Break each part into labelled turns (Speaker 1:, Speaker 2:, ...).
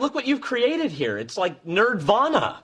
Speaker 1: Look what you've created here. It's like nerdvana.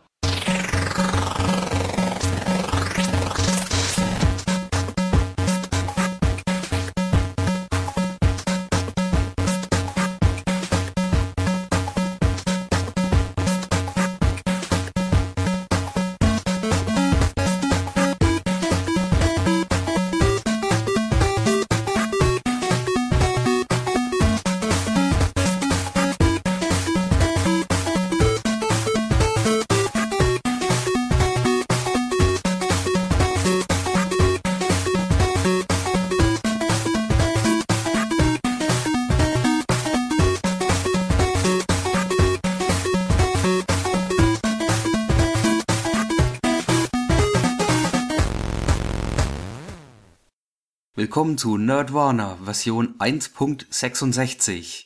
Speaker 2: Willkommen zu Nerdwana Version 1.66.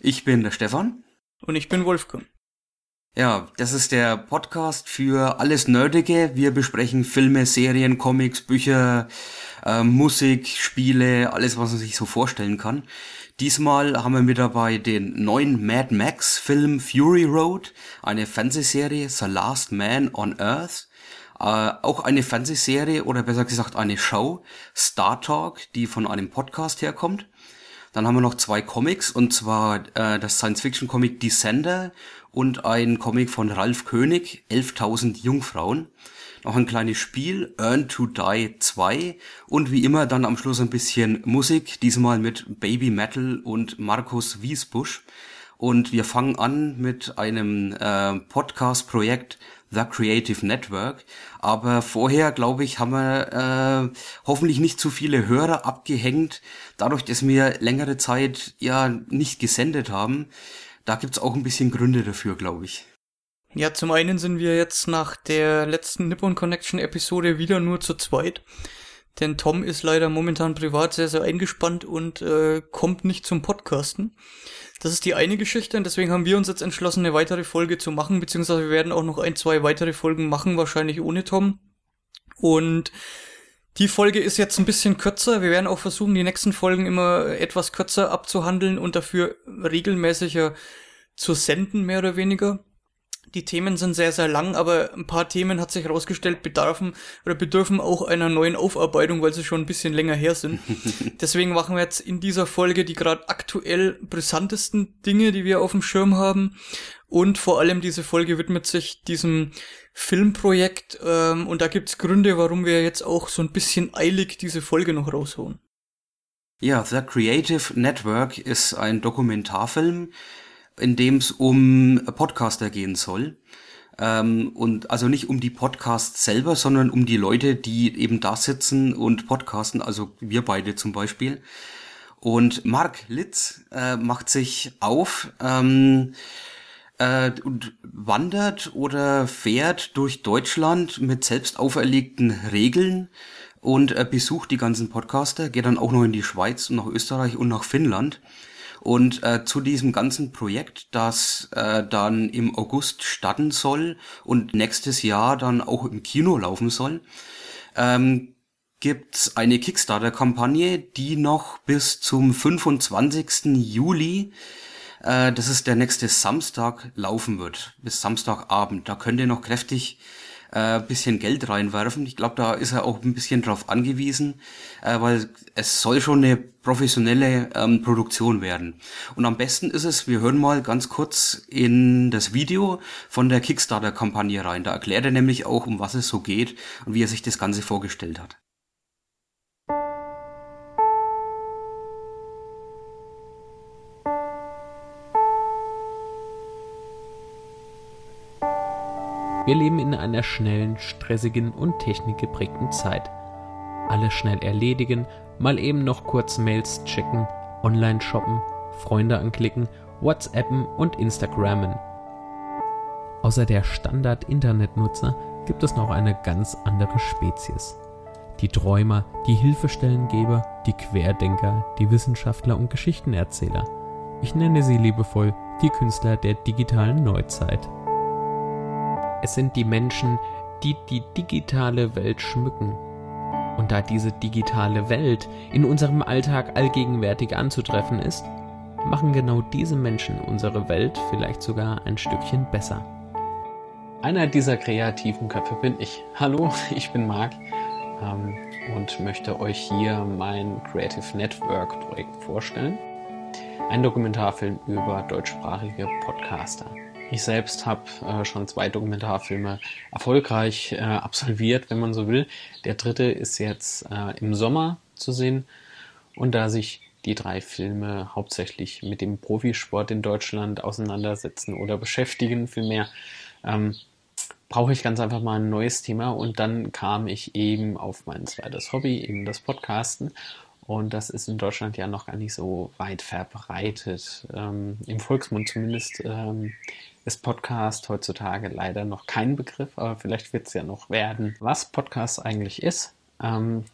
Speaker 2: Ich bin der Stefan.
Speaker 3: Und ich bin Wolfgang.
Speaker 2: Ja, das ist der Podcast für alles Nerdige. Wir besprechen Filme, Serien, Comics, Bücher, äh, Musik, Spiele, alles, was man sich so vorstellen kann. Diesmal haben wir mit dabei den neuen Mad Max Film Fury Road, eine Fernsehserie The Last Man on Earth äh, auch eine Fernsehserie oder besser gesagt eine Show, Star Talk, die von einem Podcast herkommt. Dann haben wir noch zwei Comics und zwar äh, das Science-Fiction-Comic Descender und ein Comic von Ralf König, 11.000 Jungfrauen. Noch ein kleines Spiel, Earn to Die 2 und wie immer dann am Schluss ein bisschen Musik, diesmal mit Baby Metal und Markus Wiesbusch. Und wir fangen an mit einem äh, Podcast-Projekt The Creative Network. Aber vorher, glaube ich, haben wir äh, hoffentlich nicht zu viele Hörer abgehängt, dadurch, dass wir längere Zeit ja nicht gesendet haben. Da gibt's auch ein bisschen Gründe dafür, glaube ich.
Speaker 3: Ja, zum einen sind wir jetzt nach der letzten Nippon Connection Episode wieder nur zu zweit. Denn Tom ist leider momentan privat sehr, sehr eingespannt und äh, kommt nicht zum Podcasten. Das ist die eine Geschichte und deswegen haben wir uns jetzt entschlossen, eine weitere Folge zu machen, beziehungsweise wir werden auch noch ein, zwei weitere Folgen machen, wahrscheinlich ohne Tom. Und die Folge ist jetzt ein bisschen kürzer. Wir werden auch versuchen, die nächsten Folgen immer etwas kürzer abzuhandeln und dafür regelmäßiger zu senden, mehr oder weniger. Die Themen sind sehr, sehr lang, aber ein paar Themen hat sich herausgestellt, bedarfen oder bedürfen auch einer neuen Aufarbeitung, weil sie schon ein bisschen länger her sind. Deswegen machen wir jetzt in dieser Folge die gerade aktuell brisantesten Dinge, die wir auf dem Schirm haben. Und vor allem diese Folge widmet sich diesem Filmprojekt. Ähm, und da gibt's Gründe, warum wir jetzt auch so ein bisschen eilig diese Folge noch raushauen.
Speaker 2: Ja, The Creative Network ist ein Dokumentarfilm, in dem es um Podcaster gehen soll. Ähm, und also nicht um die Podcasts selber, sondern um die Leute, die eben da sitzen und podcasten, also wir beide zum Beispiel. Und Mark Litz äh, macht sich auf ähm, äh, und wandert oder fährt durch Deutschland mit selbst auferlegten Regeln und äh, besucht die ganzen Podcaster, geht dann auch noch in die Schweiz und nach Österreich und nach Finnland und äh, zu diesem ganzen Projekt, das äh, dann im August starten soll und nächstes Jahr dann auch im Kino laufen soll, ähm, gibt's eine Kickstarter-Kampagne, die noch bis zum 25. Juli äh, das ist der nächste Samstag laufen wird, bis Samstagabend. Da könnt ihr noch kräftig äh, bisschen Geld reinwerfen. Ich glaube, da ist er auch ein bisschen drauf angewiesen, äh, weil es soll schon eine professionelle ähm, Produktion werden. Und am besten ist es, wir hören mal ganz kurz in das Video von der Kickstarter-Kampagne rein. Da erklärt er nämlich auch, um was es so geht und wie er sich das Ganze vorgestellt hat.
Speaker 4: Wir leben in einer schnellen, stressigen und technikgeprägten Zeit. Alles schnell erledigen, mal eben noch kurz Mails checken, online shoppen, Freunde anklicken, WhatsAppen und Instagrammen. Außer der Standard-Internetnutzer gibt es noch eine ganz andere Spezies. Die Träumer, die Hilfestellengeber, die Querdenker, die Wissenschaftler und Geschichtenerzähler. Ich nenne sie liebevoll die Künstler der digitalen Neuzeit. Es sind die Menschen, die die digitale Welt schmücken. Und da diese digitale Welt in unserem Alltag allgegenwärtig anzutreffen ist,
Speaker 5: machen genau diese Menschen unsere Welt vielleicht sogar ein Stückchen besser.
Speaker 6: Einer dieser kreativen Köpfe bin ich. Hallo, ich bin Marc ähm, und möchte euch hier mein Creative Network Projekt vorstellen. Ein Dokumentarfilm über deutschsprachige Podcaster. Ich selbst habe äh, schon zwei Dokumentarfilme erfolgreich äh, absolviert, wenn man so will. Der dritte ist jetzt äh, im Sommer zu sehen. Und da sich die drei Filme hauptsächlich mit dem Profisport in Deutschland auseinandersetzen oder beschäftigen, vielmehr, ähm, brauche ich ganz einfach mal ein neues Thema. Und dann kam ich eben auf mein zweites Hobby, eben das Podcasten. Und das ist in Deutschland ja noch gar nicht so weit verbreitet. Ähm, Im Volksmund zumindest ähm, ist Podcast heutzutage leider noch kein Begriff, aber vielleicht wird es ja noch werden. Was Podcast eigentlich ist, ähm,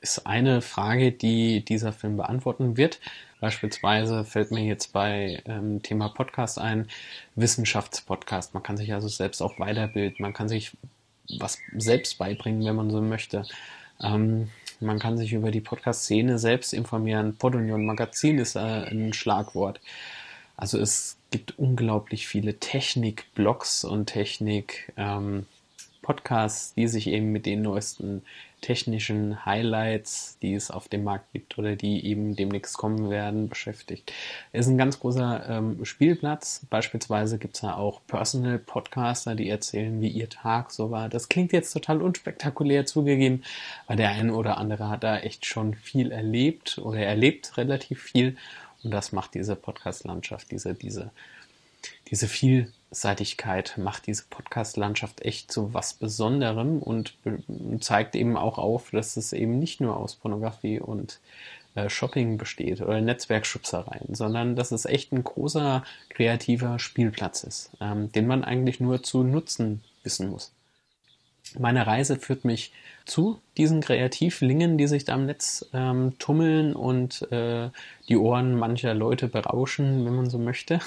Speaker 6: ist eine Frage, die dieser Film beantworten wird. Beispielsweise fällt mir jetzt bei ähm, Thema Podcast ein, Wissenschaftspodcast. Man kann sich also selbst auch weiterbilden, man kann sich was selbst beibringen, wenn man so möchte. Ähm, man kann sich über die Podcast-Szene selbst informieren. Podunion Magazin ist äh, ein Schlagwort. Also es gibt unglaublich viele Technik-Blogs und Technik-Podcasts, ähm, die sich eben mit den neuesten technischen Highlights, die es auf dem Markt gibt oder die eben demnächst kommen werden, beschäftigt. Es ist ein ganz großer ähm, Spielplatz. Beispielsweise gibt es da auch Personal Podcaster, die erzählen, wie ihr Tag so war. Das klingt jetzt total unspektakulär zugegeben, weil der eine oder andere hat da echt schon viel erlebt oder erlebt relativ viel und das macht diese Podcast-Landschaft, diese, diese, diese Vielseitigkeit macht diese Podcast-Landschaft echt zu was Besonderem und zeigt eben auch auf, dass es eben nicht nur aus Pornografie und äh, Shopping besteht oder Netzwerkschubsereien, sondern dass es echt ein großer kreativer Spielplatz ist, ähm, den man eigentlich nur zu nutzen wissen muss. Meine Reise führt mich zu diesen Kreativlingen, die sich da im Netz ähm, tummeln und äh, die Ohren mancher Leute berauschen, wenn man so möchte.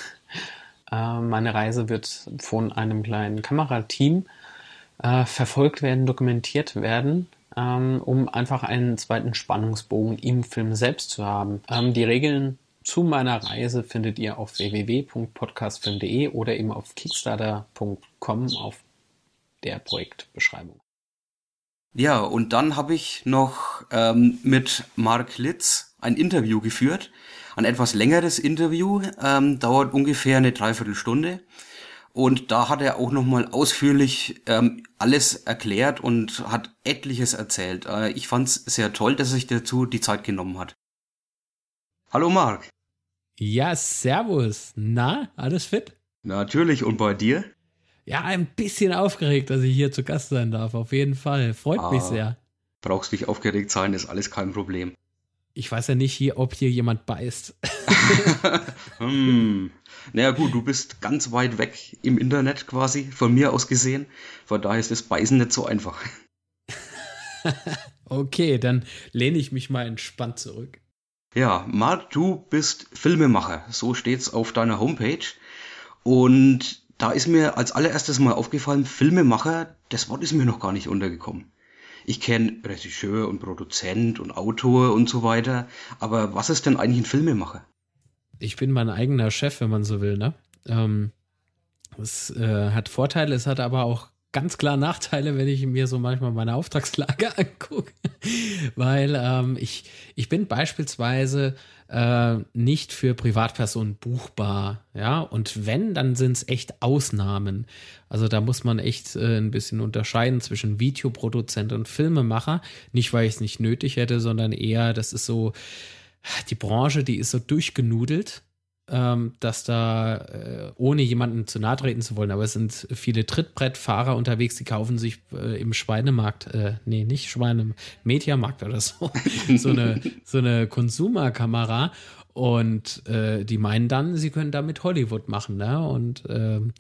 Speaker 6: Äh, meine Reise wird von einem kleinen Kamerateam äh, verfolgt werden, dokumentiert werden, ähm, um einfach einen zweiten Spannungsbogen im Film selbst zu haben. Ähm, die Regeln zu meiner Reise findet ihr auf www.podcastfilm.de oder eben auf kickstarter.com auf der Projektbeschreibung.
Speaker 2: Ja, und dann habe ich noch ähm, mit Mark Litz ein Interview geführt. Ein etwas längeres Interview, ähm, dauert ungefähr eine Dreiviertelstunde. Und da hat er auch nochmal ausführlich ähm, alles erklärt und hat etliches erzählt. Äh, ich fand es sehr toll, dass er sich dazu die Zeit genommen hat. Hallo Mark.
Speaker 7: Ja, servus. Na, alles fit?
Speaker 2: Natürlich, und bei dir?
Speaker 7: Ja, ein bisschen aufgeregt, dass ich hier zu Gast sein darf. Auf jeden Fall. Freut ah, mich sehr.
Speaker 2: Brauchst dich aufgeregt sein, ist alles kein Problem.
Speaker 7: Ich weiß ja nicht, hier, ob hier jemand beißt.
Speaker 2: hm. Naja gut, du bist ganz weit weg im Internet quasi, von mir aus gesehen. Von daher ist das Beißen nicht so einfach.
Speaker 7: okay, dann lehne ich mich mal entspannt zurück.
Speaker 2: Ja, Marc, du bist Filmemacher. So steht's auf deiner Homepage. Und da ist mir als allererstes mal aufgefallen, Filmemacher, das Wort ist mir noch gar nicht untergekommen. Ich kenne Regisseur und Produzent und Autor und so weiter, aber was ist denn eigentlich ein Filmemacher?
Speaker 7: Ich bin mein eigener Chef, wenn man so will, ne? Ähm, es äh, hat Vorteile, es hat aber auch ganz klar Nachteile, wenn ich mir so manchmal meine Auftragslage angucke. Weil ähm, ich, ich bin beispielsweise äh, nicht für Privatpersonen buchbar. Ja, und wenn, dann sind es echt Ausnahmen. Also da muss man echt äh, ein bisschen unterscheiden zwischen Videoproduzent und Filmemacher. Nicht, weil ich es nicht nötig hätte, sondern eher, das ist so, die Branche, die ist so durchgenudelt ähm, dass da, äh, ohne jemanden zu nahe treten zu wollen, aber es sind viele Trittbrettfahrer unterwegs, die kaufen sich äh, im Schweinemarkt, äh, nee, nicht Schweine, Mediamarkt oder so, so eine, so eine Konsumerkamera und äh, die meinen dann, sie können damit Hollywood machen, ne? Und ähm,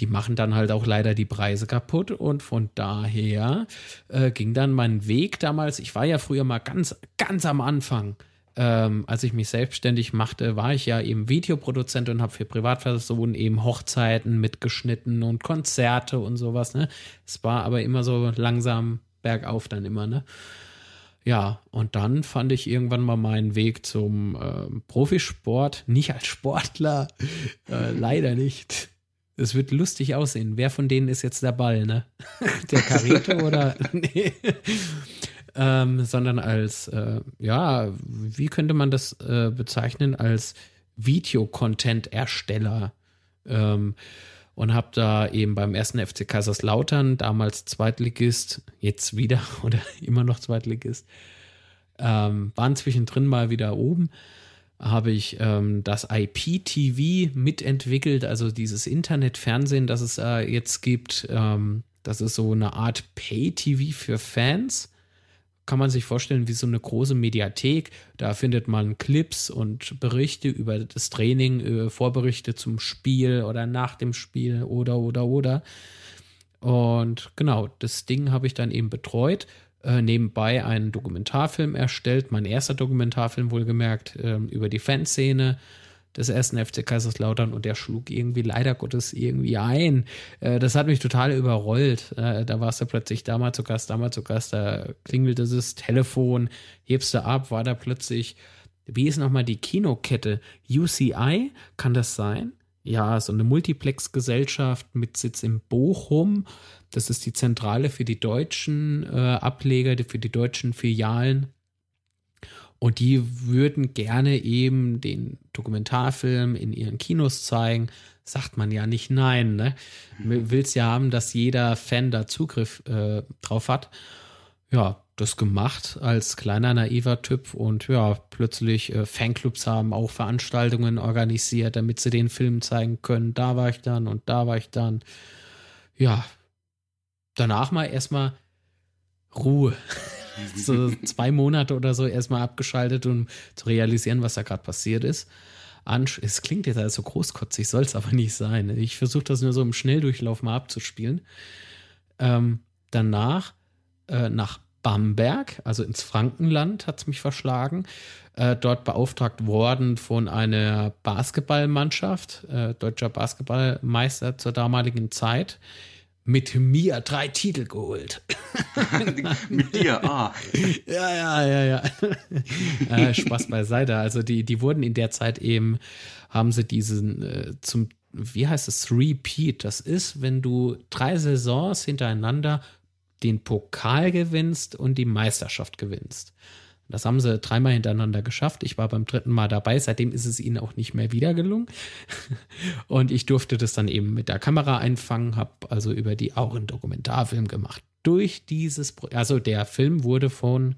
Speaker 7: die machen dann halt auch leider die Preise kaputt und von daher äh, ging dann mein Weg damals, ich war ja früher mal ganz, ganz am Anfang, ähm, als ich mich selbstständig machte, war ich ja eben Videoproduzent und habe für Privatpersonen eben Hochzeiten mitgeschnitten und Konzerte und sowas. Ne? Es war aber immer so langsam bergauf dann immer. Ne?
Speaker 6: Ja, und dann fand ich irgendwann mal meinen Weg zum äh, Profisport, nicht als Sportler, äh, leider nicht. Es wird lustig aussehen. Wer von denen ist jetzt der Ball, ne? Der Karierte oder? nee. Ähm, sondern als, äh, ja, wie könnte man das äh, bezeichnen? Als Videocontent-Ersteller. Ähm, und habe da eben beim ersten FC Kaiserslautern, damals Zweitligist, jetzt wieder oder immer noch Zweitligist, ähm, waren zwischendrin mal wieder oben, habe ich ähm, das IPTV mitentwickelt, also dieses Internetfernsehen, das es äh, jetzt gibt. Ähm, das ist so eine Art Pay-TV für Fans kann man sich vorstellen wie so eine große Mediathek. Da findet man Clips und Berichte über das Training, äh, Vorberichte zum Spiel oder nach dem Spiel oder, oder, oder. Und genau, das Ding habe ich dann eben betreut. Äh, nebenbei einen Dokumentarfilm erstellt, mein erster Dokumentarfilm wohlgemerkt, äh, über die Fanszene des ersten FC Kaiserslautern und der schlug irgendwie leider Gottes irgendwie ein. Äh, das hat mich total überrollt. Äh, da warst du plötzlich da mal zu Gast, da mal zu Gast, da klingelte das Telefon, hebst du ab, war da plötzlich, wie ist nochmal die Kinokette? UCI, kann das sein? Ja, so eine Multiplex-Gesellschaft mit Sitz in Bochum. Das ist die Zentrale für die deutschen äh, Ableger, für die deutschen Filialen und die würden gerne eben den Dokumentarfilm in ihren Kinos zeigen. Sagt man ja nicht nein, ne? Willst ja haben, dass jeder Fan da Zugriff äh, drauf hat. Ja, das gemacht als kleiner naiver Typ und ja, plötzlich äh, Fanclubs haben auch Veranstaltungen organisiert, damit sie den Film zeigen können. Da war ich dann und da war ich dann. Ja, danach mal erstmal Ruhe. so zwei Monate oder so erstmal abgeschaltet, um zu realisieren, was da gerade passiert ist. Ansch es klingt jetzt also großkotzig, soll es aber nicht sein. Ich versuche das nur so im Schnelldurchlauf mal abzuspielen. Ähm, danach äh, nach Bamberg, also ins Frankenland, hat es mich verschlagen. Äh, dort beauftragt worden von einer Basketballmannschaft, äh, deutscher Basketballmeister zur damaligen Zeit, mit mir drei Titel geholt.
Speaker 2: mit dir, ah.
Speaker 6: Ja, ja, ja, ja. äh, Spaß beiseite. Also die, die wurden in der Zeit eben, haben sie diesen äh, zum, wie heißt es, Repeat. Das ist, wenn du drei Saisons hintereinander den Pokal gewinnst und die Meisterschaft gewinnst. Das haben sie dreimal hintereinander geschafft. Ich war beim dritten Mal dabei. Seitdem ist es ihnen auch nicht mehr wieder gelungen. Und ich durfte das dann eben mit der Kamera einfangen, habe also über die auch einen Dokumentarfilm gemacht. Durch dieses, Pro also der Film wurde von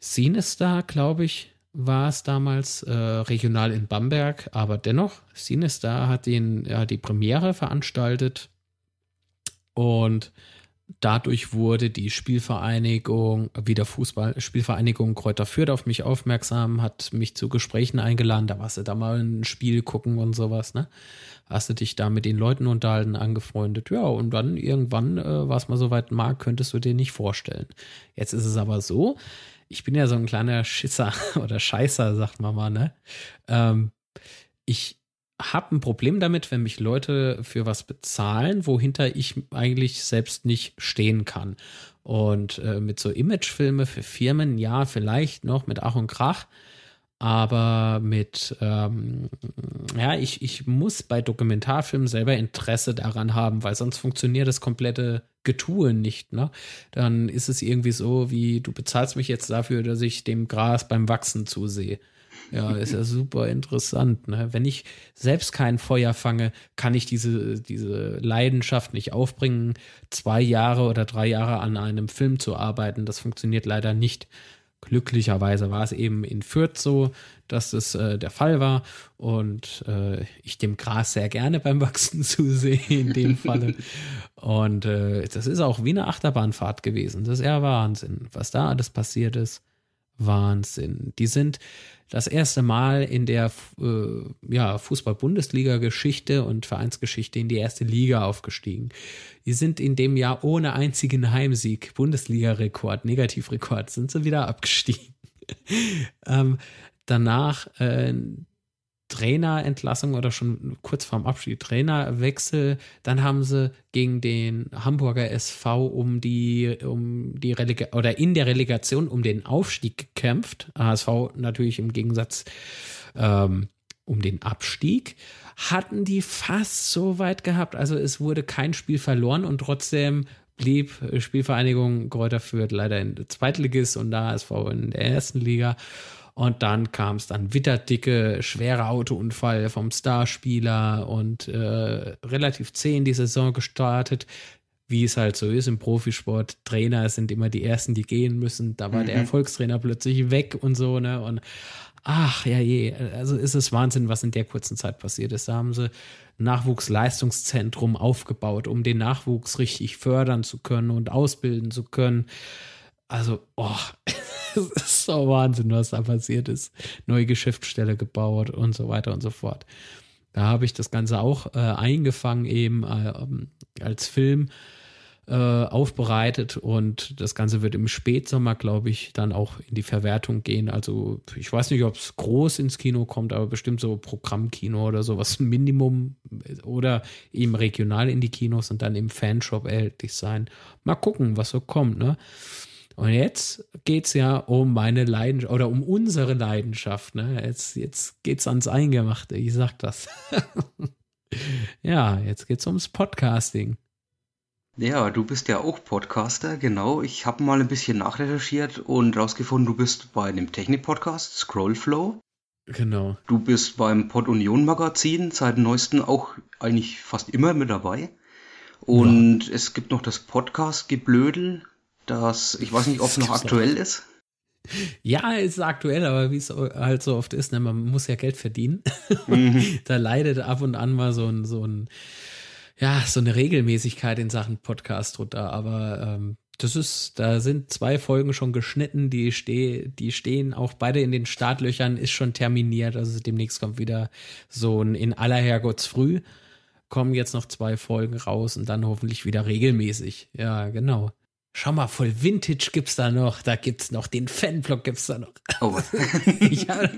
Speaker 6: Cinestar, glaube ich, war es damals äh, regional in Bamberg, aber dennoch, Cinestar hat den, ja, die Premiere veranstaltet und dadurch wurde die Spielvereinigung, wieder Fußball, Spielvereinigung Kräuter Fürth auf mich aufmerksam, hat mich zu Gesprächen eingeladen, da warst du da mal ein Spiel gucken und sowas, ne? Hast du dich da mit den Leuten unterhalten, angefreundet, ja, und dann irgendwann, äh, war es mal so weit mag, könntest du dir nicht vorstellen. Jetzt ist es aber so, ich bin ja so ein kleiner Schisser oder Scheißer, sagt man mal, ne? Ähm, ich habe ein Problem damit, wenn mich Leute für was bezahlen, wohinter ich eigentlich selbst nicht stehen kann. Und äh, mit so Imagefilme für Firmen, ja, vielleicht noch mit Ach und Krach, aber mit, ähm, ja, ich, ich muss bei Dokumentarfilmen selber Interesse daran haben, weil sonst funktioniert das komplette Getue nicht, ne? Dann ist es irgendwie so, wie du bezahlst mich jetzt dafür, dass ich dem Gras beim Wachsen zusehe. Ja, ist ja super interessant. Ne? Wenn ich selbst kein Feuer fange, kann ich diese, diese Leidenschaft nicht aufbringen, zwei Jahre oder drei Jahre an einem Film zu arbeiten. Das funktioniert leider nicht. Glücklicherweise war es eben in Fürth so, dass das äh, der Fall war und äh, ich dem Gras sehr gerne beim Wachsen zusehe in dem Falle. und äh, das ist auch wie eine Achterbahnfahrt gewesen. Das ist eher Wahnsinn, was da alles passiert ist. Wahnsinn. Die sind das erste Mal in der äh, ja, Fußball-Bundesliga-Geschichte und Vereinsgeschichte in die erste Liga aufgestiegen. Die sind in dem Jahr ohne einzigen Heimsieg, Bundesliga-Rekord, Negativrekord, sind sie wieder abgestiegen. ähm, danach äh, Trainerentlassung oder schon kurz vorm Abschied Trainerwechsel. Dann haben sie gegen den Hamburger SV um die, um die Relega oder in der Relegation um den Aufstieg gekämpft. HSV natürlich im Gegensatz ähm, um den Abstieg. Hatten die fast so weit gehabt. Also es wurde kein Spiel verloren und trotzdem blieb Spielvereinigung Kräuter Fürth leider in der Zweitligist und da HSV in der ersten Liga. Und dann kam es dann witterdicke, schwere Autounfall vom Starspieler und äh, relativ zäh in die Saison gestartet, wie es halt so ist im Profisport. Trainer sind immer die Ersten, die gehen müssen. Da war mhm. der Erfolgstrainer plötzlich weg und so, ne? Und ach ja je, also ist es Wahnsinn, was in der kurzen Zeit passiert ist. Da haben sie Nachwuchsleistungszentrum aufgebaut, um den Nachwuchs richtig fördern zu können und ausbilden zu können. Also, oh, es ist so Wahnsinn, was da passiert ist. Neue Geschäftsstelle gebaut und so weiter und so fort. Da habe ich das Ganze auch äh, eingefangen, eben äh, als Film äh, aufbereitet und das Ganze wird im Spätsommer, glaube ich, dann auch in die Verwertung gehen. Also ich weiß nicht, ob es groß ins Kino kommt, aber bestimmt so Programmkino oder sowas, Minimum oder eben regional in die Kinos und dann im Fanshop erhältlich sein. Mal gucken, was so kommt, ne? Und jetzt geht es ja um meine Leidenschaft oder um unsere Leidenschaft. Ne? Jetzt, jetzt es ans Eingemachte, ich sag das. ja, jetzt geht es ums Podcasting.
Speaker 2: Ja, du bist ja auch Podcaster, genau. Ich habe mal ein bisschen nachrecherchiert und rausgefunden, du bist bei einem Technik-Podcast, Scrollflow.
Speaker 6: Genau.
Speaker 2: Du bist beim Pod Union Magazin seit neuestem auch eigentlich fast immer mit dabei. Und ja. es gibt noch das Podcast-Geblödel, das, ich weiß nicht, ob es noch aktuell ist.
Speaker 6: Ja, es ist aktuell, aber wie es halt so oft ist, ne, man muss ja Geld verdienen. Mhm. da leidet ab und an mal so ein, so ein ja, so eine Regelmäßigkeit in Sachen Podcast drunter, aber ähm, das ist, da sind zwei Folgen schon geschnitten, die, steh, die stehen auch beide in den Startlöchern, ist schon terminiert, also demnächst kommt wieder so ein in aller Herrgottsfrüh, kommen jetzt noch zwei Folgen raus und dann hoffentlich wieder regelmäßig. Ja, genau. Schau mal, voll Vintage gibt's da noch, da gibt's noch den Fanblog gibt's da noch. Oh. ja,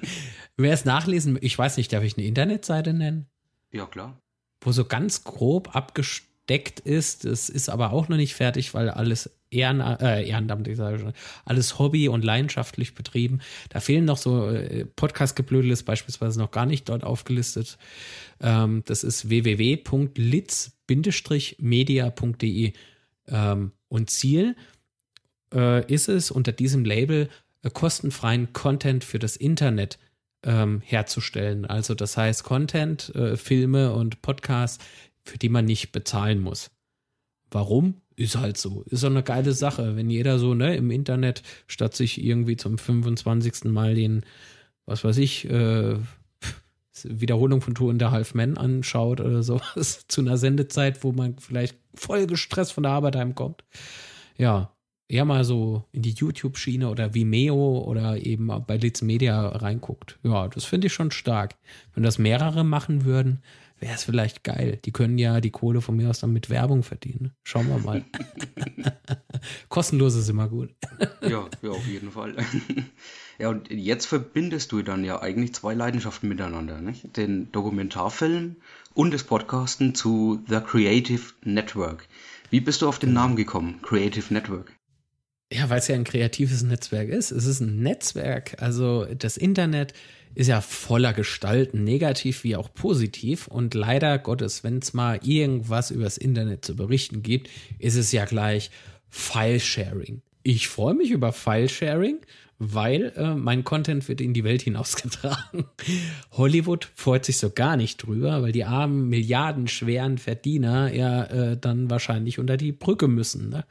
Speaker 6: wer es nachlesen, ich weiß nicht, darf ich eine Internetseite nennen?
Speaker 2: Ja, klar
Speaker 6: wo so ganz grob abgesteckt ist. Es ist aber auch noch nicht fertig, weil alles Ehren, äh, Ehrenamt, ich sage schon, alles Hobby und leidenschaftlich betrieben. Da fehlen noch so äh, Podcast-Geblödel ist beispielsweise noch gar nicht dort aufgelistet. Ähm, das ist www.litz-media.de ähm, und Ziel äh, ist es unter diesem Label äh, kostenfreien Content für das Internet ähm, herzustellen. Also das heißt Content, äh, Filme und Podcasts, für die man nicht bezahlen muss. Warum? Ist halt so. Ist so eine geile Sache, wenn jeder so ne, im Internet, statt sich irgendwie zum 25. Mal den, was weiß ich, äh, Wiederholung von Tour in der Half Man anschaut oder sowas zu einer Sendezeit, wo man vielleicht voll gestresst von der Arbeit heimkommt. Ja, eher mal so in die YouTube-Schiene oder Vimeo oder eben bei Litz Media reinguckt. Ja, das finde ich schon stark. Wenn das mehrere machen würden, wäre es vielleicht geil. Die können ja die Kohle von mir aus dann mit Werbung verdienen. Schauen wir mal. Kostenlos ist immer gut.
Speaker 2: ja, ja, auf jeden Fall. Ja, und jetzt verbindest du dann ja eigentlich zwei Leidenschaften miteinander, nicht? Den Dokumentarfilm und das Podcasten zu The Creative Network. Wie bist du auf den Namen gekommen, Creative Network?
Speaker 6: Ja, weil es ja ein kreatives Netzwerk ist. Es ist ein Netzwerk. Also das Internet ist ja voller Gestalten, negativ wie auch positiv. Und leider Gottes, wenn es mal irgendwas übers Internet zu berichten gibt, ist es ja gleich File-Sharing. Ich freue mich über File-Sharing, weil äh, mein Content wird in die Welt hinausgetragen. Hollywood freut sich so gar nicht drüber, weil die armen, milliardenschweren Verdiener ja äh, dann wahrscheinlich unter die Brücke müssen. Ne?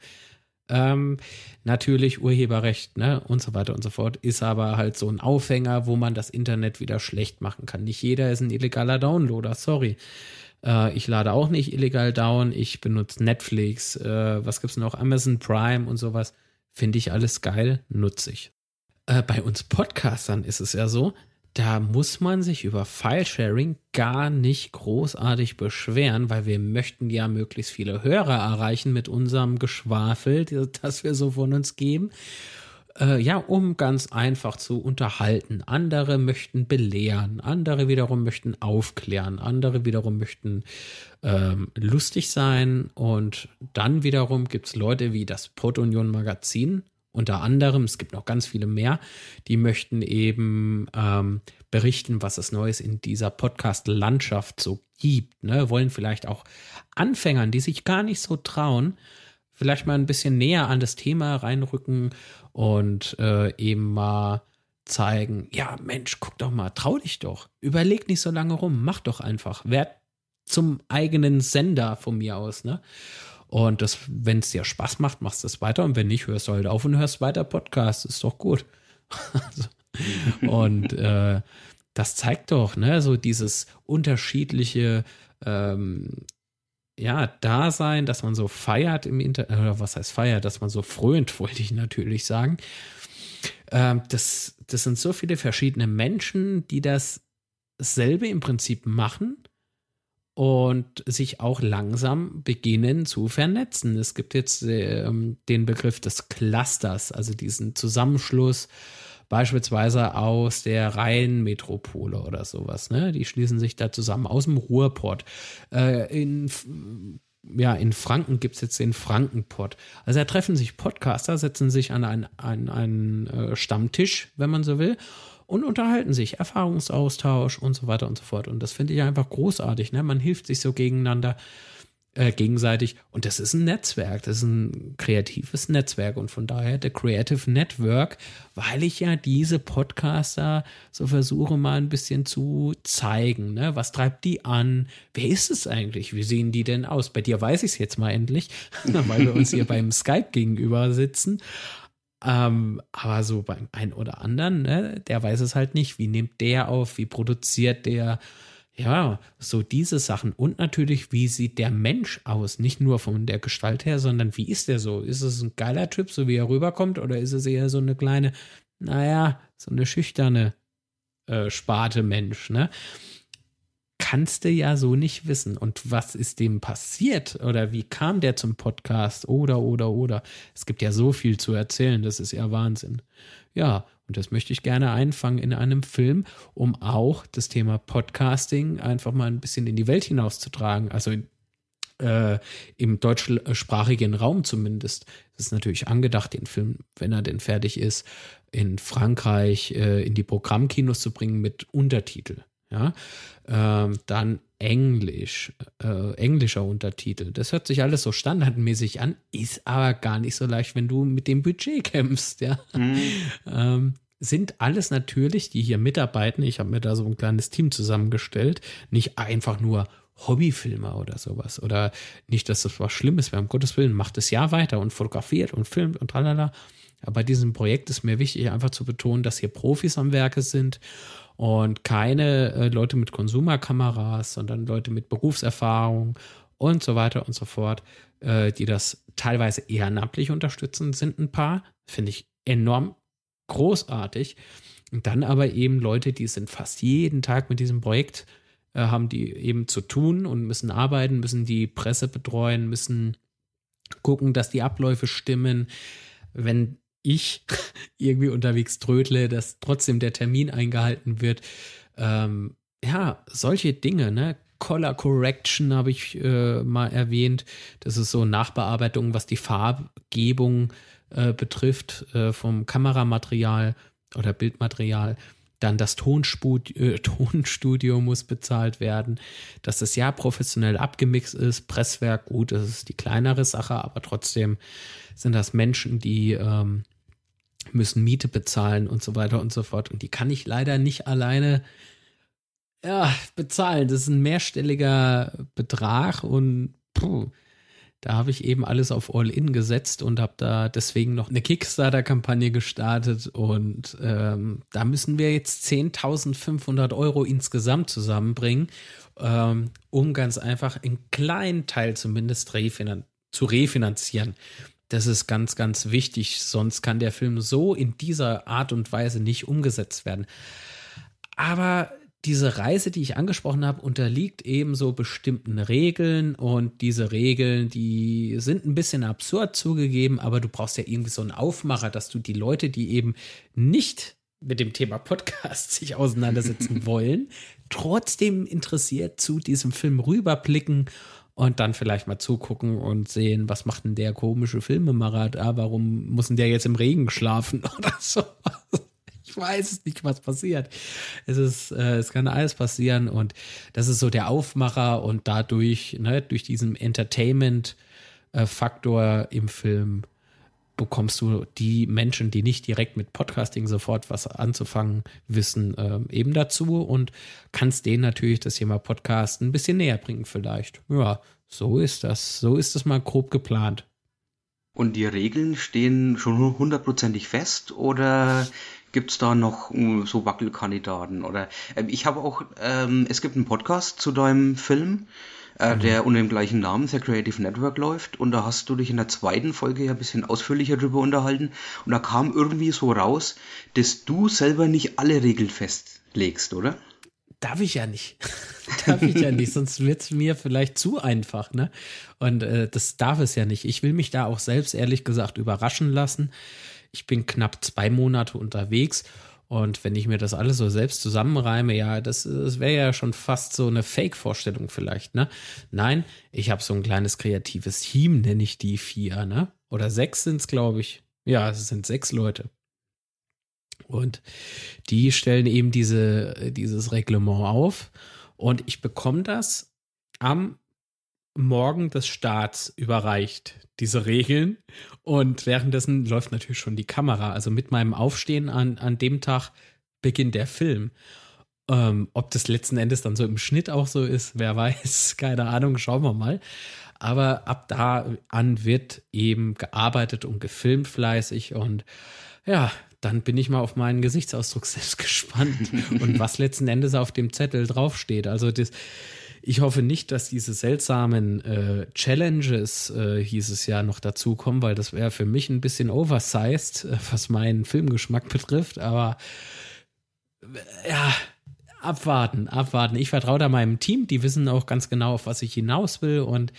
Speaker 6: Ähm, natürlich Urheberrecht, ne, und so weiter und so fort, ist aber halt so ein Aufhänger, wo man das Internet wieder schlecht machen kann. Nicht jeder ist ein illegaler Downloader, sorry. Äh, ich lade auch nicht illegal down, ich benutze Netflix, äh, was gibt's noch, Amazon Prime und sowas. Finde ich alles geil, nutze ich. Äh, bei uns Podcastern ist es ja so, da muss man sich über File-Sharing gar nicht großartig beschweren, weil wir möchten ja möglichst viele Hörer erreichen mit unserem Geschwafel, das wir so von uns geben. äh, ja, um ganz einfach zu unterhalten. Andere möchten belehren, andere wiederum möchten aufklären, andere wiederum möchten ähm, lustig sein und dann wiederum gibt es Leute wie das Protonion Magazin, unter anderem, es gibt noch ganz viele mehr, die möchten eben ähm, berichten, was es Neues in dieser Podcast-Landschaft so gibt. Ne? Wollen vielleicht auch Anfängern, die sich gar nicht so trauen, vielleicht mal ein bisschen näher an das Thema reinrücken und äh, eben mal zeigen, ja Mensch, guck doch mal, trau dich doch, überleg nicht so lange rum, mach doch einfach, werd zum eigenen Sender von mir aus, ne? Und das, wenn es dir Spaß macht, machst du es weiter und wenn nicht, hörst du halt auf und hörst weiter Podcast, ist doch gut. und äh, das zeigt doch, ne, so dieses unterschiedliche ähm, ja, Dasein, dass man so feiert im Internet, oder was heißt feiert, dass man so frönt, wollte ich natürlich sagen. Ähm, das, das sind so viele verschiedene Menschen, die dasselbe im Prinzip machen und sich auch langsam beginnen zu vernetzen. Es gibt jetzt ähm, den Begriff des Clusters, also diesen Zusammenschluss beispielsweise aus der Rheinmetropole oder sowas. Ne? Die schließen sich da zusammen aus dem Ruhrpott. Äh, in ja, in Franken gibt es jetzt den Frankenpott. Also da treffen sich Podcaster, setzen sich an einen, an einen äh, Stammtisch, wenn man so will, und unterhalten sich, Erfahrungsaustausch und so weiter und so fort. Und das finde ich einfach großartig. Ne? Man hilft sich so gegeneinander äh, gegenseitig. Und das ist ein Netzwerk, das ist ein kreatives Netzwerk. Und von daher der Creative Network, weil ich ja diese Podcaster so versuche mal ein bisschen zu zeigen. Ne? Was treibt die an? Wer ist es eigentlich? Wie sehen die denn aus? Bei dir weiß ich es jetzt mal endlich, weil wir uns hier beim Skype gegenüber sitzen. Ähm, aber so beim einen oder anderen, ne, der weiß es halt nicht. Wie nimmt der auf? Wie produziert der? Ja, so diese Sachen. Und natürlich, wie sieht der Mensch aus? Nicht nur von der Gestalt her, sondern wie ist der so? Ist es ein geiler Typ, so wie er rüberkommt? Oder ist es eher so eine kleine, naja, so eine schüchterne äh, Sparte Mensch, ne? Kannst du ja so nicht wissen. Und was ist dem passiert? Oder wie kam der zum Podcast? Oder, oder, oder. Es gibt ja so viel zu erzählen, das ist ja Wahnsinn. Ja, und das möchte ich gerne einfangen in einem Film, um auch das Thema Podcasting einfach mal ein bisschen in die Welt hinauszutragen. Also in, äh, im deutschsprachigen Raum zumindest. Es ist natürlich angedacht, den Film, wenn er denn fertig ist, in Frankreich äh, in die Programmkinos zu bringen mit Untertitel. Ja, ähm, dann Englisch, äh, englischer Untertitel. Das hört sich alles so standardmäßig an, ist aber gar nicht so leicht, wenn du mit dem Budget kämpfst, ja. Mhm. Ähm, sind alles natürlich, die hier mitarbeiten, ich habe mir da so ein kleines Team zusammengestellt, nicht einfach nur Hobbyfilmer oder sowas. Oder nicht, dass das was Schlimmes wäre, um Gottes Willen, macht es ja weiter und fotografiert und filmt und tralala. Aber bei diesem Projekt ist mir wichtig, einfach zu betonen, dass hier Profis am Werke sind und keine äh, Leute mit Konsumerkameras, sondern Leute mit Berufserfahrung und so weiter und so fort, äh, die das teilweise ehrenamtlich unterstützen, sind ein paar. Finde ich enorm großartig. Und dann aber eben Leute, die sind fast jeden Tag mit diesem Projekt, äh, haben die eben zu tun und müssen arbeiten, müssen die Presse betreuen, müssen gucken, dass die Abläufe stimmen. Wenn ich irgendwie unterwegs trödle, dass trotzdem der Termin eingehalten wird. Ähm, ja, solche Dinge, ne? Color Correction habe ich äh, mal erwähnt. Das ist so Nachbearbeitung, was die Farbgebung äh, betrifft, äh, vom Kameramaterial oder Bildmaterial. Dann das Tonspud äh, Tonstudio muss bezahlt werden. Dass das ja professionell abgemixt ist. Presswerk, gut, das ist die kleinere Sache, aber trotzdem sind das Menschen, die ähm, müssen Miete bezahlen und so weiter und so fort. Und die kann ich leider nicht alleine ja, bezahlen. Das ist ein mehrstelliger Betrag und puh, da habe ich eben alles auf All-In gesetzt und habe da deswegen noch eine Kickstarter-Kampagne gestartet und ähm, da müssen wir jetzt 10.500 Euro insgesamt zusammenbringen, ähm, um ganz einfach einen kleinen Teil zumindest refinan zu refinanzieren. Das ist ganz, ganz wichtig, sonst kann der Film so in dieser Art und Weise nicht umgesetzt werden. Aber diese Reise, die ich angesprochen habe, unterliegt eben so bestimmten Regeln und diese Regeln, die sind ein bisschen absurd zugegeben, aber du brauchst ja irgendwie so einen Aufmacher, dass du die Leute, die eben nicht mit dem Thema Podcast sich auseinandersetzen wollen, trotzdem interessiert zu diesem Film rüberblicken und dann vielleicht mal zugucken und sehen, was macht denn der komische Filmemacher da, warum muss denn der jetzt im Regen schlafen oder so. Ich weiß nicht, was passiert. Es ist, äh, es kann alles passieren und das ist so der Aufmacher und dadurch, ne, durch diesen Entertainment-Faktor im Film bekommst du die Menschen, die nicht direkt mit Podcasting sofort was anzufangen wissen, äh, eben dazu und kannst denen natürlich das Thema Podcast ein bisschen näher bringen vielleicht. Ja, so ist das. So ist das mal grob geplant.
Speaker 2: Und die Regeln stehen schon hundertprozentig fest oder Gibt es da noch uh, so Wackelkandidaten? Oder äh, ich habe auch, ähm, es gibt einen Podcast zu deinem Film, äh, mhm. der unter dem gleichen Namen, The Creative Network, läuft. Und da hast du dich in der zweiten Folge ja ein bisschen ausführlicher drüber unterhalten. Und da kam irgendwie so raus, dass du selber nicht alle Regeln festlegst, oder?
Speaker 6: Darf ich ja nicht. darf ich ja nicht, sonst wird es mir vielleicht zu einfach, ne? Und äh, das darf es ja nicht. Ich will mich da auch selbst ehrlich gesagt überraschen lassen. Ich bin knapp zwei Monate unterwegs und wenn ich mir das alles so selbst zusammenreime, ja, das, das wäre ja schon fast so eine Fake-Vorstellung vielleicht, ne? Nein, ich habe so ein kleines kreatives Team, nenne ich die vier, ne? Oder sechs sind es, glaube ich. Ja, es sind sechs Leute. Und die stellen eben diese, dieses Reglement auf. Und ich bekomme das am Morgen des Starts überreicht, diese Regeln. Und währenddessen läuft natürlich schon die Kamera. Also mit meinem Aufstehen an, an dem Tag beginnt der Film. Ähm, ob das letzten Endes dann so im Schnitt auch so ist, wer weiß, keine Ahnung, schauen wir mal. Aber ab da an wird eben gearbeitet und gefilmt fleißig und ja, dann bin ich mal auf meinen Gesichtsausdruck selbst gespannt und was letzten Endes auf dem Zettel draufsteht. Also das, ich hoffe nicht, dass diese seltsamen äh, Challenges, äh, hieß es ja, noch dazukommen, weil das wäre für mich ein bisschen oversized, äh, was meinen Filmgeschmack betrifft. Aber äh, ja, abwarten, abwarten. Ich vertraue da meinem Team, die wissen auch ganz genau, auf was ich hinaus will und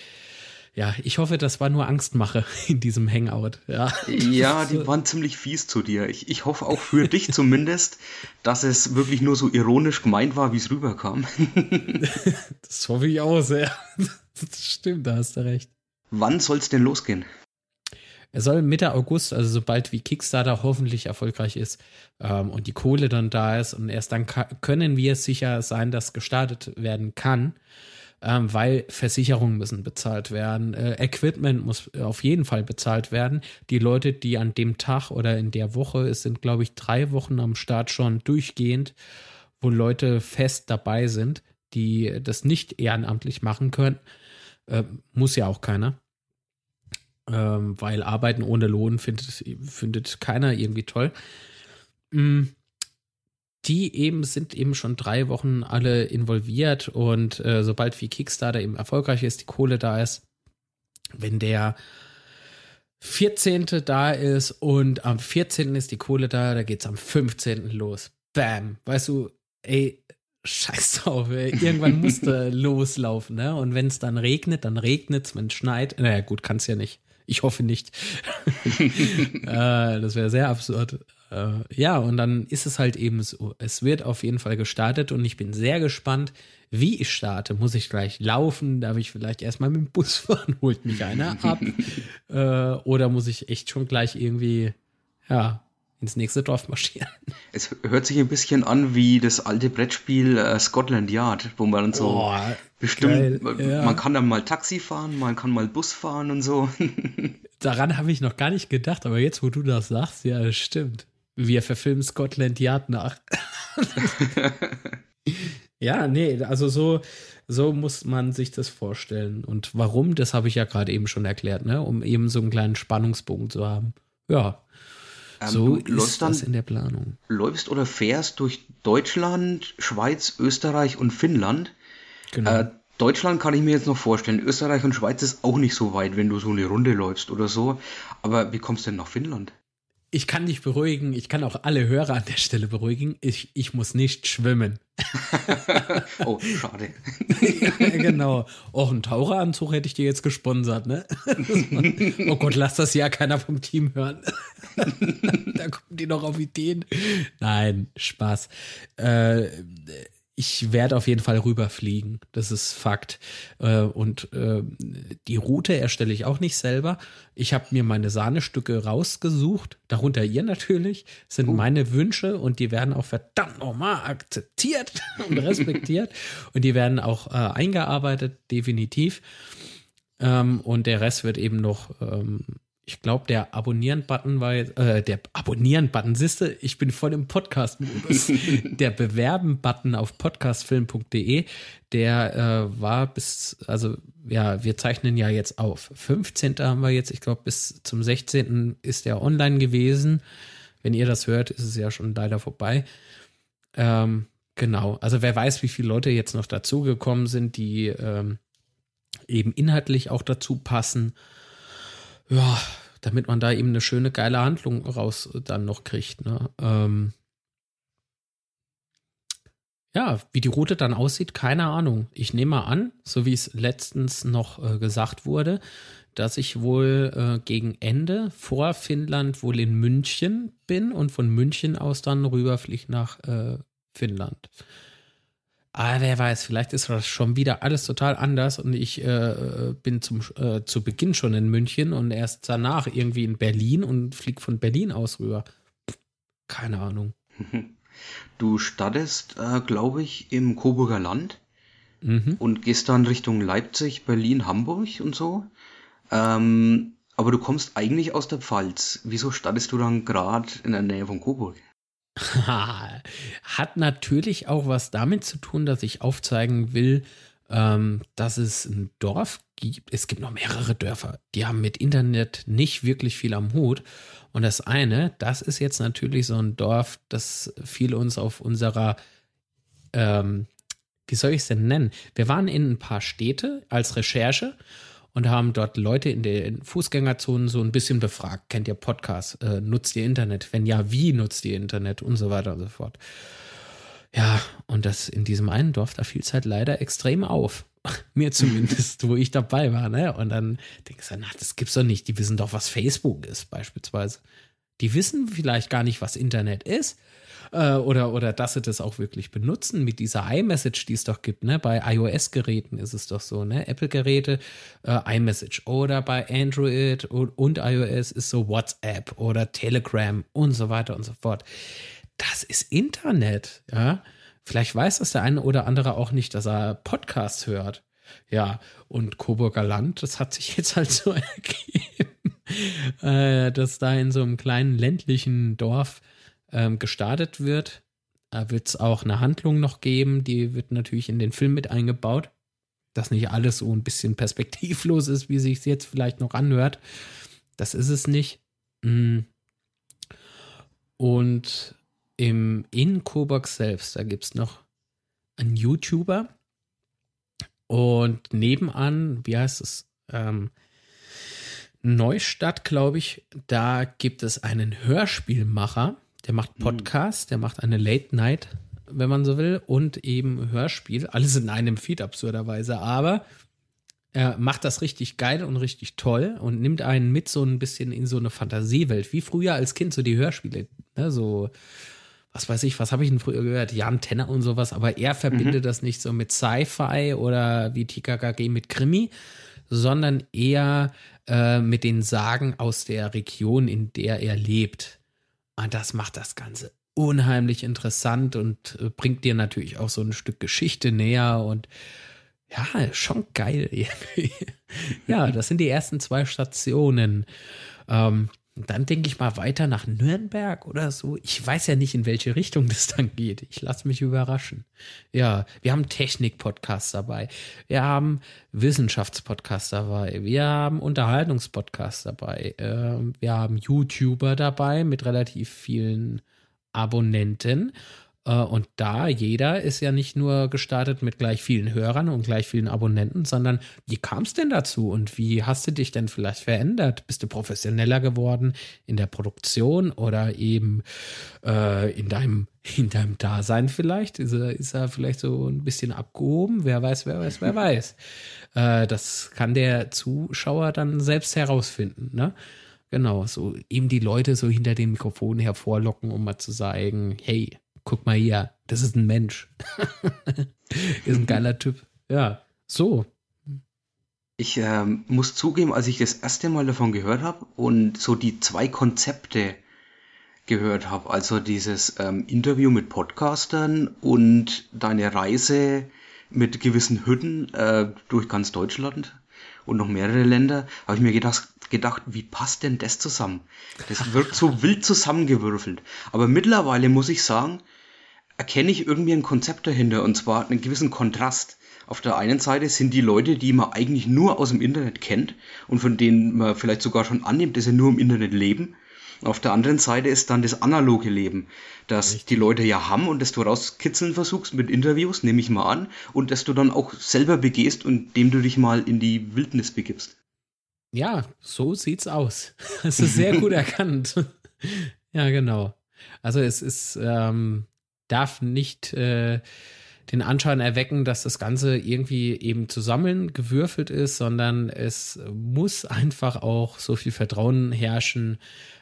Speaker 6: ja, ich hoffe, das war nur Angstmache in diesem Hangout. Ja,
Speaker 2: ja die waren ziemlich fies zu dir. Ich, ich hoffe auch für dich zumindest, dass es wirklich nur so ironisch gemeint war, wie es rüberkam.
Speaker 6: das hoffe ich auch sehr. Das stimmt, da hast du recht.
Speaker 2: Wann soll es denn losgehen?
Speaker 6: Er soll Mitte August, also sobald wie Kickstarter hoffentlich erfolgreich ist ähm, und die Kohle dann da ist und erst dann können wir sicher sein, dass gestartet werden kann ähm, weil Versicherungen müssen bezahlt werden, äh, Equipment muss auf jeden Fall bezahlt werden. Die Leute, die an dem Tag oder in der Woche, es sind glaube ich drei Wochen am Start schon durchgehend, wo Leute fest dabei sind, die das nicht ehrenamtlich machen können, äh, muss ja auch keiner. Ähm, weil Arbeiten ohne Lohn findet, findet keiner irgendwie toll. Mm die eben sind eben schon drei Wochen alle involviert und äh, sobald wie Kickstarter eben erfolgreich ist, die Kohle da ist, wenn der 14. da ist und am 14. ist die Kohle da, da geht's am 15. los. Bam. Weißt du, ey, scheiß drauf, ey. irgendwann musste loslaufen, ne? Und wenn es dann regnet, dann regnet's, wenn es schneit. Naja, gut, kann's ja nicht. Ich hoffe nicht. äh, das wäre sehr absurd. Äh, ja, und dann ist es halt eben so. Es wird auf jeden Fall gestartet und ich bin sehr gespannt, wie ich starte. Muss ich gleich laufen? Darf ich vielleicht erstmal mit dem Bus fahren? Holt mich einer ab? äh, oder muss ich echt schon gleich irgendwie, ja, ins nächste Dorf marschieren.
Speaker 2: Es hört sich ein bisschen an wie das alte Brettspiel äh, Scotland Yard, wo man so oh, bestimmt, geil, ja. man kann dann mal Taxi fahren, man kann mal Bus fahren und so.
Speaker 6: Daran habe ich noch gar nicht gedacht, aber jetzt, wo du das sagst, ja, das stimmt. Wir verfilmen Scotland Yard nach. ja, nee, also so, so muss man sich das vorstellen. Und warum, das habe ich ja gerade eben schon erklärt, ne? um eben so einen kleinen Spannungsbogen zu haben. Ja, ähm, so ist das in der Planung.
Speaker 2: Läufst oder fährst durch Deutschland, Schweiz, Österreich und Finnland. Genau. Äh, Deutschland kann ich mir jetzt noch vorstellen. Österreich und Schweiz ist auch nicht so weit, wenn du so eine Runde läufst oder so. Aber wie kommst du denn nach Finnland?
Speaker 6: Ich kann dich beruhigen, ich kann auch alle Hörer an der Stelle beruhigen. Ich, ich muss nicht schwimmen.
Speaker 2: oh, schade.
Speaker 6: ja, genau. Auch einen Taucheranzug hätte ich dir jetzt gesponsert, ne? oh Gott, lass das ja keiner vom Team hören. da kommen die noch auf Ideen. Nein, Spaß. Äh, ich werde auf jeden Fall rüberfliegen. Das ist Fakt. Äh, und äh, die Route erstelle ich auch nicht selber. Ich habe mir meine Sahnestücke rausgesucht, darunter ihr natürlich, sind oh. meine Wünsche und die werden auch verdammt nochmal akzeptiert und respektiert. und die werden auch äh, eingearbeitet, definitiv. Ähm, und der Rest wird eben noch ähm, ich glaube, der Abonnieren-Button war jetzt, äh, der Abonnieren-Button, siehste, ich bin voll im Podcast-Modus. der Bewerben-Button auf podcastfilm.de, der äh, war bis, also ja, wir zeichnen ja jetzt auf. 15. haben wir jetzt, ich glaube, bis zum 16. ist der online gewesen. Wenn ihr das hört, ist es ja schon leider vorbei. Ähm, genau, also wer weiß, wie viele Leute jetzt noch dazugekommen sind, die ähm, eben inhaltlich auch dazu passen ja, damit man da eben eine schöne, geile Handlung raus dann noch kriegt. Ne? Ähm ja, wie die Route dann aussieht, keine Ahnung. Ich nehme mal an, so wie es letztens noch äh, gesagt wurde, dass ich wohl äh, gegen Ende vor Finnland wohl in München bin und von München aus dann rüberfliege nach äh, Finnland. Aber wer weiß, vielleicht ist das schon wieder alles total anders und ich äh, bin zum, äh, zu Beginn schon in München und erst danach irgendwie in Berlin und fliege von Berlin aus rüber. keine Ahnung.
Speaker 2: Du startest, äh, glaube ich, im Coburger Land mhm. und gehst dann Richtung Leipzig, Berlin, Hamburg und so. Ähm, aber du kommst eigentlich aus der Pfalz. Wieso startest du dann gerade in der Nähe von Coburg?
Speaker 6: Hat natürlich auch was damit zu tun, dass ich aufzeigen will, ähm, dass es ein Dorf gibt. Es gibt noch mehrere Dörfer, die haben mit Internet nicht wirklich viel am Hut. Und das eine, das ist jetzt natürlich so ein Dorf, das fiel uns auf unserer, ähm, wie soll ich es denn nennen? Wir waren in ein paar Städte als Recherche und haben dort Leute in den Fußgängerzonen so ein bisschen befragt. Kennt ihr Podcasts? Äh, nutzt ihr Internet? Wenn ja, wie nutzt ihr Internet? Und so weiter und so fort. Ja, und das in diesem einen Dorf, da fiel es halt leider extrem auf. Mir zumindest, wo ich dabei war, ne? Und dann denkst du, na, das gibt's doch nicht. Die wissen doch, was Facebook ist, beispielsweise. Die wissen vielleicht gar nicht, was Internet ist äh, oder, oder dass sie das auch wirklich benutzen mit dieser iMessage, die es doch gibt. Ne? Bei iOS-Geräten ist es doch so, ne? Apple-Geräte, äh, iMessage oder bei Android und, und iOS ist so WhatsApp oder Telegram und so weiter und so fort. Das ist Internet, ja. Vielleicht weiß das der eine oder andere auch nicht, dass er Podcasts hört. Ja, und Coburger Land, das hat sich jetzt halt so ergeben, äh, dass da in so einem kleinen ländlichen Dorf ähm, gestartet wird. Da wird es auch eine Handlung noch geben, die wird natürlich in den Film mit eingebaut. Dass nicht alles so ein bisschen perspektivlos ist, wie sich es jetzt vielleicht noch anhört. Das ist es nicht. Mm. Und im in Kobox selbst, da gibt es noch einen YouTuber. Und nebenan, wie heißt es? Ähm, Neustadt, glaube ich, da gibt es einen Hörspielmacher, der macht hm. Podcast, der macht eine Late Night, wenn man so will, und eben Hörspiel. Alles in einem Feed absurderweise, aber er macht das richtig geil und richtig toll und nimmt einen mit so ein bisschen in so eine Fantasiewelt, wie früher als Kind so die Hörspiele, ne, so was weiß ich, was habe ich denn früher gehört? Jan Tenner und sowas, aber er verbindet mhm. das nicht so mit Sci-Fi oder wie TKKG mit Krimi, sondern eher äh, mit den Sagen aus der Region, in der er lebt. Und das macht das Ganze unheimlich interessant und äh, bringt dir natürlich auch so ein Stück Geschichte näher und ja, schon geil ja, das sind die ersten zwei Stationen. Ähm, dann denke ich mal weiter nach Nürnberg oder so. Ich weiß ja nicht, in welche Richtung das dann geht. Ich lasse mich überraschen. Ja, wir haben Technik-Podcasts dabei. Wir haben Wissenschaftspodcasts dabei. Wir haben Unterhaltungspodcasts dabei. Ähm, wir haben YouTuber dabei mit relativ vielen Abonnenten. Äh, und da, jeder ist ja nicht nur gestartet mit gleich vielen Hörern und gleich vielen Abonnenten, sondern wie kam es denn dazu und wie hast du dich denn vielleicht verändert? Bist du professioneller geworden in der Produktion oder eben äh, in, deinem, in deinem Dasein vielleicht? Ist er, ist er vielleicht so ein bisschen abgehoben? Wer weiß, wer weiß, wer weiß. Äh, das kann der Zuschauer dann selbst herausfinden, ne? Genau, so eben die Leute so hinter den Mikrofonen hervorlocken, um mal zu sagen, hey, guck mal hier, das ist ein Mensch. ist ein geiler Typ. Ja, so.
Speaker 2: Ich ähm, muss zugeben, als ich das erste Mal davon gehört habe und so die zwei Konzepte gehört habe, also dieses ähm, Interview mit Podcastern und deine Reise mit gewissen Hütten äh, durch ganz Deutschland und noch mehrere Länder, habe ich mir gedacht, gedacht, wie passt denn das zusammen? Das wirkt so wild zusammengewürfelt. Aber mittlerweile muss ich sagen, erkenne ich irgendwie ein Konzept dahinter und zwar einen gewissen Kontrast. Auf der einen Seite sind die Leute, die man eigentlich nur aus dem Internet kennt und von denen man vielleicht sogar schon annimmt, dass sie nur im Internet leben. Auf der anderen Seite ist dann das analoge Leben, das Richtig. die Leute ja haben und das du rauskitzeln versuchst mit Interviews, nehme ich mal an, und das du dann auch selber begehst und dem du dich mal in die Wildnis begibst.
Speaker 6: Ja, so sieht's aus. Das ist sehr gut erkannt. ja, genau. Also es ist, ähm, darf nicht äh, den Anschein erwecken, dass das Ganze irgendwie eben zusammengewürfelt ist, sondern es muss einfach auch so viel Vertrauen herrschen,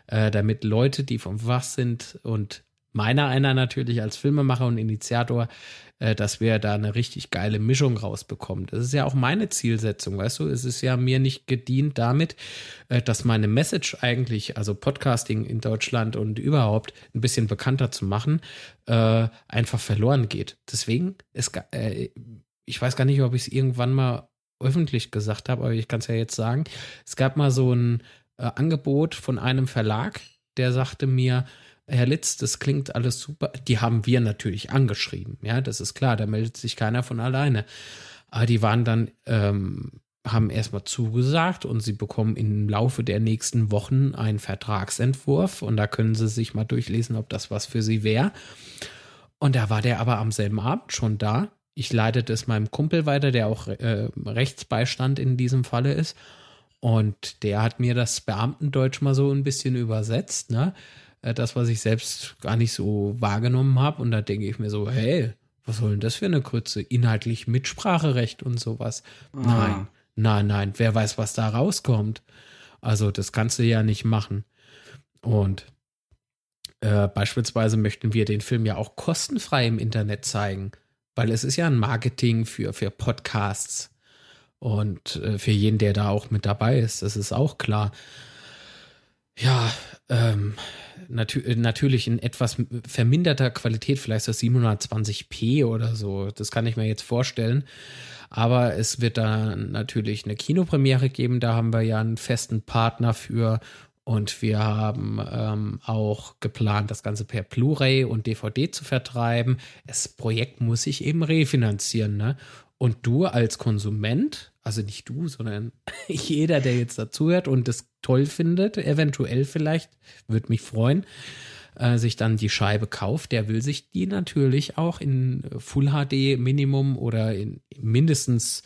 Speaker 6: äh, damit Leute, die vom Wach sind und meiner einer natürlich als Filmemacher und Initiator, äh, dass wir da eine richtig geile Mischung rausbekommen. Das ist ja auch meine Zielsetzung, weißt du? Es ist ja mir nicht gedient damit, äh, dass meine Message eigentlich, also Podcasting in Deutschland und überhaupt ein bisschen bekannter zu machen, äh, einfach verloren geht. Deswegen ist, ich weiß gar nicht, ob ich es irgendwann mal öffentlich gesagt habe, aber ich kann es ja jetzt sagen. Es gab mal so ein Angebot von einem Verlag, der sagte mir, Herr Litz, das klingt alles super. Die haben wir natürlich angeschrieben. Ja, das ist klar, da meldet sich keiner von alleine. Aber die waren dann, ähm, haben erstmal zugesagt und sie bekommen im Laufe der nächsten Wochen einen Vertragsentwurf und da können sie sich mal durchlesen, ob das was für sie wäre. Und da war der aber am selben Abend schon da. Ich leitete es meinem Kumpel weiter, der auch äh, Rechtsbeistand in diesem Falle ist. Und der hat mir das Beamtendeutsch mal so ein bisschen übersetzt, ne? Äh, das, was ich selbst gar nicht so wahrgenommen habe. Und da denke ich mir so, hey, was soll denn das für eine Krütze? Inhaltlich Mitspracherecht und sowas. Ah. Nein, nein, nein, wer weiß, was da rauskommt. Also das kannst du ja nicht machen. Und äh, beispielsweise möchten wir den Film ja auch kostenfrei im Internet zeigen, weil es ist ja ein Marketing für, für Podcasts. Und äh, für jeden, der da auch mit dabei ist, das ist auch klar. Ja, ähm, natür natürlich in etwas verminderter Qualität, vielleicht so 720p oder so. Das kann ich mir jetzt vorstellen. Aber es wird da natürlich eine Kinopremiere geben. Da haben wir ja einen festen Partner für. Und wir haben ähm, auch geplant, das Ganze per Blu-ray und DVD zu vertreiben. Das Projekt muss sich eben refinanzieren. Ne? Und du als Konsument, also nicht du, sondern jeder, der jetzt dazuhört und das toll findet, eventuell vielleicht, würde mich freuen, äh, sich dann die Scheibe kauft, der will sich die natürlich auch in Full HD Minimum oder in mindestens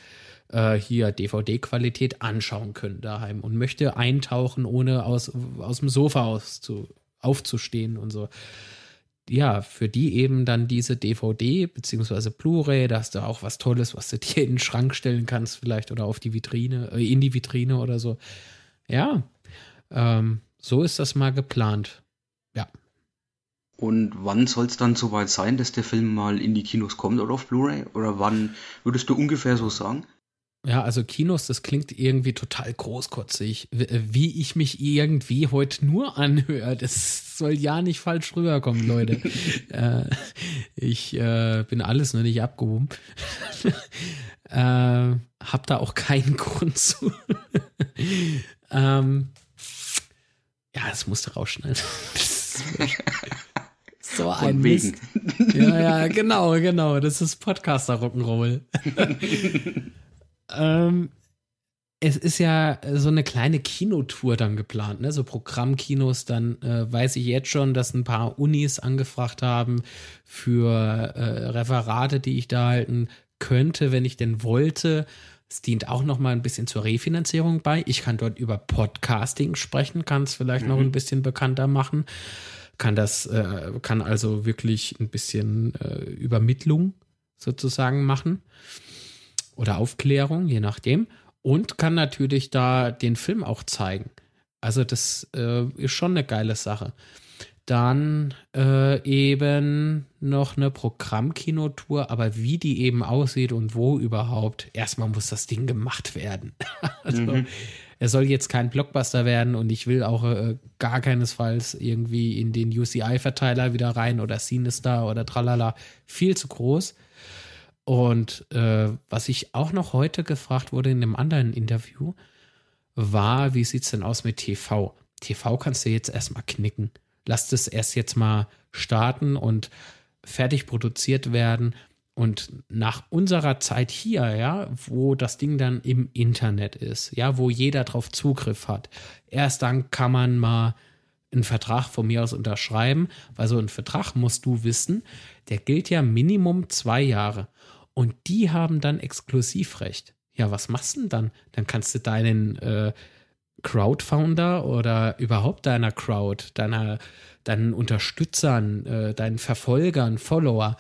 Speaker 6: äh, hier DVD-Qualität anschauen können daheim und möchte eintauchen, ohne aus, aus dem Sofa aus zu, aufzustehen und so ja, für die eben dann diese DVD beziehungsweise Blu-ray, da hast du auch was Tolles, was du dir in den Schrank stellen kannst, vielleicht oder auf die Vitrine, äh, in die Vitrine oder so. Ja, ähm, so ist das mal geplant. Ja.
Speaker 2: Und wann soll es dann soweit sein, dass der Film mal in die Kinos kommt oder auf Blu-ray? Oder wann würdest du ungefähr so sagen?
Speaker 6: Ja, also Kinos, das klingt irgendwie total großkotzig, wie ich mich irgendwie heute nur anhöre. Das soll ja nicht falsch rüberkommen, Leute. äh, ich äh, bin alles noch nicht abgehoben. äh, hab da auch keinen Grund zu. ähm, ja, das musste rausschneiden. so ein Mist. Ja, ja, genau, genau. Das ist Podcaster Rock'n'Roll. Ähm, es ist ja so eine kleine Kinotour dann geplant, ne? So Programmkinos, dann äh, weiß ich jetzt schon, dass ein paar Unis angefragt haben für äh, Referate, die ich da halten könnte, wenn ich denn wollte. Es dient auch noch mal ein bisschen zur Refinanzierung bei. Ich kann dort über Podcasting sprechen, kann es vielleicht mhm. noch ein bisschen bekannter machen, kann das, äh, kann also wirklich ein bisschen äh, Übermittlung sozusagen machen oder Aufklärung, je nachdem und kann natürlich da den Film auch zeigen. Also das äh, ist schon eine geile Sache. Dann äh, eben noch eine Programmkinotour, aber wie die eben aussieht und wo überhaupt, erstmal muss das Ding gemacht werden. also mhm. er soll jetzt kein Blockbuster werden und ich will auch äh, gar keinesfalls irgendwie in den UCI-Verteiler wieder rein oder Sinister oder tralala. Viel zu groß. Und äh, was ich auch noch heute gefragt wurde in einem anderen Interview, war, wie sieht es denn aus mit TV? TV kannst du jetzt erstmal knicken. Lass das erst jetzt mal starten und fertig produziert werden. Und nach unserer Zeit hier, ja, wo das Ding dann im Internet ist, ja, wo jeder drauf Zugriff hat, erst dann kann man mal einen Vertrag von mir aus unterschreiben, weil so ein Vertrag musst du wissen, der gilt ja Minimum zwei Jahre. Und die haben dann Exklusivrecht. Ja, was machst du denn dann? Dann kannst du deinen äh, Crowdfounder oder überhaupt deiner Crowd, deiner, deinen Unterstützern, äh, deinen Verfolgern, Follower,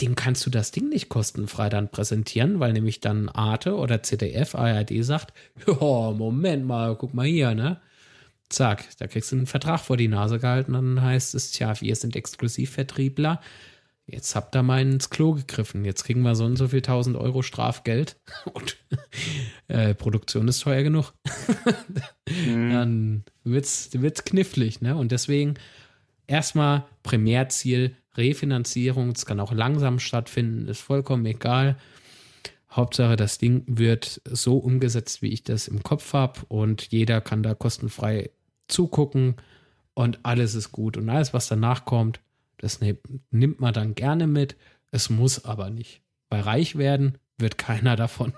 Speaker 6: dem kannst du das Ding nicht kostenfrei dann präsentieren, weil nämlich dann Arte oder ZDF, ARD sagt, ja, Moment mal, guck mal hier, ne? Zack, da kriegst du einen Vertrag vor die Nase gehalten dann heißt es, tja, wir sind Exklusivvertriebler, jetzt habt ihr mal ins Klo gegriffen, jetzt kriegen wir so und so viel 1000 Euro Strafgeld und äh, Produktion ist teuer genug. mhm. Dann wird's, wird's knifflig, ne? Und deswegen erstmal Primärziel, Refinanzierung, es kann auch langsam stattfinden, ist vollkommen egal. Hauptsache, das Ding wird so umgesetzt, wie ich das im Kopf habe und jeder kann da kostenfrei zugucken und alles ist gut und alles, was danach kommt, das nimmt man dann gerne mit. Es muss aber nicht. Bei reich werden wird keiner davon.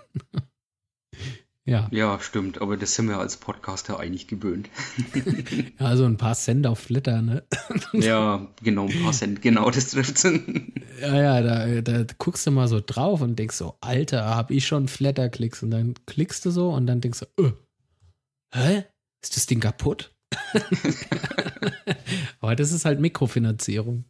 Speaker 2: ja. Ja, stimmt. Aber das sind wir als Podcaster eigentlich gewöhnt.
Speaker 6: ja, so ein paar Cent auf Flitter, ne?
Speaker 2: ja, genau, ein paar Cent. Genau, das trifft
Speaker 6: Ja, ja, da, da guckst du mal so drauf und denkst so, Alter, hab ich schon Flatter-Klicks. Und dann klickst du so und dann denkst du, öh, hä? Ist das Ding kaputt? Aber das ist halt Mikrofinanzierung.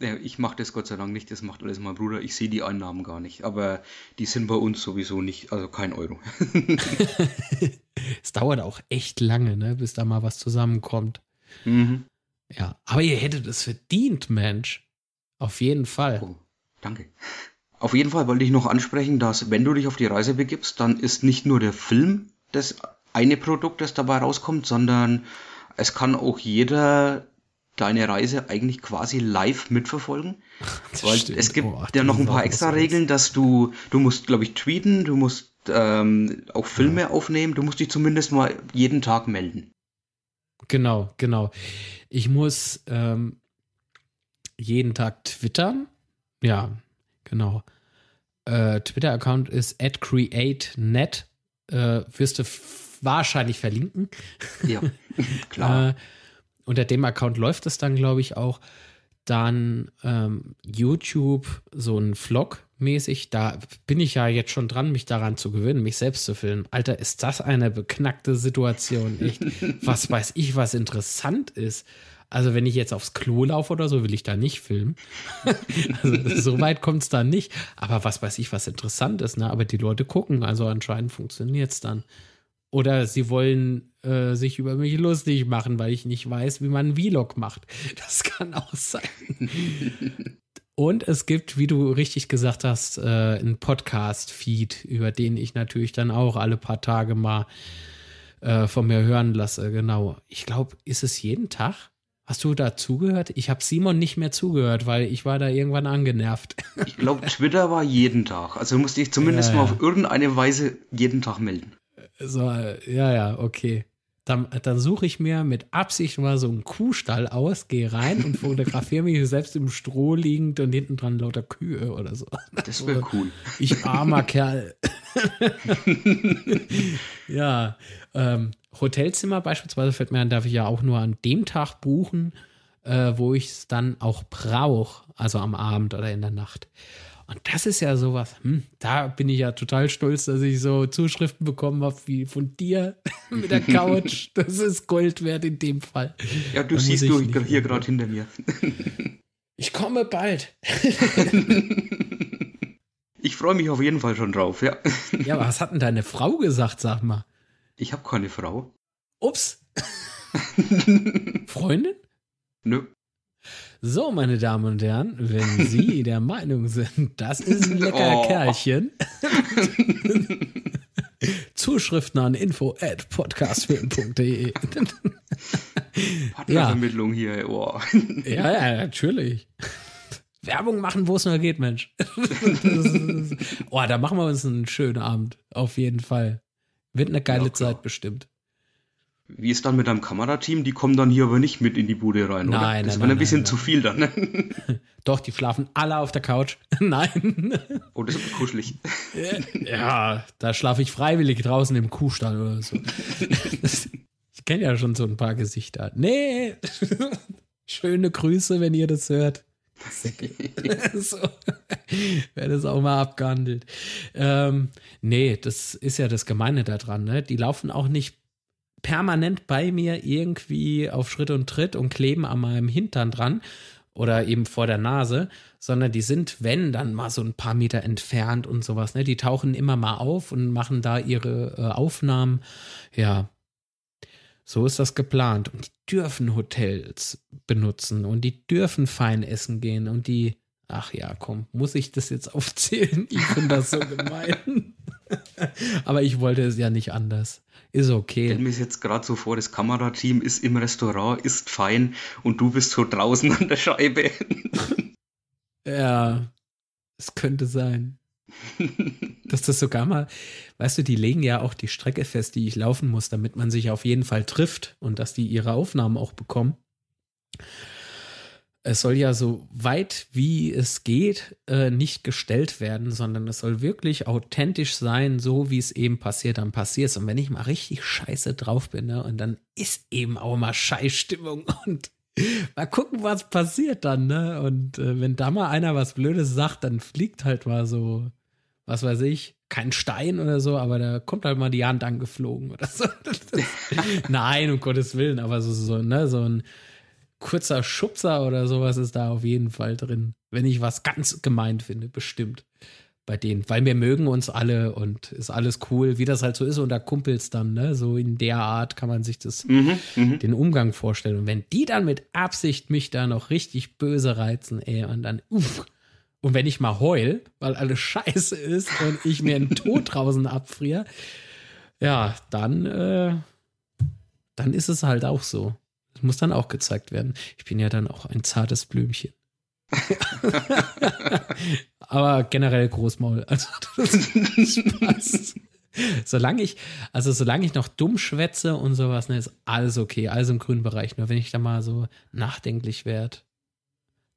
Speaker 2: Ich mache das Gott sei Dank nicht, das macht alles mein Bruder. Ich sehe die Einnahmen gar nicht, aber die sind bei uns sowieso nicht, also kein Euro.
Speaker 6: es dauert auch echt lange, ne, bis da mal was zusammenkommt. Mhm. Ja, aber ihr hättet es verdient, Mensch. Auf jeden Fall. Oh,
Speaker 2: danke. Auf jeden Fall wollte ich noch ansprechen, dass wenn du dich auf die Reise begibst, dann ist nicht nur der Film das eine Produkt, das dabei rauskommt, sondern es kann auch jeder deine Reise eigentlich quasi live mitverfolgen. Das Weil stimmt. es gibt oh, ja noch ein paar extra Regeln, dass du, du musst, glaube ich, tweeten, du musst ähm, auch Filme ja. aufnehmen, du musst dich zumindest mal jeden Tag melden.
Speaker 6: Genau, genau. Ich muss ähm, jeden Tag twittern. Ja, genau. Äh, Twitter-Account ist at createnet. Äh, wirst du wahrscheinlich verlinken.
Speaker 2: Ja, klar.
Speaker 6: äh, unter dem Account läuft es dann, glaube ich, auch. Dann ähm, YouTube, so ein Vlog mäßig. Da bin ich ja jetzt schon dran, mich daran zu gewöhnen, mich selbst zu filmen. Alter, ist das eine beknackte Situation, echt. was weiß ich, was interessant ist. Also, wenn ich jetzt aufs Klo laufe oder so, will ich da nicht filmen. also, so weit kommt es da nicht. Aber was weiß ich, was interessant ist, ne? Aber die Leute gucken, also anscheinend funktioniert es dann. Oder sie wollen äh, sich über mich lustig machen, weil ich nicht weiß, wie man einen Vlog macht. Das kann auch sein. Und es gibt, wie du richtig gesagt hast, äh, einen Podcast-Feed, über den ich natürlich dann auch alle paar Tage mal äh, von mir hören lasse. Genau. Ich glaube, ist es jeden Tag? Hast du da zugehört? Ich habe Simon nicht mehr zugehört, weil ich war da irgendwann angenervt.
Speaker 2: Ich glaube, Twitter war jeden Tag. Also musste ich zumindest ja, mal auf irgendeine Weise jeden Tag melden.
Speaker 6: So, ja, ja, okay. dann, dann suche ich mir mit Absicht mal so einen Kuhstall aus, gehe rein und fotografiere mich selbst im Stroh liegend und hinten dran lauter Kühe oder so.
Speaker 2: Das wäre cool.
Speaker 6: Ich armer Kerl. ja, ähm, Hotelzimmer beispielsweise fällt mir an, darf ich ja auch nur an dem Tag buchen, äh, wo ich es dann auch brauche, also am Abend oder in der Nacht. Und das ist ja sowas, hm, da bin ich ja total stolz, dass ich so Zuschriften bekommen habe wie von dir mit der Couch. das ist Gold wert in dem Fall.
Speaker 2: Ja, du
Speaker 6: Da
Speaker 2: siehst du
Speaker 6: nicht
Speaker 2: hier gerade hinter mir.
Speaker 6: Ich komme bald.
Speaker 2: Ich freue mich auf jeden Fall schon drauf, ja.
Speaker 6: Ja, was hat denn deine Frau gesagt, sag mal?
Speaker 2: Ich habe keine Frau.
Speaker 6: Ups. Freundin?
Speaker 2: Nö.
Speaker 6: So, meine Damen und Herren, wenn Sie der Meinung sind, das ist ein lecker
Speaker 2: Oh.
Speaker 6: Kerlchen, Zuschriften an info at podcastfilm.de.
Speaker 2: Partnervermittlung hier, oh.
Speaker 6: ja, ja, natürlich. Werbung machen, wo es nur geht, Mensch. Ist, oh, da machen wir uns einen schönen Abend. Auf jeden Fall. Wird eine geile
Speaker 2: Ja.
Speaker 6: Zeit bestimmt.
Speaker 2: Wie ist dann mit deinem Kamerateam? Die kommen dann hier aber nicht mit in die Bude rein, oder?
Speaker 6: Nein,
Speaker 2: das
Speaker 6: nein,
Speaker 2: war
Speaker 6: nein,
Speaker 2: ein bisschen
Speaker 6: nein,
Speaker 2: zu viel dann?
Speaker 6: Doch, die schlafen alle auf der Couch. Nein.
Speaker 2: Oh, das ist kuschelig.
Speaker 6: Ja, da schlafe ich freiwillig draußen im Kuhstall oder so. Ich kenne ja schon so ein paar Gesichter. Nee. Schöne Grüße, wenn ihr das hört. So. Wäre das auch mal abgehandelt. Ähm, nee, das ist ja das Gemeine daran. Ne? Die laufen auch nicht permanent bei mir irgendwie auf Schritt und Tritt und kleben an meinem Hintern dran oder eben vor der Nase, sondern die sind, wenn, dann mal so ein paar Meter entfernt und sowas. Ne? Die tauchen immer mal auf und machen da ihre äh, Aufnahmen. Ja, so ist das geplant. Und die dürfen Hotels benutzen und die dürfen fein essen gehen und die, ach ja, komm, muss ich das jetzt aufzählen? Ich finde das so gemein. Aber ich wollte es ja nicht anders. Ist
Speaker 2: Stell
Speaker 6: okay.
Speaker 2: mir jetzt gerade so vor, das Kamerateam ist im Restaurant, ist fein und du bist so draußen an der Scheibe.
Speaker 6: Ja, es könnte sein. Dass das sogar mal, weißt du, die legen ja auch die Strecke fest, die ich laufen muss, damit man sich auf jeden Fall trifft und dass die ihre Aufnahmen auch bekommen. Es soll ja so weit wie es geht äh, nicht gestellt werden, sondern es soll wirklich authentisch sein, so wie es eben passiert, dann passiert es. Und wenn ich mal richtig scheiße drauf bin, ne, und dann ist eben auch mal Scheißstimmung und mal gucken, was passiert dann, ne? Und äh, wenn da mal einer was Blödes sagt, dann fliegt halt mal so, was weiß ich, kein Stein oder so, aber da kommt halt mal die Hand angeflogen oder so. Nein, um Gottes Willen, aber so, so, ne, so ein kurzer Schubser oder sowas ist da auf jeden Fall drin. Wenn ich was ganz gemeint finde, bestimmt. Bei denen. Weil wir mögen uns alle und ist alles cool, wie das halt so ist unter Kumpels dann, ne? So in der Art kann man sich das, den Umgang vorstellen. Und wenn die dann mit Absicht mich da noch richtig böse reizen, ey, und dann, uff. Und wenn ich mal heul, weil alles scheiße ist und ich mir einen Tod draußen abfriere, ja, dann, äh, dann ist es halt auch so. Das muss dann auch gezeigt werden. Ich bin ja dann auch ein zartes Blümchen. Aber generell Großmaul. Also das, passt. Solange ich, also solange ich noch dumm schwätze und sowas, ne, ist alles okay, alles im grünen Bereich. Nur wenn ich da mal so nachdenklich werde,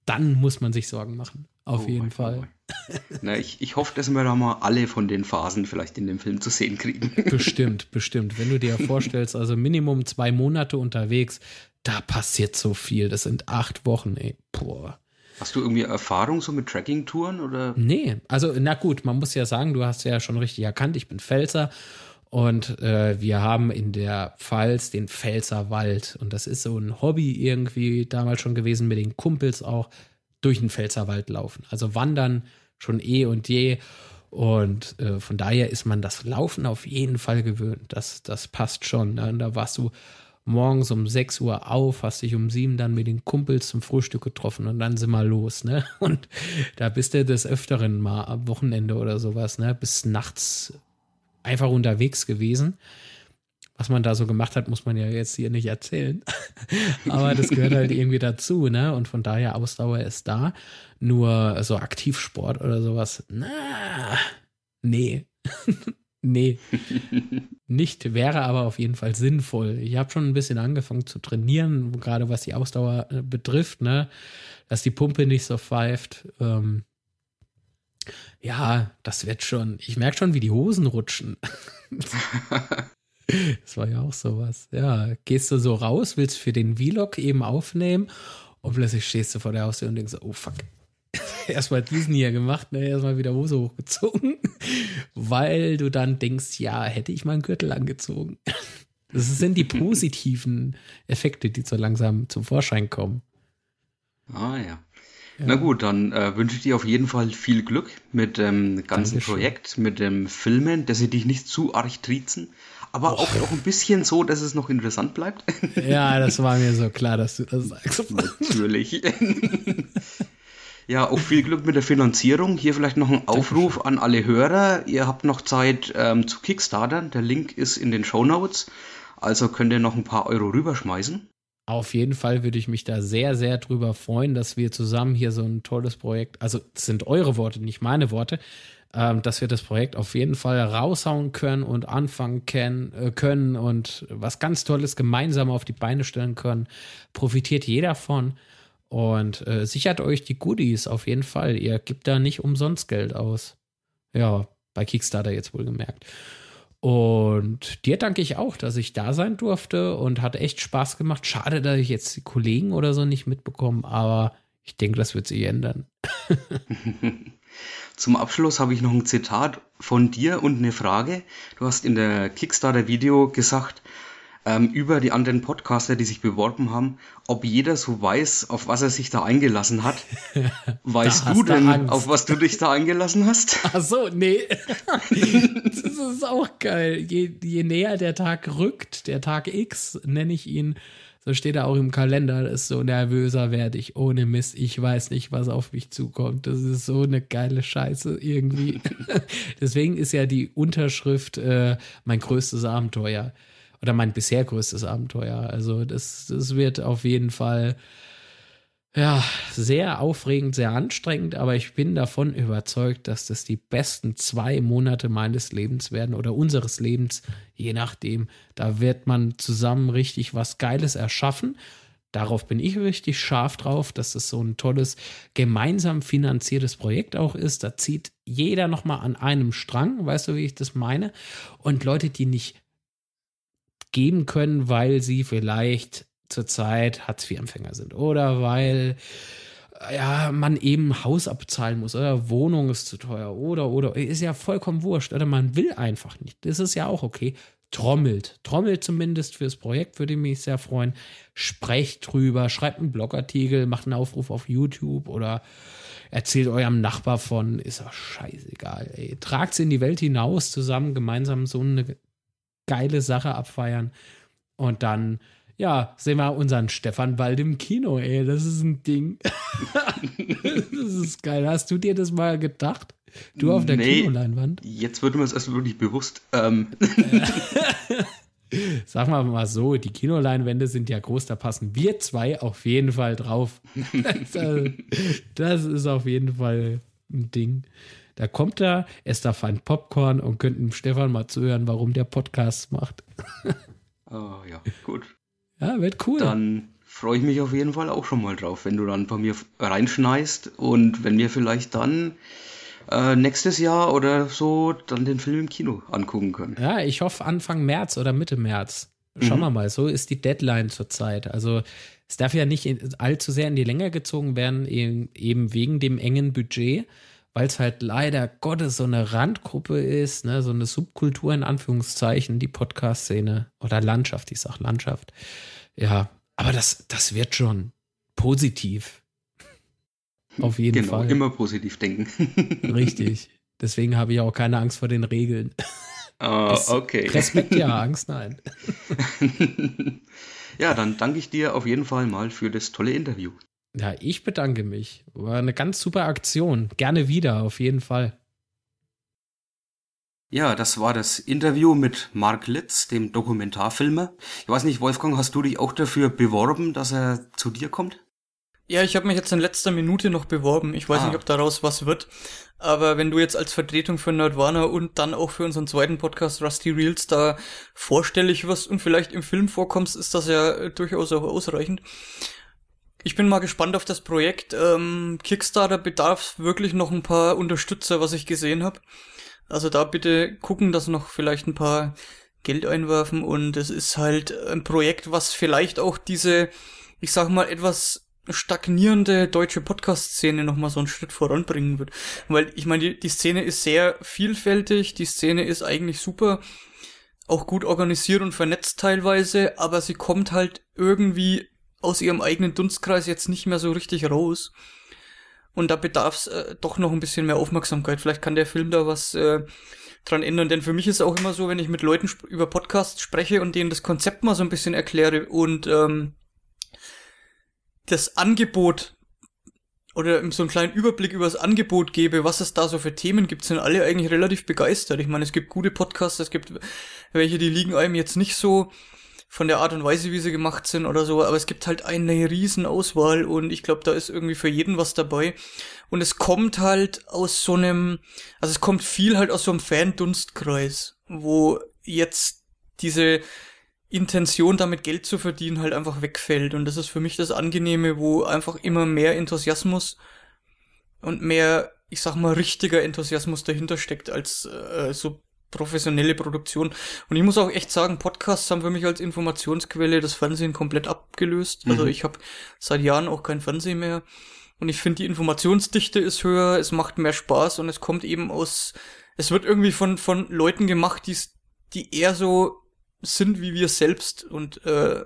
Speaker 6: dann muss man sich Sorgen machen. Auf
Speaker 2: Oh,
Speaker 6: jeden
Speaker 2: oh,
Speaker 6: Fall.
Speaker 2: oh. Na, ich, ich hoffe, dass wir da mal alle von den Phasen vielleicht in dem Film zu sehen kriegen.
Speaker 6: Bestimmt, bestimmt. Wenn du dir vorstellst, also Minimum zwei Monate unterwegs, da passiert so viel. Das sind acht Wochen, ey. Boah.
Speaker 2: Hast du irgendwie Erfahrung so mit Tracking-Touren oder?
Speaker 6: Nee, also na gut, man muss ja sagen, du hast ja schon richtig erkannt, ich bin Pfälzer und äh, wir haben in der Pfalz den Pfälzerwald und das ist so ein Hobby irgendwie damals schon gewesen mit den Kumpels auch durch den Pfälzerwald laufen. Also wandern schon eh und je und äh, von daher ist man das Laufen auf jeden Fall gewöhnt. Das, das passt schon. Ne? Und da warst du morgens um 6 Uhr auf, hast dich um 7 dann mit den Kumpels zum Frühstück getroffen und dann sind wir los, ne? Und da bist du des Öfteren mal am Wochenende oder sowas, ne? Bis nachts einfach unterwegs gewesen. Was man da so gemacht hat, muss man ja jetzt hier nicht erzählen. Aber das gehört halt irgendwie dazu, ne? Und von daher Ausdauer ist da. Nur so Aktivsport oder sowas, na, nee. Nee, nicht, wäre aber auf jeden Fall sinnvoll. Ich habe schon ein bisschen angefangen zu trainieren, gerade was die Ausdauer äh, betrifft, ne? dass die Pumpe nicht so pfeift. Ähm, ja, das wird schon. Ich merke schon, wie die Hosen rutschen. das war ja auch sowas. Ja, gehst du so raus, willst für den Vlog eben aufnehmen und plötzlich stehst du vor der Haustür und denkst, oh fuck, erstmal diesen hier gemacht, ne, erstmal wieder Hose hochgezogen, weil du dann denkst, ja, hätte ich mal einen Gürtel angezogen. Das sind die positiven Effekte, die so langsam zum Vorschein kommen.
Speaker 2: Ah ja. ja. Na gut, dann äh, wünsche ich dir auf jeden Fall viel Glück mit dem ganzen Dankeschön. Projekt, mit dem Filmen, dass sie dich nicht zu arg triezen, aber auch, auch ein bisschen so, dass es noch interessant bleibt.
Speaker 6: Ja, das war mir so klar, dass du das sagst.
Speaker 2: Natürlich. Ja, auch viel Glück mit der Finanzierung. Hier vielleicht noch ein Aufruf an alle Hörer. Ihr habt noch Zeit ähm, zu Kickstartern. Der Link ist in den Show Notes. Also könnt ihr noch ein paar Euro rüberschmeißen.
Speaker 6: Auf jeden Fall würde ich mich da sehr, sehr drüber freuen, dass wir zusammen hier so ein tolles Projekt, also sind eure Worte, nicht meine Worte, ähm, dass wir das Projekt auf jeden Fall raushauen können und anfangen können, äh, können und was ganz Tolles gemeinsam auf die Beine stellen können. Profitiert jeder von. Und äh, sichert euch die Goodies auf jeden Fall. Ihr gebt da nicht umsonst Geld aus. Ja, bei Kickstarter jetzt wohlgemerkt. Und dir danke ich auch, dass ich da sein durfte und hat echt Spaß gemacht. Schade, dass ich jetzt die Kollegen oder so nicht mitbekomme, aber ich denke, das wird sich ändern.
Speaker 2: Zum Abschluss habe ich noch ein Zitat von dir und eine Frage. Du hast in der Kickstarter-Video gesagt, ähm, über die anderen Podcaster, die sich beworben haben, ob jeder so weiß, auf was er sich da eingelassen hat. Weißt du denn, Angst. auf was du dich da eingelassen hast?
Speaker 6: Ach so, nee. das ist auch geil. Je, je näher der Tag rückt, der Tag X, nenne ich ihn, so steht er auch im Kalender, ist so nervöser werde ich. Ohne Mist, ich weiß nicht, was auf mich zukommt. Das ist so eine geile Scheiße irgendwie. Deswegen ist ja die Unterschrift äh, mein größtes Abenteuer oder mein bisher größtes Abenteuer. Also das, das wird auf jeden Fall ja, sehr aufregend, sehr anstrengend, aber ich bin davon überzeugt, dass das die besten zwei Monate meines Lebens werden oder unseres Lebens, je nachdem. Da wird man zusammen richtig was Geiles erschaffen. Darauf bin ich richtig scharf drauf, dass es so ein tolles, gemeinsam finanziertes Projekt auch ist. Da zieht jeder nochmal an einem Strang, weißt du, wie ich das meine? Und Leute, die nicht geben können, weil sie vielleicht zurzeit Hartz-IV-Empfänger sind oder weil ja, man eben Haus abzahlen muss oder Wohnung ist zu teuer oder oder ist ja vollkommen wurscht oder man will einfach nicht. Das ist ja auch okay. Trommelt, trommelt zumindest fürs Projekt, würde mich sehr freuen. Sprecht drüber, schreibt einen Blogartikel, macht einen Aufruf auf YouTube oder erzählt eurem Nachbar von, ist doch scheißegal. Ey. Tragt es in die Welt hinaus, zusammen gemeinsam so eine geile Sache abfeiern. Und dann, ja, sehen wir unseren Stefan bald im Kino, ey. Das ist ein Ding. das ist geil. Hast du dir das mal gedacht? Du auf der nee, Kinoleinwand?
Speaker 2: Jetzt wird mir das erst wirklich bewusst. Ähm.
Speaker 6: Sagen wir mal so, die Kinoleinwände sind ja groß, da passen wir zwei auf jeden Fall drauf. das ist auf jeden Fall ein Ding. Da kommt er, esst da fein Popcorn und könnt dem Stefan mal zuhören, warum der Podcast macht.
Speaker 2: oh ja, gut.
Speaker 6: Ja, wird cool.
Speaker 2: Dann freue ich mich auf jeden Fall auch schon mal drauf, wenn du dann bei mir reinschneist und wenn wir vielleicht dann äh, nächstes Jahr oder so dann den Film im Kino angucken können.
Speaker 6: Ja, ich hoffe Anfang März oder Mitte März. Schauen mhm. wir mal, so ist die Deadline zurzeit. Also es darf ja nicht allzu sehr in die Länge gezogen werden, eben wegen dem engen Budget weil es halt leider Gottes so eine Randgruppe ist, ne, so eine Subkultur in Anführungszeichen, die Podcast-Szene oder Landschaft, ich sag Landschaft. Ja, aber das, das wird schon positiv. Auf jeden genau, Fall.
Speaker 2: immer positiv denken.
Speaker 6: Richtig. Deswegen habe ich auch keine Angst vor den Regeln.
Speaker 2: Oh, okay.
Speaker 6: Respekt ja, Angst nein.
Speaker 2: ja, dann danke ich dir auf jeden Fall mal für das tolle Interview.
Speaker 6: Ja, ich bedanke mich. War eine ganz super Aktion. Gerne wieder, auf jeden Fall.
Speaker 2: Ja, das war das Interview mit Mark Litz, dem Dokumentarfilmer. Ich weiß nicht, Wolfgang, hast du dich auch dafür beworben, dass er zu dir kommt?
Speaker 3: Ja, ich habe mich jetzt in letzter Minute noch beworben. Ich weiß
Speaker 2: Ah.
Speaker 3: nicht, ob daraus was wird. Aber wenn du jetzt als Vertretung für Nerdwana und dann auch für unseren zweiten Podcast Rusty Reels da vorstellig wirst und vielleicht im Film vorkommst, ist das ja durchaus auch ausreichend. Ich bin mal gespannt auf das Projekt. Ähm, Kickstarter bedarf wirklich noch ein paar Unterstützer, was ich gesehen habe. Also da bitte gucken, dass noch vielleicht ein paar Geld einwerfen und es ist halt ein Projekt, was vielleicht auch diese, ich sag mal, etwas stagnierende deutsche Podcast-Szene nochmal so einen Schritt voranbringen wird. Weil ich meine, die, die Szene ist sehr vielfältig, die Szene ist eigentlich super, auch gut organisiert und vernetzt teilweise, aber sie kommt halt irgendwie aus ihrem eigenen Dunstkreis jetzt nicht mehr so richtig raus. Und da bedarf es äh, doch noch ein bisschen mehr Aufmerksamkeit. Vielleicht kann der Film da was äh, dran ändern. Denn für mich ist auch immer so, wenn ich mit Leuten über Podcasts spreche und denen das Konzept mal so ein bisschen erkläre und ähm, das Angebot oder so einen kleinen Überblick über das Angebot gebe, was es da so für Themen gibt, sind alle eigentlich relativ begeistert. Ich meine, es gibt gute Podcasts, es gibt welche, die liegen einem jetzt nicht so von der Art und Weise, wie sie gemacht sind oder so, aber es gibt halt eine riesen Auswahl und ich glaube, da ist irgendwie für jeden was dabei. Und es kommt halt aus so einem, also es kommt viel halt aus so einem Fan-Dunstkreis, wo jetzt diese Intention, damit Geld zu verdienen, halt einfach wegfällt. Und das ist für mich das Angenehme, wo einfach immer mehr Enthusiasmus und mehr, ich sag mal, richtiger Enthusiasmus dahinter steckt als äh, so professionelle Produktion. Und ich muss auch echt sagen, Podcasts haben für mich als Informationsquelle das Fernsehen komplett abgelöst. Also
Speaker 2: Mhm.
Speaker 3: ich habe seit Jahren auch kein Fernsehen mehr. Und ich finde, die Informationsdichte ist höher, es macht mehr Spaß und es kommt eben aus, es wird irgendwie von, von Leuten gemacht, die's, die eher so sind wie wir selbst und äh,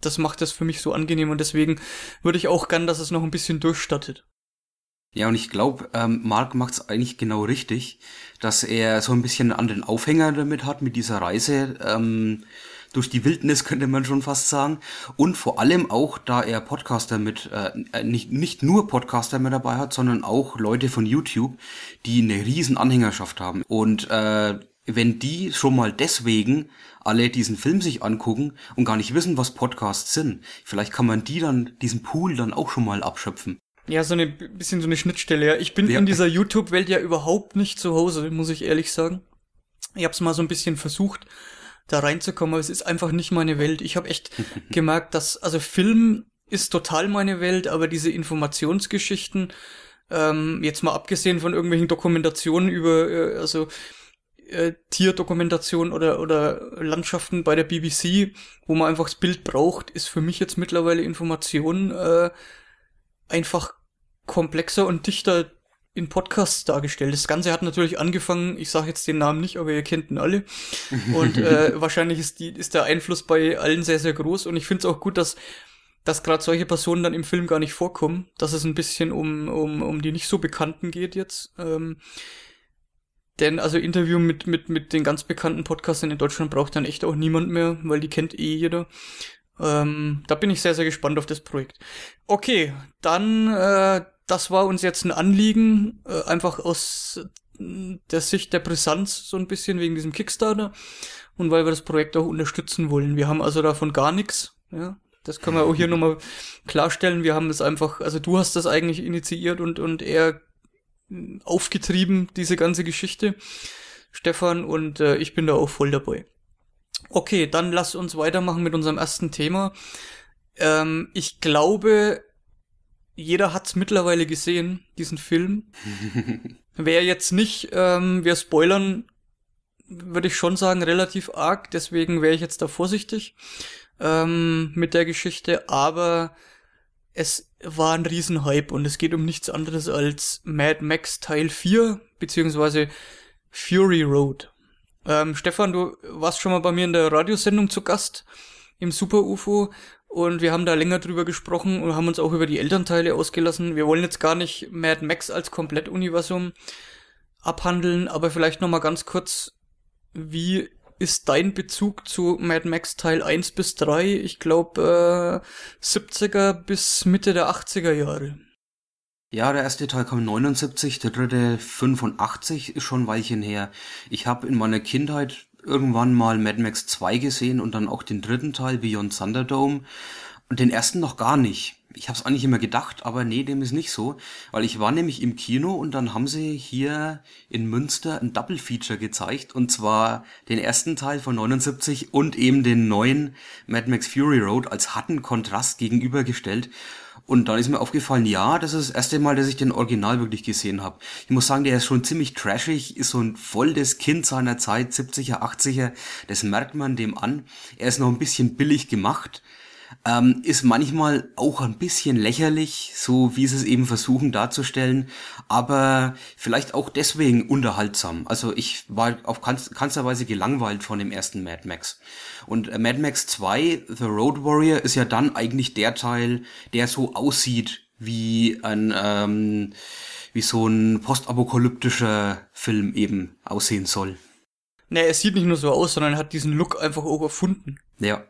Speaker 3: das macht das für mich so angenehm und deswegen würde ich auch gern, dass es noch ein bisschen durchstattet.
Speaker 2: Ja, und ich glaube, ähm, Mark macht es eigentlich genau richtig, dass er so ein bisschen an den Aufhänger damit hat, mit dieser Reise ähm, durch die Wildnis, könnte man schon fast sagen. Und vor allem auch, da er Podcaster mit, äh, nicht, nicht nur Podcaster mit dabei hat, sondern auch Leute von YouTube, die eine riesen Anhängerschaft haben. Und äh, wenn die schon mal deswegen alle diesen Film sich angucken und gar nicht wissen, was Podcasts sind, vielleicht kann man die dann, diesen Pool dann auch schon mal abschöpfen.
Speaker 3: Ja, so eine bisschen so eine Schnittstelle. Ja. Ich bin
Speaker 2: Ja.
Speaker 3: in dieser YouTube-Welt ja überhaupt nicht zu Hause, muss ich ehrlich sagen. Ich habe es mal so ein bisschen versucht, da reinzukommen, aber es ist einfach nicht meine Welt. Ich habe echt gemerkt, dass also Film ist total meine Welt, aber diese Informationsgeschichten, ähm, jetzt mal abgesehen von irgendwelchen Dokumentationen über, äh, also äh, Tierdokumentation oder oder Landschaften bei der BBC, wo man einfach das Bild braucht, ist für mich jetzt mittlerweile Information äh, einfach komplexer und dichter in Podcasts dargestellt. Das Ganze hat natürlich angefangen, ich sage jetzt den Namen nicht, aber ihr kennt ihn alle. Und äh, wahrscheinlich ist, die, ist der Einfluss bei allen sehr, sehr groß. Und ich finde es auch gut, dass, dass gerade solche Personen dann im Film gar nicht vorkommen, dass es ein bisschen um, um, um die nicht so Bekannten geht jetzt. Ähm, denn also Interview mit, mit, mit den ganz bekannten Podcastern in Deutschland braucht dann echt auch niemand mehr, weil die kennt eh jeder. Ähm, da bin ich sehr, sehr gespannt auf das Projekt. Okay, dann, äh, das war uns jetzt ein Anliegen, äh, einfach aus äh, der Sicht der Brisanz so ein bisschen wegen diesem Kickstarter und weil wir das Projekt auch unterstützen wollen. Wir haben also davon gar nichts, ja. Das können wir auch hier nochmal klarstellen. Wir haben das einfach, also du hast das eigentlich initiiert und, und eher mh, aufgetrieben, diese ganze Geschichte, Stefan, und äh, ich bin da auch voll dabei. Okay, dann lass uns weitermachen mit unserem ersten Thema. Ähm, ich glaube, jeder hat's mittlerweile gesehen, diesen Film. Wer jetzt nicht, ähm, wir spoilern, würde ich schon sagen, relativ arg, deswegen wäre ich jetzt da vorsichtig ähm, mit der Geschichte, aber es war ein Riesenhype und es geht um nichts anderes als Mad Max Teil 4, beziehungsweise Fury Road. Ähm, Stefan, du warst schon mal bei mir in der Radiosendung zu Gast im Super UFO und wir haben da länger drüber gesprochen und haben uns auch über die Elternteile ausgelassen. Wir wollen jetzt gar nicht Mad Max als Komplettuniversum abhandeln, aber vielleicht noch mal ganz kurz, wie ist dein Bezug zu Mad Max Teil 1 bis 3? Ich glaube äh, 70er bis Mitte der 80er Jahre.
Speaker 2: Ja, der erste Teil kam 79, der dritte 85, ist schon ein Weilchen her. Ich habe in meiner Kindheit irgendwann mal Mad Max 2 gesehen und dann auch den dritten Teil, Beyond Thunderdome. Und den ersten noch gar nicht. ich habe es eigentlich immer gedacht, aber nee, dem ist nicht so, weil ich war nämlich im Kino und dann haben sie hier in Münster ein Double Feature gezeigt und zwar den ersten Teil von 79 und eben den neuen Mad Max Fury Road als harten Kontrast gegenübergestellt. Und dann ist mir aufgefallen, ja, das ist das erste Mal, dass ich den Original wirklich gesehen habe. Ich muss sagen, der ist schon ziemlich trashig, ist so ein volles Kind seiner Zeit, 70er, 80er. Das merkt man dem an. Er ist noch ein bisschen billig gemacht ähm, ist manchmal auch ein bisschen lächerlich, so wie sie es eben versuchen darzustellen, aber vielleicht auch deswegen unterhaltsam. Also ich war auf keinster Weise gelangweilt von dem ersten Mad Max. Und äh, Mad Max 2, The Road Warrior, ist ja dann eigentlich der Teil, der so aussieht wie ein ähm, wie so ein postapokalyptischer Film eben aussehen soll.
Speaker 3: Ne, es sieht nicht nur so aus, sondern hat diesen Look einfach auch erfunden.
Speaker 2: Ja.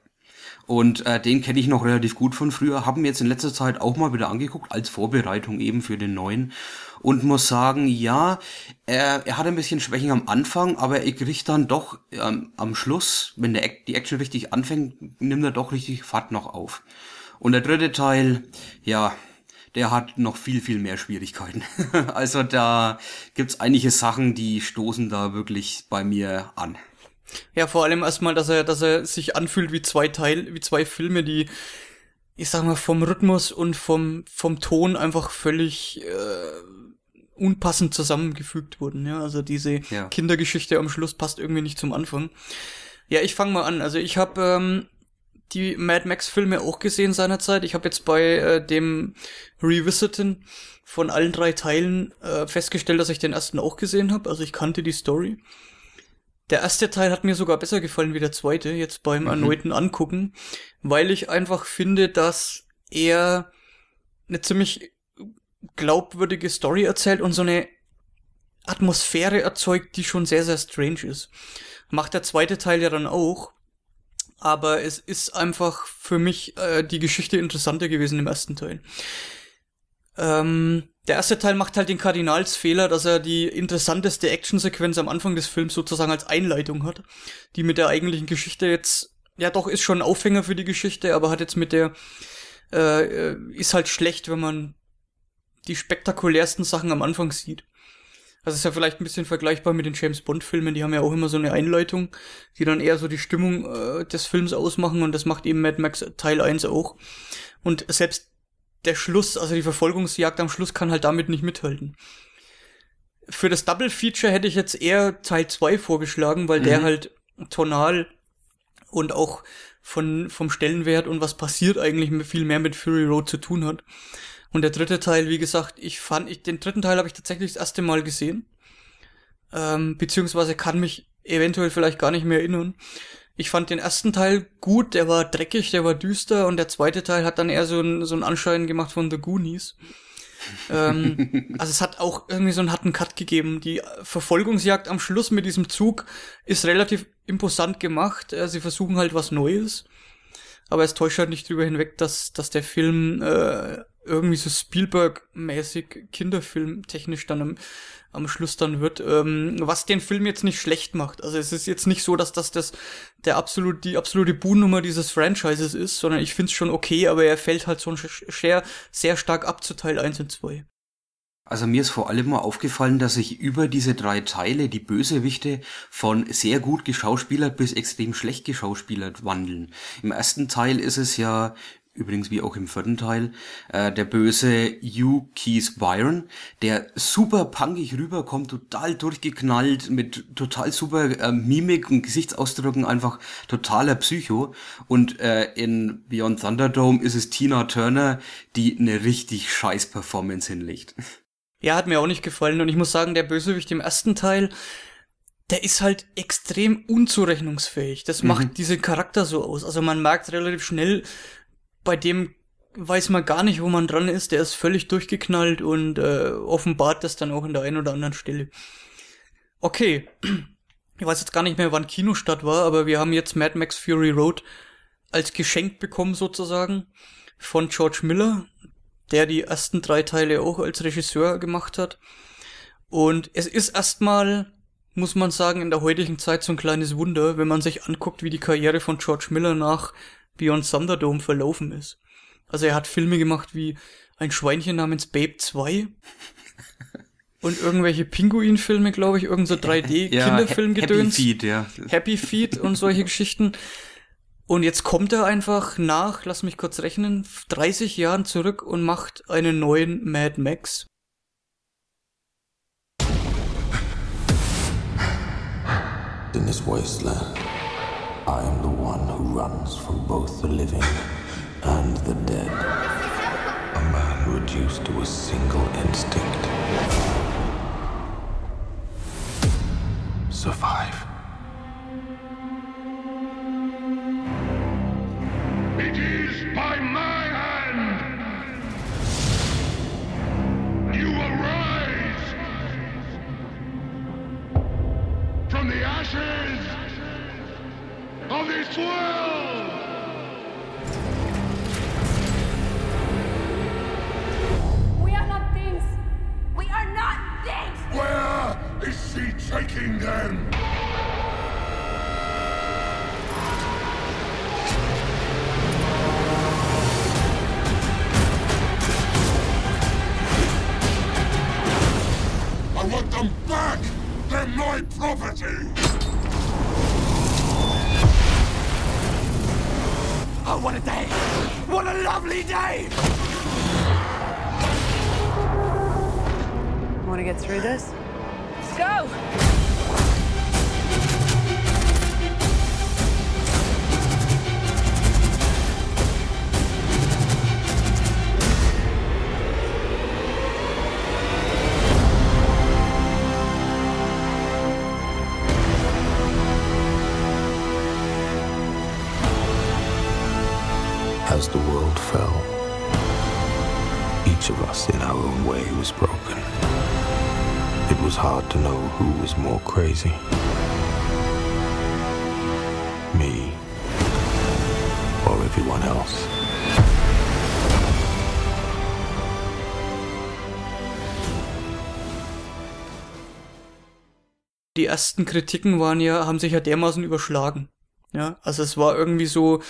Speaker 2: Und äh, den kenne ich noch relativ gut von früher, habe mir jetzt in letzter Zeit auch mal wieder angeguckt, als Vorbereitung eben für den neuen. Und muss sagen, ja, er, er hat ein bisschen Schwächen am Anfang, aber er kriegt dann doch ähm, am Schluss, wenn der, die Action richtig anfängt, nimmt er doch richtig Fahrt noch auf. Und der dritte Teil, ja, der hat noch viel, viel mehr Schwierigkeiten. also da gibt's einige Sachen, die stoßen da wirklich bei mir an.
Speaker 3: Ja, vor allem erstmal, dass er, dass er sich anfühlt wie zwei Teil, wie zwei Filme, die, ich sag mal, vom Rhythmus und vom, vom Ton einfach völlig äh, unpassend zusammengefügt wurden. Ja, also diese ja. Kindergeschichte am Schluss passt irgendwie nicht zum Anfang. Ja, ich fange mal an. Also ich habe ähm, die Mad Max Filme auch gesehen seinerzeit. Ich habe jetzt bei äh, dem Revisiten von allen drei Teilen äh, festgestellt, dass ich den ersten auch gesehen habe. Also ich kannte die Story. Der erste Teil hat mir sogar besser gefallen wie der zweite, jetzt beim mhm. erneuten Angucken, weil ich einfach finde, dass er eine ziemlich glaubwürdige Story erzählt und so eine Atmosphäre erzeugt, die schon sehr, sehr strange ist. Macht der zweite Teil ja dann auch. Aber es ist einfach für mich äh, die Geschichte interessanter gewesen im ersten Teil. Ähm, der erste Teil macht halt den Kardinalsfehler, dass er die interessanteste Actionsequenz am Anfang des Films sozusagen als Einleitung hat, die mit der eigentlichen Geschichte jetzt, ja doch, ist schon ein Aufhänger für die Geschichte, aber hat jetzt mit der, äh, äh, ist halt schlecht, wenn man die spektakulärsten Sachen am Anfang sieht. Das ist ja vielleicht ein bisschen vergleichbar mit den James Bond Filmen, die haben ja auch immer so eine Einleitung, die dann eher so die Stimmung äh, des Films ausmachen und das macht eben Mad Max Teil 1 auch. Und selbst der Schluss, also die Verfolgungsjagd am Schluss kann halt damit nicht mithalten. Für das Double Feature hätte ich jetzt eher Teil 2 vorgeschlagen, weil mhm. der halt tonal und auch von, vom Stellenwert und was passiert eigentlich viel mehr mit Fury Road zu tun hat. Und der dritte Teil, wie gesagt, ich fand, ich, den dritten Teil habe ich tatsächlich das erste Mal gesehen. Ähm, beziehungsweise kann mich eventuell vielleicht gar nicht mehr erinnern. Ich fand den ersten Teil gut, der war dreckig, der war düster und der zweite Teil hat dann eher so ein, so ein Anschein gemacht von The Goonies. ähm, also es hat auch irgendwie so einen harten Cut gegeben. Die Verfolgungsjagd am Schluss mit diesem Zug ist relativ imposant gemacht. Äh, sie versuchen halt was Neues. Aber es täuscht halt nicht drüber hinweg, dass, dass der Film äh, irgendwie so Spielberg-mäßig Kinderfilm technisch dann am, am Schluss dann wird, ähm, was den Film jetzt nicht schlecht macht. Also es ist jetzt nicht so, dass das, das der absolut, die absolute Buhnummer dieses Franchises ist, sondern ich find's schon okay, aber er fällt halt so ein sehr, sehr stark ab zu Teil 1 und 2.
Speaker 2: Also mir ist vor allem mal aufgefallen, dass sich über diese drei Teile die Bösewichte von sehr gut geschauspielert bis extrem schlecht geschauspielert wandeln. Im ersten Teil ist es ja übrigens wie auch im vierten Teil, äh, der böse Hugh Keys Byron, der super punkig rüberkommt, total durchgeknallt, mit total super äh, Mimik und Gesichtsausdrücken, einfach totaler Psycho. Und äh, in Beyond Thunderdome ist es Tina Turner, die eine richtig scheiß Performance hinlegt.
Speaker 3: Ja, hat mir auch nicht gefallen und ich muss sagen, der Bösewicht im ersten Teil, der ist halt extrem unzurechnungsfähig. Das macht mhm. diesen Charakter so aus. Also man merkt relativ schnell, bei dem weiß man gar nicht, wo man dran ist. Der ist völlig durchgeknallt und äh, offenbart das dann auch in der einen oder anderen Stelle. Okay, ich weiß jetzt gar nicht mehr, wann Kinostart war, aber wir haben jetzt Mad Max Fury Road als Geschenk bekommen sozusagen von George Miller, der die ersten drei Teile auch als Regisseur gemacht hat. Und es ist erstmal, muss man sagen, in der heutigen Zeit so ein kleines Wunder, wenn man sich anguckt, wie die Karriere von George Miller nach Beyond Thunderdome verlaufen ist. Also er hat Filme gemacht wie Ein Schweinchen namens Babe 2 und irgendwelche Pinguin-Filme, glaube ich, irgend so 3D-Kinderfilmgedöns.
Speaker 2: Happy Feet, ja.
Speaker 3: Happy Feet und solche Geschichten. Und jetzt kommt er einfach nach, lass mich kurz rechnen, 30 Jahren zurück und macht einen neuen Mad Max.
Speaker 8: In this wasteland, I am the one who runs from both the living and the dead. A man reduced to a single instinct. Survive.
Speaker 9: It is by my hand! You arise from the ashes of this world!
Speaker 10: We are not things. We are not things.
Speaker 9: Where is she taking them? I want them back! They're my property!
Speaker 11: Oh, what a day! What a lovely day!
Speaker 10: Want to get through this? Let's go.
Speaker 8: Each of us in our own way was broken. It was hard to know who was more crazy. Me or everyone else.
Speaker 3: Die ersten Kritiken waren ja, haben sich ja dermaßen überschlagen. Ja, also es war irgendwie so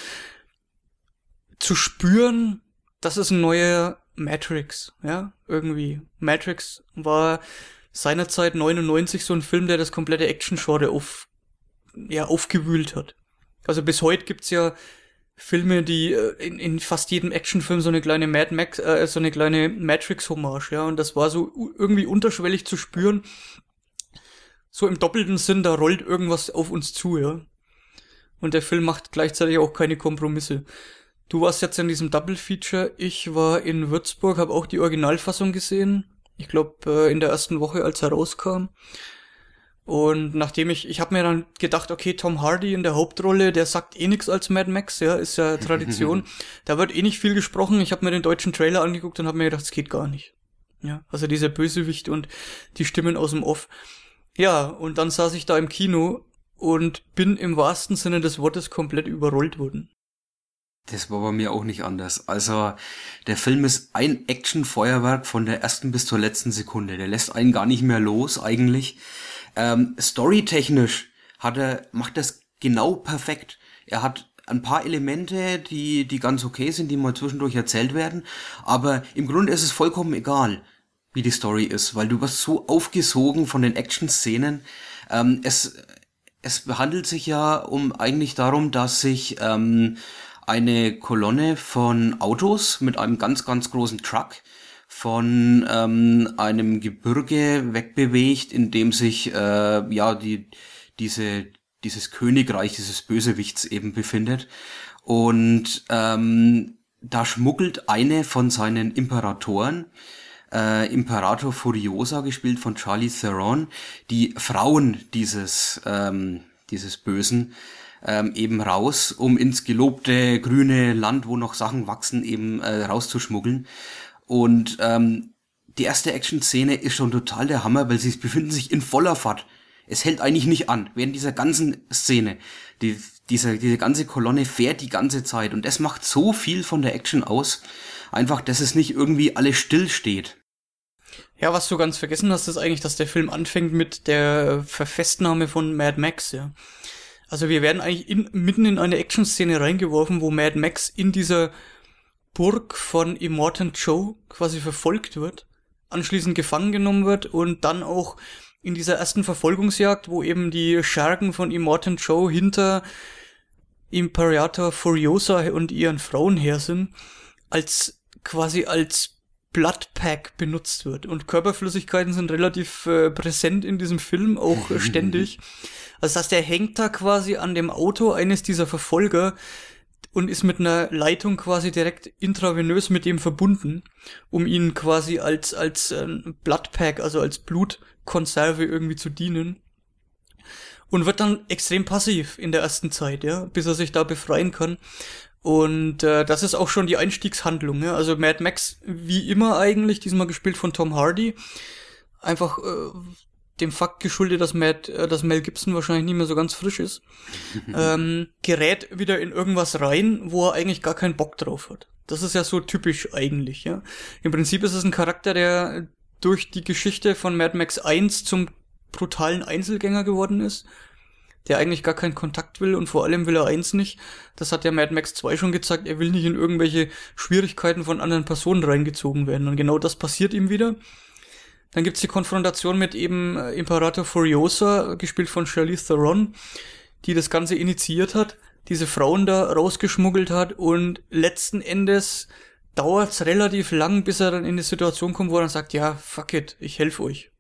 Speaker 3: zu spüren, das ist ein neuer Matrix, ja, irgendwie. Matrix war seinerzeit 99 so ein Film, der das komplette Action-Genre auf, ja, aufgewühlt hat. Also bis heute gibt's ja Filme, die äh, in, in fast jedem Actionfilm so eine kleine Mad Max, äh, so eine kleine Matrix-Hommage, ja, und das war so irgendwie unterschwellig zu spüren. So im doppelten Sinn, da rollt irgendwas auf uns zu, ja. Und der Film macht gleichzeitig auch keine Kompromisse. Du warst jetzt in diesem Double Feature, ich war in Würzburg, habe auch die Originalfassung gesehen. Ich glaube in der ersten Woche, als er rauskam. Und nachdem ich, ich habe mir dann gedacht, okay, Tom Hardy in der Hauptrolle, der sagt eh nix als Mad Max, ja, ist ja Tradition. da wird eh nicht viel gesprochen. Ich habe mir den deutschen Trailer angeguckt und habe mir gedacht, es geht gar nicht. Ja, also dieser Bösewicht und die Stimmen aus dem Off. Ja, und dann saß ich da im Kino und bin im wahrsten Sinne des Wortes komplett überrollt worden.
Speaker 2: Das war bei mir auch nicht anders. Also der Film ist ein Action-Feuerwerk von der ersten bis zur letzten Sekunde. Der lässt einen gar nicht mehr los eigentlich. Ähm, Storytechnisch hat er, macht das genau perfekt. Er hat ein paar Elemente, die, die ganz okay sind, die mal zwischendurch erzählt werden. Aber im Grunde ist es vollkommen egal, wie die Story ist, weil du wirst so aufgesogen von den Action-Szenen. Ähm, es, es handelt sich ja um eigentlich darum, dass sich ähm, eine Kolonne von Autos mit einem ganz, ganz großen Truck von ähm, einem Gebirge wegbewegt, in dem sich äh, ja die diese dieses Königreich dieses Bösewichts eben befindet. Und ähm, da schmuggelt eine von seinen Imperatoren äh, Imperator Furiosa gespielt von Charlie Theron die Frauen dieses ähm, dieses Bösen ähm, eben raus, um ins gelobte grüne Land, wo noch Sachen wachsen, eben äh, rauszuschmuggeln. Und ähm, die erste Action-Szene ist schon total der Hammer, weil sie befinden sich in voller Fahrt. Es hält eigentlich nicht an, während dieser ganzen Szene. Die, diese, diese ganze Kolonne fährt die ganze Zeit und das macht so viel von der Action aus. Einfach, dass es nicht irgendwie alles still.
Speaker 3: Ja, was du ganz vergessen hast, ist eigentlich, dass der Film anfängt mit der Verfestnahme von Mad Max, ja. Also wir werden eigentlich in, mitten in eine Action-Szene reingeworfen, wo Mad Max in dieser Burg von Immortan Joe quasi verfolgt wird, anschließend gefangen genommen wird und dann auch in dieser ersten Verfolgungsjagd, wo eben die Schergen von Immortan Joe hinter Imperator Furiosa und ihren Frauen her sind, als quasi als Bloodpack benutzt wird. Und Körperflüssigkeiten sind relativ äh, präsent in diesem Film, auch äh, ständig. Also das heißt, der hängt da quasi an dem Auto eines dieser Verfolger und ist mit einer Leitung quasi direkt intravenös mit ihm verbunden, um ihn quasi als, als äh, Bloodpack, also als Blutkonserve irgendwie zu dienen und wird dann extrem passiv in der ersten Zeit, ja, bis er sich da befreien kann. Und äh, das ist auch schon die Einstiegshandlung. Ja? Also Mad Max, wie immer eigentlich, diesmal gespielt von Tom Hardy. Einfach äh, dem Fakt geschuldet, dass, Matt, äh, dass Mel Gibson wahrscheinlich nicht mehr so ganz frisch ist, ähm, gerät wieder in irgendwas rein, wo er eigentlich gar keinen Bock drauf hat. Das ist ja so typisch eigentlich. Ja? Im Prinzip ist es ein Charakter, der durch die Geschichte von Mad Max 1 zum brutalen Einzelgänger geworden ist, der eigentlich gar keinen Kontakt will und vor allem will er eins nicht. Das hat ja Mad Max 2 schon gezeigt, er will nicht in irgendwelche Schwierigkeiten von anderen Personen reingezogen werden. Und genau das passiert ihm wieder. Dann gibt's die Konfrontation mit eben äh, Imperator Furiosa, gespielt von Charlize Theron, die das Ganze initiiert hat, diese Frauen da rausgeschmuggelt hat und letzten Endes dauert's relativ lang, bis er dann in die Situation kommt, wo er dann sagt, ja, fuck it, ich helfe euch.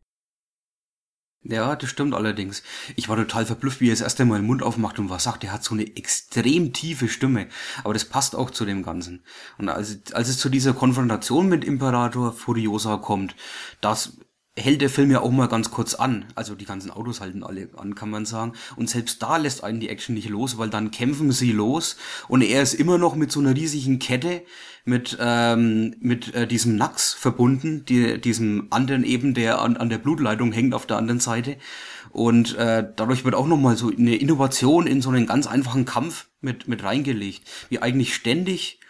Speaker 2: Ja, das stimmt allerdings. Ich war total verblüfft, wie er das erste Mal den Mund aufmacht und was sagt. Er hat so eine extrem tiefe Stimme. Aber das passt auch zu dem Ganzen. Und als, als es zu dieser Konfrontation mit Imperator Furiosa kommt, das hält der Film ja auch mal ganz kurz an. Also die ganzen Autos halten alle an, kann man sagen. Und selbst da lässt einen die Action nicht los, weil dann kämpfen sie los und er ist immer noch mit so einer riesigen Kette mit ähm, mit äh, diesem Nax verbunden, die, diesem anderen eben, der an, an der Blutleitung hängt auf der anderen Seite. Und äh, dadurch wird auch nochmal so eine Innovation in so einen ganz einfachen Kampf mit mit reingelegt, wie eigentlich ständig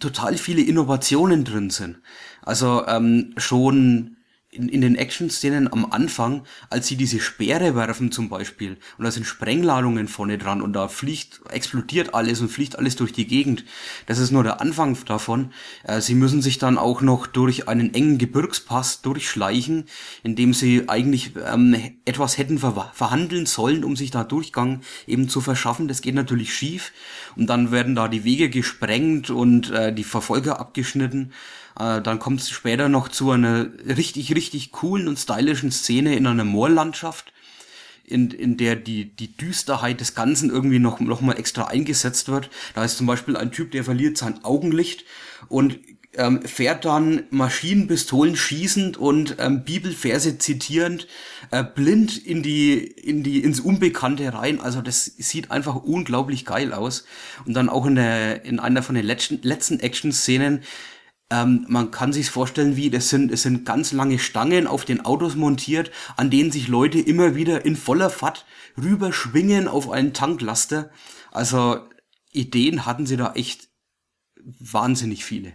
Speaker 2: total viele Innovationen drin sind. Also ähm, schon in, in den Action-Szenen am Anfang, als sie diese Speere werfen zum Beispiel, und da sind Sprengladungen vorne dran und da fliegt, explodiert alles und fliegt alles durch die Gegend. Das ist nur der Anfang davon. Äh, sie müssen sich dann auch noch durch einen engen Gebirgspass durchschleichen, indem sie eigentlich ähm, etwas hätten ver verhandeln sollen, um sich da Durchgang eben zu verschaffen. Das geht natürlich schief. Und dann werden da die Wege gesprengt und äh, die Verfolger abgeschnitten. Äh, dann kommt es später noch zu einer richtig, richtig coolen und stylischen Szene in einer Moorlandschaft, in, in der die, die Düsterheit des Ganzen irgendwie noch, noch mal extra eingesetzt wird. Da ist zum Beispiel ein Typ, der verliert sein Augenlicht und ähm, fährt dann Maschinenpistolen schießend und ähm, Bibelverse zitierend äh, blind in die in die ins Unbekannte rein. Also das sieht einfach unglaublich geil aus. Und dann auch in der in einer von den letzten letzten Action-Szenen ähm, man kann sich vorstellen, wie das sind, es sind ganz lange Stangen auf den Autos montiert, an denen sich Leute immer wieder in voller Fahrt rüberschwingen auf einen Tanklaster. Also Ideen hatten sie da echt wahnsinnig viele.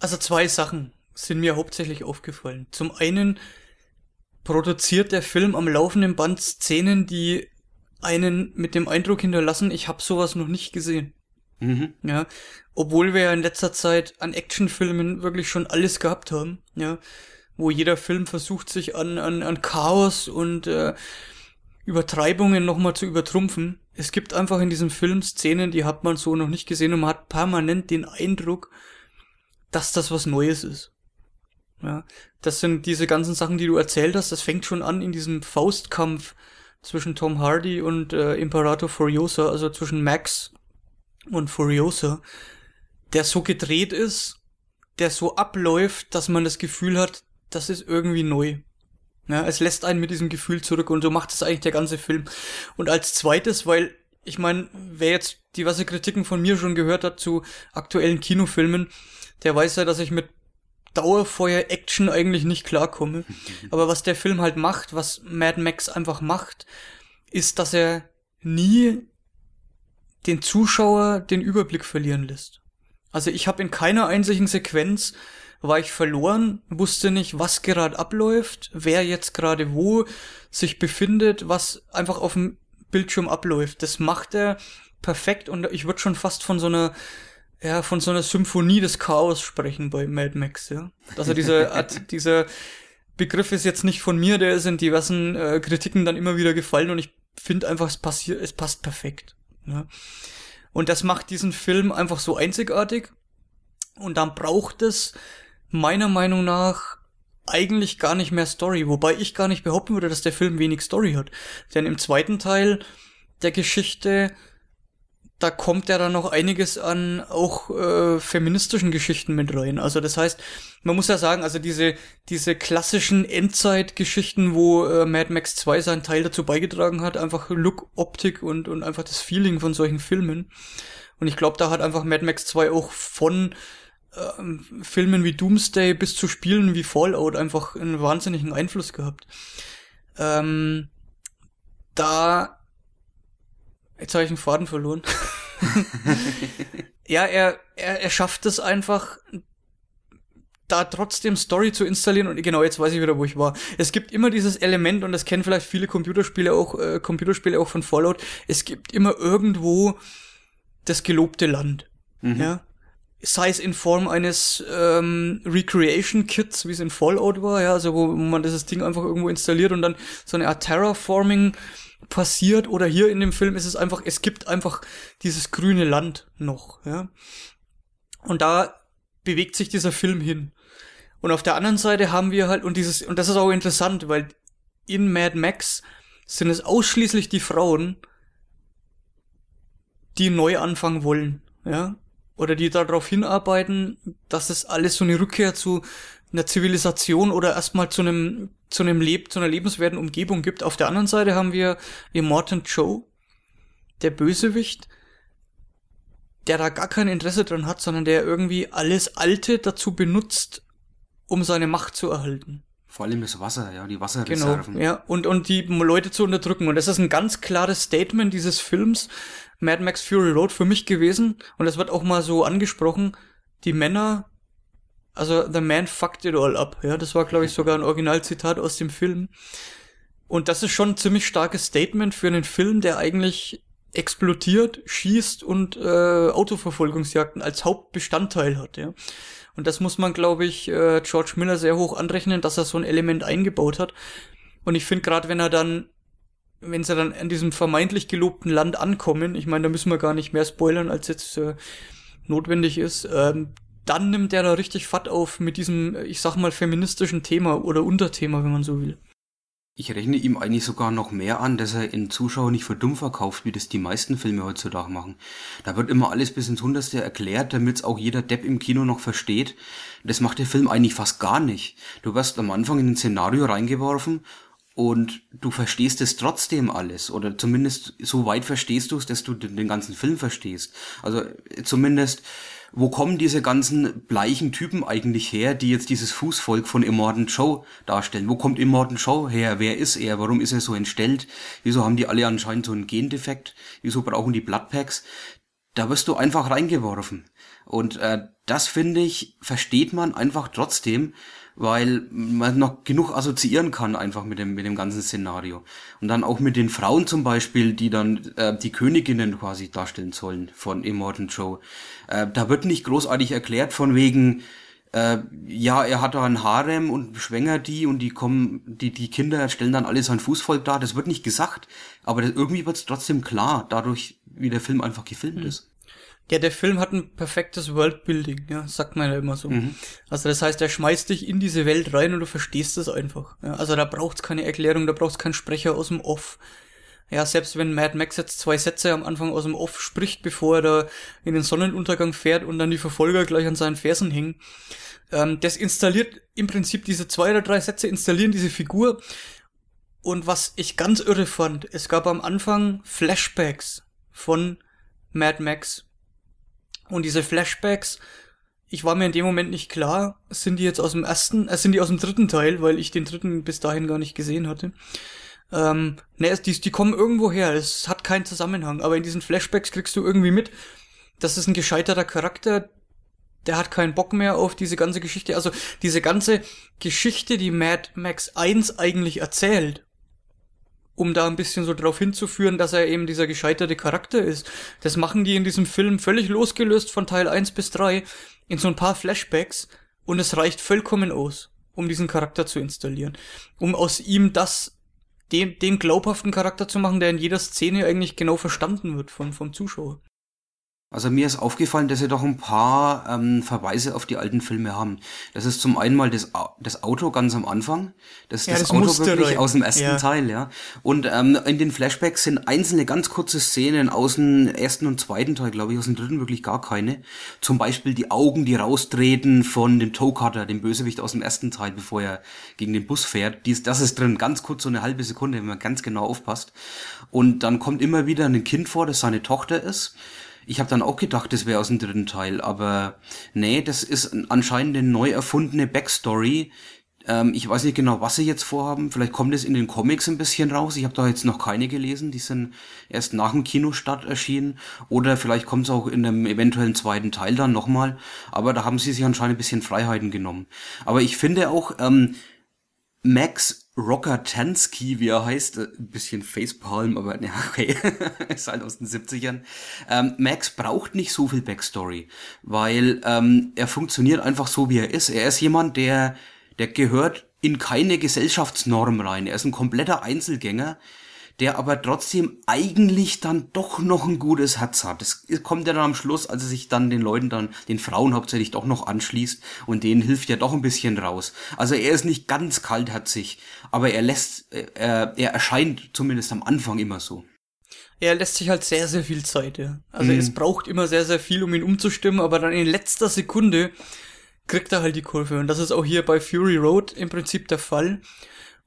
Speaker 3: Also zwei Sachen sind mir hauptsächlich aufgefallen. Zum einen produziert der Film am laufenden Band Szenen, die einen mit dem Eindruck hinterlassen, ich habe sowas noch nicht gesehen. Mhm. Ja, obwohl wir ja in letzter Zeit an Actionfilmen wirklich schon alles gehabt haben, ja, wo jeder Film versucht sich an, an, an Chaos und äh, Übertreibungen nochmal zu übertrumpfen. Es gibt einfach in diesem Film Szenen, die hat man so noch nicht gesehen und man hat permanent den Eindruck, dass das was Neues ist. Ja, das sind diese ganzen Sachen, die du erzählt hast. Das fängt schon an in diesem Faustkampf zwischen Tom Hardy und äh, Imperator Furiosa, also zwischen Max und Furiosa, der so gedreht ist, der so abläuft, dass man das Gefühl hat, das ist irgendwie neu. Ja, es lässt einen mit diesem Gefühl zurück und so macht es eigentlich der ganze Film. Und als zweites, weil ich meine, wer jetzt diverse Kritiken von mir schon gehört hat zu aktuellen Kinofilmen, der weiß ja, dass ich mit Dauerfeuer-Action eigentlich nicht klarkomme. Aber was der Film halt macht, was Mad Max einfach macht, ist, dass er nie den Zuschauer den Überblick verlieren lässt. Also ich habe in keiner einzigen Sequenz war ich verloren, wusste nicht, was gerade abläuft, wer jetzt gerade wo sich befindet, was einfach auf dem Bildschirm abläuft. Das macht er perfekt und ich würde schon fast von so einer ja, von so einer Symphonie des Chaos sprechen bei Mad Max, ja. Also dieser Art, dieser Begriff ist jetzt nicht von mir, der ist in diversen äh, Kritiken dann immer wieder gefallen und ich finde einfach, es passiert, es passt perfekt. Ja. Und das macht diesen Film einfach so einzigartig. Und dann braucht es meiner Meinung nach eigentlich gar nicht mehr Story, wobei ich gar nicht behaupten würde, dass der Film wenig Story hat. Denn im zweiten Teil der Geschichte da kommt ja dann noch einiges an auch äh, feministischen Geschichten mit rein. Also das heißt, man muss ja sagen, also diese diese klassischen Endzeitgeschichten, wo äh, Mad Max 2 seinen Teil dazu beigetragen hat, einfach Look, Optik und und einfach das Feeling von solchen Filmen. Und ich glaube, da hat einfach Mad Max 2 auch von ähm, Filmen wie Doomsday bis zu Spielen wie Fallout einfach einen wahnsinnigen Einfluss gehabt. Ähm, da Jetzt habe ich einen Faden verloren. ja, er, er, er schafft es einfach, da trotzdem Story zu installieren und genau jetzt weiß ich wieder, wo ich war. Es gibt immer dieses Element und das kennen vielleicht viele Computerspiele auch, äh, Computerspiele auch von Fallout. Es gibt immer irgendwo das gelobte Land. Mhm. Ja. Sei es in Form eines ähm, Recreation Kits, wie es in Fallout war, ja, also wo man dieses Ding einfach irgendwo installiert und dann so eine Art Terraforming passiert oder hier in dem Film ist es einfach, es gibt einfach dieses grüne Land noch, ja. Und da bewegt sich dieser Film hin. Und auf der anderen Seite haben wir halt, und dieses, und das ist auch interessant, weil in Mad Max sind es ausschließlich die Frauen, die neu anfangen wollen, ja. Oder die darauf hinarbeiten, dass es alles so eine Rückkehr zu einer Zivilisation oder erstmal zu einem zu einem Leb zu einer lebenswerten Umgebung gibt. Auf der anderen Seite haben wir Immortan Joe, der Bösewicht, der da gar kein Interesse dran hat, sondern der irgendwie alles Alte dazu benutzt, um seine Macht zu erhalten.
Speaker 2: Vor allem das Wasser, ja, die Wasserreserven.
Speaker 3: Genau, ja, und, und die Leute zu unterdrücken. Und das ist ein ganz klares Statement dieses Films Mad Max Fury Road für mich gewesen. Und das wird auch mal so angesprochen. Die Männer also The Man fucked it all up. Ja, das war, glaube ich, sogar ein Originalzitat aus dem Film. Und das ist schon ein ziemlich starkes Statement für einen Film, der eigentlich explodiert, schießt und äh, Autoverfolgungsjagden als Hauptbestandteil hat. Ja. Und das muss man, glaube ich, äh, George Miller sehr hoch anrechnen, dass er so ein Element eingebaut hat. Und ich finde gerade, wenn er dann, wenn sie dann an diesem vermeintlich gelobten Land ankommen, ich meine, da müssen wir gar nicht mehr spoilern, als jetzt äh, notwendig ist, ähm, dann nimmt der da richtig Fahrt auf mit diesem, ich sag mal, feministischen Thema oder Unterthema, wenn man so will.
Speaker 2: Ich rechne ihm eigentlich sogar noch mehr an, dass er in Zuschauer nicht für dumm verkauft, wie das die meisten Filme heutzutage machen. Da wird immer alles bis ins Hundertste erklärt, damit es auch jeder Depp im Kino noch versteht. Das macht der Film eigentlich fast gar nicht. Du wirst am Anfang in ein Szenario reingeworfen und du verstehst es trotzdem alles oder zumindest so weit verstehst du es, dass du den ganzen Film verstehst. Also zumindest wo kommen diese ganzen bleichen Typen eigentlich her, die jetzt dieses Fußvolk von Immortan Joe darstellen? Wo kommt Immortan Joe her? Wer ist er? Warum ist er so entstellt? Wieso haben die alle anscheinend so einen Gendefekt? Wieso brauchen die Bloodpacks? Da wirst du einfach reingeworfen. Und äh, das finde ich, versteht man einfach trotzdem, weil man noch genug assoziieren kann einfach mit dem, mit dem ganzen Szenario. Und dann auch mit den Frauen zum Beispiel, die dann äh, die Königinnen quasi darstellen sollen von Immortan Joe. Äh, da wird nicht großartig erklärt von wegen, äh, ja, er hat da ein Harem und schwängert die und die kommen, die, die Kinder stellen dann alle sein Fußvolk dar. Das wird nicht gesagt, aber das, irgendwie wird es trotzdem klar, dadurch, wie der Film einfach gefilmt mhm. ist.
Speaker 3: Ja, der Film hat ein perfektes Worldbuilding, ja, sagt man ja immer so. Mhm. Also das heißt, er schmeißt dich in diese Welt rein und du verstehst es einfach. Ja, also da braucht's keine Erklärung, da braucht's keinen Sprecher aus dem Off. Ja, selbst wenn Mad Max jetzt zwei Sätze am Anfang aus dem Off spricht, bevor er da in den Sonnenuntergang fährt und dann die Verfolger gleich an seinen Fersen hängen, ähm, das installiert im Prinzip diese zwei oder drei Sätze installieren diese Figur. Und was ich ganz irre fand, es gab am Anfang Flashbacks von Mad Max und diese Flashbacks, ich war mir in dem Moment nicht klar, sind die jetzt aus dem ersten, äh, sind die aus dem dritten Teil, weil ich den dritten bis dahin gar nicht gesehen hatte. Ähm, ne, die, die kommen irgendwo her, es hat keinen Zusammenhang, aber in diesen Flashbacks kriegst du irgendwie mit, das ist ein gescheiterter Charakter, der hat keinen Bock mehr auf diese ganze Geschichte. Also diese ganze Geschichte, die Mad Max 1 eigentlich erzählt, um da ein bisschen so drauf hinzuführen, dass er eben dieser gescheiterte Charakter ist. Das machen die in diesem Film völlig losgelöst von Teil 1 bis 3 in so ein paar Flashbacks und es reicht vollkommen aus, um diesen Charakter zu installieren. Um aus ihm das, den, den glaubhaften Charakter zu machen, der in jeder Szene eigentlich genau verstanden wird von, vom Zuschauer.
Speaker 2: Also mir ist aufgefallen, dass sie doch ein paar ähm, Verweise auf die alten Filme haben. Das ist zum einen mal das, das Auto ganz am Anfang. Das ist ja, das, das Auto wirklich rein. aus dem ersten ja. Teil, ja. Und ähm, in den Flashbacks sind einzelne ganz kurze Szenen aus dem ersten und zweiten Teil, glaube ich, aus dem dritten wirklich gar keine. Zum Beispiel die Augen, die raustreten von dem Toe Cutter, dem Bösewicht aus dem ersten Teil, bevor er gegen den Bus fährt. Dies, das ist drin, ganz kurz, so eine halbe Sekunde, wenn man ganz genau aufpasst. Und dann kommt immer wieder ein Kind vor, das seine Tochter ist. Ich habe dann auch gedacht, das wäre aus dem dritten Teil, aber nee, das ist anscheinend eine neu erfundene Backstory. Ähm, ich weiß nicht genau, was sie jetzt vorhaben. Vielleicht kommt es in den Comics ein bisschen raus. Ich habe da jetzt noch keine gelesen. Die sind erst nach dem Kinostart erschienen. Oder vielleicht kommt es auch in einem eventuellen zweiten Teil dann nochmal. Aber da haben sie sich anscheinend ein bisschen Freiheiten genommen. Aber ich finde auch, ähm, Max Rockatansky, wie er heißt, äh, ein bisschen Facepalm, aber ja, okay, ist halt aus den 70ern. Ähm, Max braucht nicht so viel Backstory, weil ähm, er funktioniert einfach so, wie er ist. Er ist jemand, der, der gehört in keine Gesellschaftsnorm rein. Er ist ein kompletter Einzelgänger, der aber trotzdem eigentlich dann doch noch ein gutes Herz hat. Das kommt ja dann am Schluss, als er sich dann den Leuten dann, den Frauen hauptsächlich doch noch anschließt und denen hilft ja doch ein bisschen raus. Also er ist nicht ganz kaltherzig, aber er lässt, äh, er erscheint zumindest am Anfang immer so.
Speaker 3: Er lässt sich halt sehr, sehr viel Zeit, ja. Also mhm. es braucht immer sehr, sehr viel, um ihn umzustimmen, aber dann in letzter Sekunde kriegt er halt die Kurve. Und das ist auch hier bei Fury Road im Prinzip der Fall.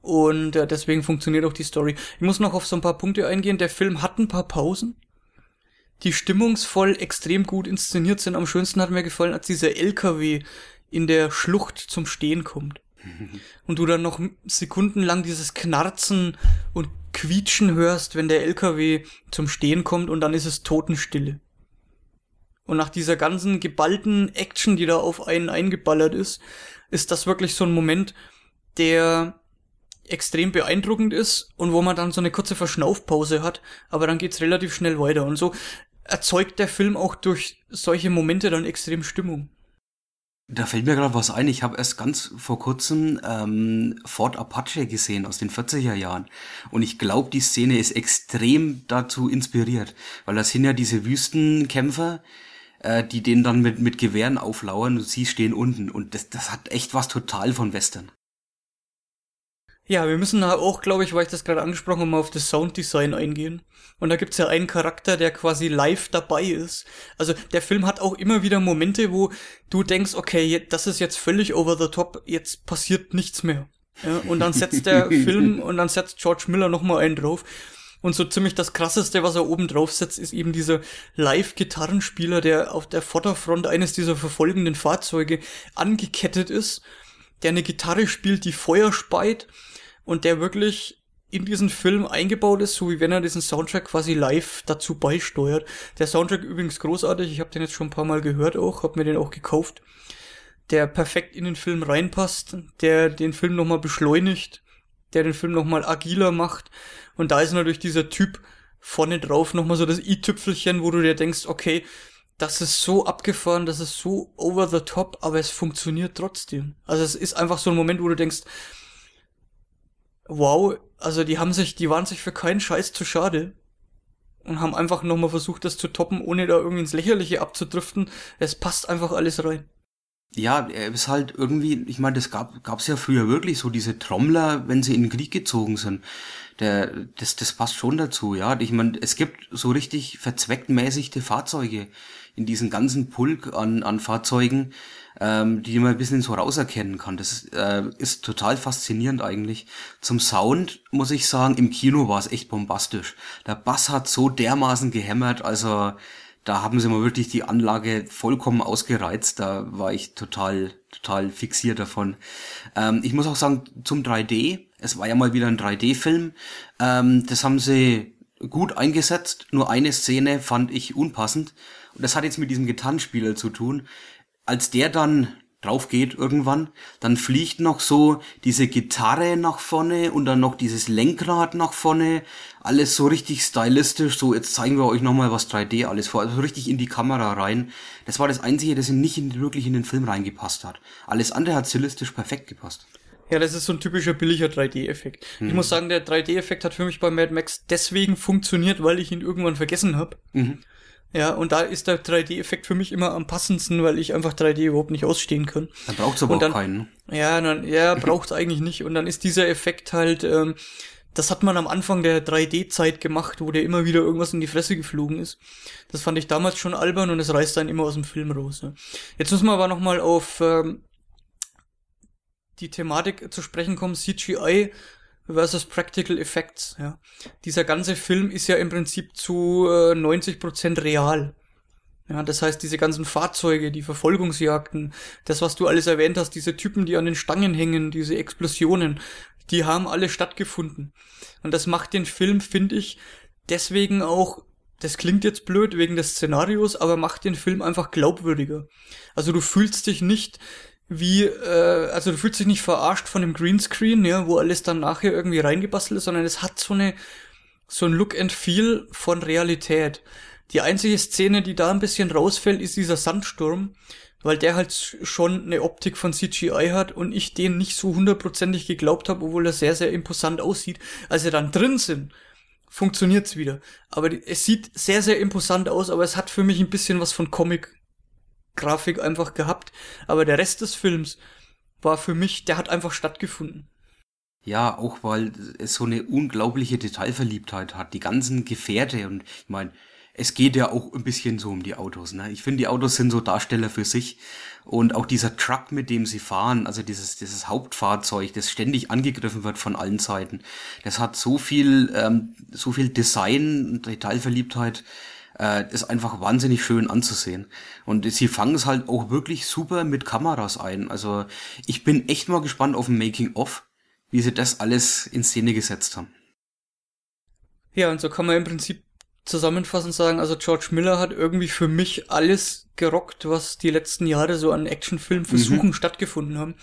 Speaker 3: Und äh, deswegen funktioniert auch die Story. Ich muss noch auf so ein paar Punkte eingehen. Der Film hat ein paar Pausen, die stimmungsvoll extrem gut inszeniert sind. Am schönsten hat mir gefallen, als dieser LKW in der Schlucht zum Stehen kommt. Und du dann noch sekundenlang dieses Knarzen und Quietschen hörst, wenn der LKW zum Stehen kommt und dann ist es Totenstille. Und nach dieser ganzen geballten Action, die da auf einen eingeballert ist, ist das wirklich so ein Moment, der extrem beeindruckend ist und wo man dann so eine kurze Verschnaufpause hat, aber dann geht's relativ schnell weiter und so erzeugt der Film auch durch solche Momente dann extrem Stimmung.
Speaker 2: Da fällt mir gerade was ein. Ich habe erst ganz vor kurzem ähm, Ford Apache gesehen aus den 40er Jahren. Und ich glaube, die Szene ist extrem dazu inspiriert. Weil das sind ja diese Wüstenkämpfer, äh, die denen dann mit, mit Gewehren auflauern und sie stehen unten. Und das, das hat echt was total von Western.
Speaker 3: Ja, wir müssen auch, glaube ich, weil ich das gerade angesprochen habe, mal auf das Sounddesign eingehen. Und da gibt's ja einen Charakter, der quasi live dabei ist. Also der Film hat auch immer wieder Momente, wo du denkst, okay, das ist jetzt völlig over the top, jetzt passiert nichts mehr. Ja, und dann setzt der Film und dann setzt George Miller nochmal einen drauf. Und so ziemlich das krasseste, was er oben drauf setzt, ist eben dieser Live-Gitarrenspieler, der auf der Vorderfront eines dieser verfolgenden Fahrzeuge angekettet ist, der eine Gitarre spielt, die Feuer speit und der wirklich in diesen Film eingebaut ist, so wie wenn er diesen Soundtrack quasi live dazu beisteuert. Der Soundtrack übrigens großartig, ich habe den jetzt schon ein paar Mal gehört auch, habe mir den auch gekauft, der perfekt in den Film reinpasst, der den Film nochmal beschleunigt, der den Film nochmal agiler macht und da ist natürlich dieser Typ vorne drauf nochmal so das i-Tüpfelchen, wo du dir denkst, okay, das ist so abgefahren, das ist so over the top, aber es funktioniert trotzdem. Also es ist einfach so ein Moment, wo du denkst, wow, also die haben sich, die waren sich für keinen Scheiß zu schade und haben einfach nochmal versucht, das zu toppen, ohne da irgendwie ins Lächerliche abzudriften. Es passt einfach alles rein.
Speaker 2: Ja, er ist halt irgendwie, ich meine, das gab gab's ja früher wirklich so diese Trommler, wenn sie in den Krieg gezogen sind. Der, das, das passt schon dazu, ja. Ich meine, es gibt so richtig verzwecktmäßigte Fahrzeuge in diesen ganzen Pulk an, an Fahrzeugen ähm, die man ein bisschen so rauserkennen kann. Das äh, ist total faszinierend eigentlich. Zum Sound muss ich sagen, im Kino war es echt bombastisch. Der Bass hat so dermaßen gehämmert, also da haben sie mal wirklich die Anlage vollkommen ausgereizt. Da war ich total, total fixiert davon. Ähm, ich muss auch sagen, zum 3D, es war ja mal wieder ein 3D-Film, ähm, das haben sie gut eingesetzt. Nur eine Szene fand ich unpassend. Und das hat jetzt mit diesem Gitarrenspieler zu tun als der dann drauf geht irgendwann. Dann fliegt noch so diese Gitarre nach vorne und dann noch dieses Lenkrad nach vorne. Alles so richtig stylistisch. So, jetzt zeigen wir euch nochmal was 3D alles vor. Also richtig in die Kamera rein. Das war das Einzige, das nicht in, wirklich in den Film reingepasst hat. Alles andere hat stilistisch perfekt gepasst.
Speaker 3: Ja, das ist so ein typischer billiger 3D-Effekt. Mhm. Ich muss sagen, der 3D-Effekt hat für mich bei Mad Max deswegen funktioniert, weil ich ihn irgendwann vergessen habe. Mhm. Ja, und da ist der 3D-Effekt für mich immer am passendsten, weil ich einfach 3D überhaupt nicht ausstehen kann.
Speaker 2: Dann braucht's aber
Speaker 3: und dann,
Speaker 2: auch keinen.
Speaker 3: Ja, dann, ja, braucht's eigentlich nicht. Und dann ist dieser Effekt halt, ähm, das hat man am Anfang der 3D-Zeit gemacht, wo der immer wieder irgendwas in die Fresse geflogen ist. Das fand ich damals schon albern und es reißt dann immer aus dem Film raus. Ja. Jetzt müssen wir aber nochmal auf ähm, die Thematik zu sprechen kommen, CGI versus Practical Effects. Ja. Dieser ganze Film ist ja im Prinzip zu äh, 90% real. Ja, das heißt, diese ganzen Fahrzeuge, die Verfolgungsjagden, das, was du alles erwähnt hast, diese Typen, die an den Stangen hängen, diese Explosionen, die haben alle stattgefunden. Und das macht den Film, finde ich, deswegen auch, das klingt jetzt blöd wegen des Szenarios, aber macht den Film einfach glaubwürdiger. Also du fühlst dich nicht wie, äh, also du fühlst dich nicht verarscht von dem Greenscreen, ja, wo alles dann nachher irgendwie reingebastelt ist, sondern es hat so eine, so ein Look and Feel von Realität. Die einzige Szene, die da ein bisschen rausfällt, ist dieser Sandsturm, weil der halt schon eine Optik von CGI hat und ich den nicht so hundertprozentig geglaubt habe, obwohl er sehr, sehr imposant aussieht. Als wir dann drin sind, funktioniert's wieder. Aber es sieht sehr, sehr imposant aus, aber es hat für mich ein bisschen was von Comic Grafik einfach gehabt. Aber der Rest des Films war für mich, der hat einfach stattgefunden.
Speaker 2: Ja, auch weil es so eine unglaubliche Detailverliebtheit hat. Die ganzen Gefährte und ich meine, es geht ja auch ein bisschen so um die Autos. Ne? Ich finde, die Autos sind so Darsteller für sich. Und auch dieser Truck, mit dem sie fahren, also dieses, dieses Hauptfahrzeug, das ständig angegriffen wird von allen Seiten, das hat so viel, ähm, so viel Design und Detailverliebtheit äh, ist einfach wahnsinnig schön anzusehen. Und sie fangen es halt auch wirklich super mit Kameras ein. Also ich bin echt mal gespannt auf ein Making-of, wie sie das alles in Szene gesetzt haben.
Speaker 3: Ja, und so kann man im Prinzip zusammenfassend sagen, also George Miller hat irgendwie für mich alles gerockt, was die letzten Jahre so an Actionfilmversuchen mhm. stattgefunden haben.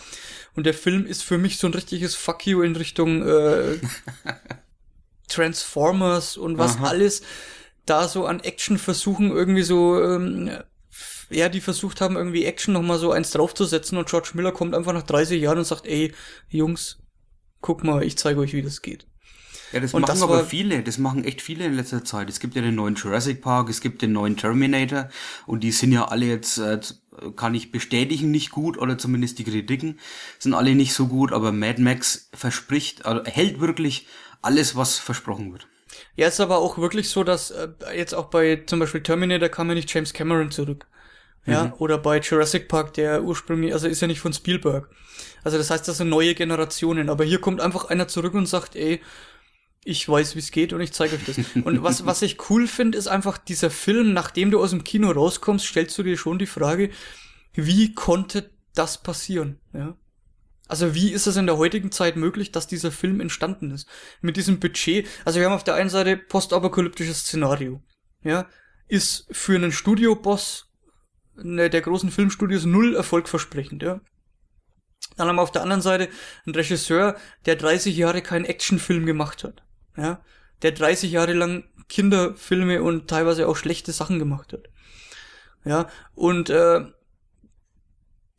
Speaker 3: Und der Film ist für mich so ein richtiges Fuck you in Richtung äh, Transformers und was Aha. alles da so an Action versuchen, irgendwie so, ähm, ja, die versucht haben, irgendwie Action nochmal so eins draufzusetzen und George Miller kommt einfach nach 30 Jahren und sagt, ey, Jungs, guck mal, ich zeige euch, wie das geht.
Speaker 2: Ja, das und machen das aber viele, das machen echt viele in letzter Zeit. Es gibt ja den neuen Jurassic Park, es gibt den neuen Terminator und die sind ja alle jetzt, äh, kann ich bestätigen, nicht gut oder zumindest die Kritiken sind alle nicht so gut, aber Mad Max verspricht, also hält wirklich alles, was versprochen wird.
Speaker 3: Ja, ist aber auch wirklich so, dass äh, jetzt auch bei zum Beispiel Terminator kam ja nicht James Cameron zurück. Ja, mhm. oder bei Jurassic Park, der ursprünglich, also ist ja nicht von Spielberg. Also das heißt, das sind neue Generationen. Aber hier kommt einfach einer zurück und sagt, ey, ich weiß, wie es geht und ich zeige euch das. Und was, was ich cool finde, ist einfach dieser Film, nachdem du aus dem Kino rauskommst, stellst du dir schon die Frage, wie konnte das passieren? Ja? Also wie ist es in der heutigen Zeit möglich, dass dieser Film entstanden ist? Mit diesem Budget. Also wir haben auf der einen Seite postapokalyptisches Szenario. Ja, ist für einen Studioboss ne, der großen Filmstudios null erfolgversprechend, ja. Dann haben wir auf der anderen Seite einen Regisseur, der 30 Jahre keinen Actionfilm gemacht hat. Ja, der 30 Jahre lang Kinderfilme und teilweise auch schlechte Sachen gemacht hat. Ja, und äh,